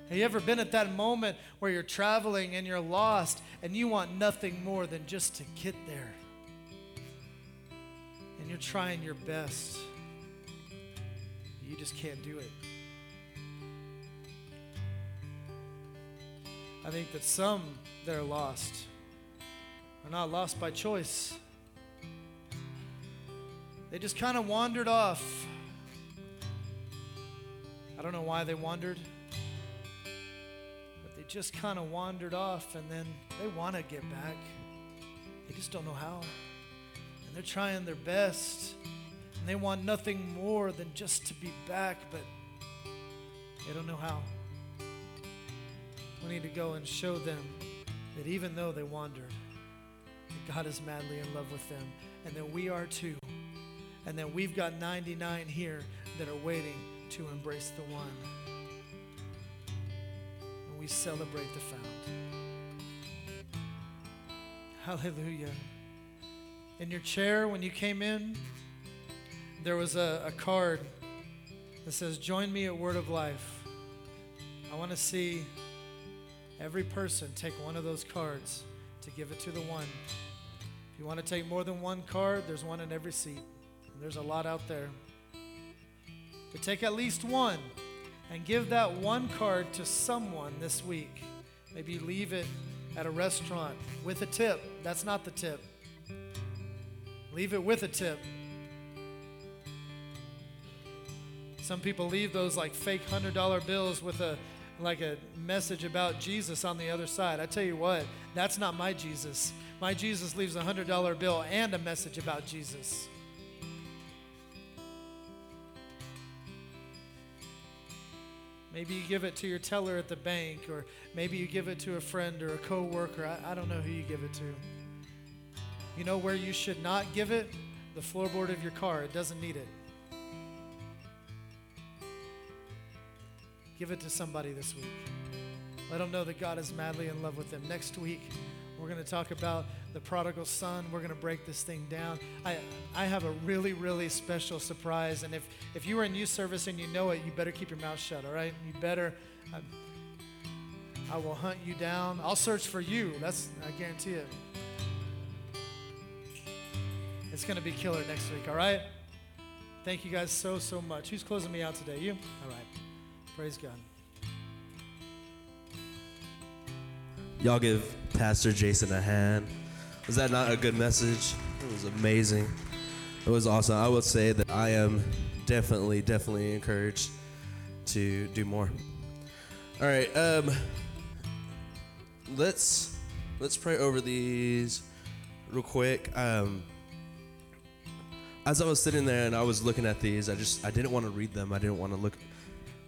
Have you ever been at that moment where you're traveling and you're lost and you want nothing more than just to get there? And you're trying your best. You just can't do it. I think that some that are lost are not lost by choice. They just kind of wandered off. I don't know why they wandered, but they just kind of wandered off and then they want to get back. They just don't know how. And they're trying their best and they want nothing more than just to be back, but they don't know how. We need to go and show them that even though they wandered, that God is madly in love with them and that we are too and then we've got 99 here that are waiting to embrace the one. And we celebrate the found. Hallelujah. In your chair, when you came in, there was a, a card that says, Join me at Word of Life. I want to see every person take one of those cards to give it to the one. If you want to take more than one card, there's one in every seat. There's a lot out there. But take at least one and give that one card to someone this week. Maybe leave it at a restaurant with a tip. That's not the tip. Leave it with a tip. Some people leave those like fake $100 bills with a like a message about Jesus on the other side. I tell you what, that's not my Jesus. My Jesus leaves a $100 bill and a message about Jesus. Maybe you give it to your teller at the bank, or maybe you give it to a friend or a coworker. I, I don't know who you give it to. You know where you should not give it? The floorboard of your car. It doesn't need it. Give it to somebody this week. Let them know that God is madly in love with them. Next week, we're going to talk about the prodigal son. We're going to break this thing down. I, I have a really, really special surprise. And if, if you are in youth service and you know it, you better keep your mouth shut, all right? You better. I, I will hunt you down. I'll search for you. That's, I guarantee it. It's going to be killer next week, all right? Thank you guys so, so much. Who's closing me out today? You? All right. Praise God. Y'all give Pastor Jason a hand. Was that not a good message? It was amazing. It was awesome. I would say that I am definitely, definitely encouraged to do more. All right, um, let's let's pray over these real quick. Um, as I was sitting there and I was looking at these, I just I didn't want to read them. I didn't want to look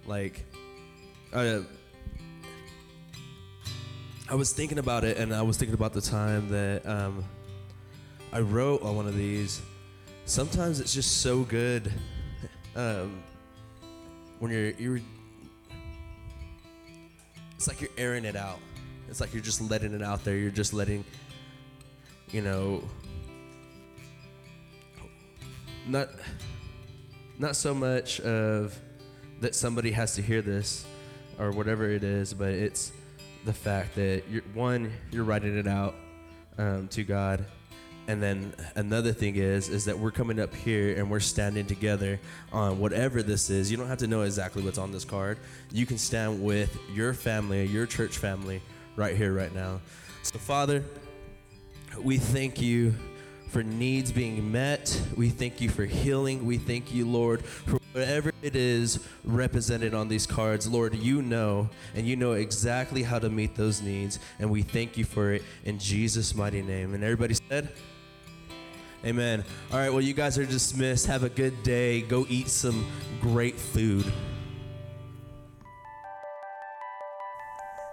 like. Uh, I was thinking about it, and I was thinking about the time that um, I wrote on one of these. Sometimes it's just so good um, when you're you're. It's like you're airing it out. It's like you're just letting it out there. You're just letting, you know, not not so much of that somebody has to hear this or whatever it is, but it's the fact that you're one you're writing it out um, to God, and then another thing is is that we're coming up here and we're standing together on whatever this is. You don't have to know exactly what's on this card. You can stand with your family, your church family, right here, right now. So, Father, we thank you for needs being met. We thank you for healing. We thank you, Lord, for whatever it is represented on these cards. Lord, you know, and you know exactly how to meet those needs. And we thank you for it in Jesus' mighty name. And everybody said, Amen. All right, well, you guys are dismissed. Have a good day. Go eat some great food.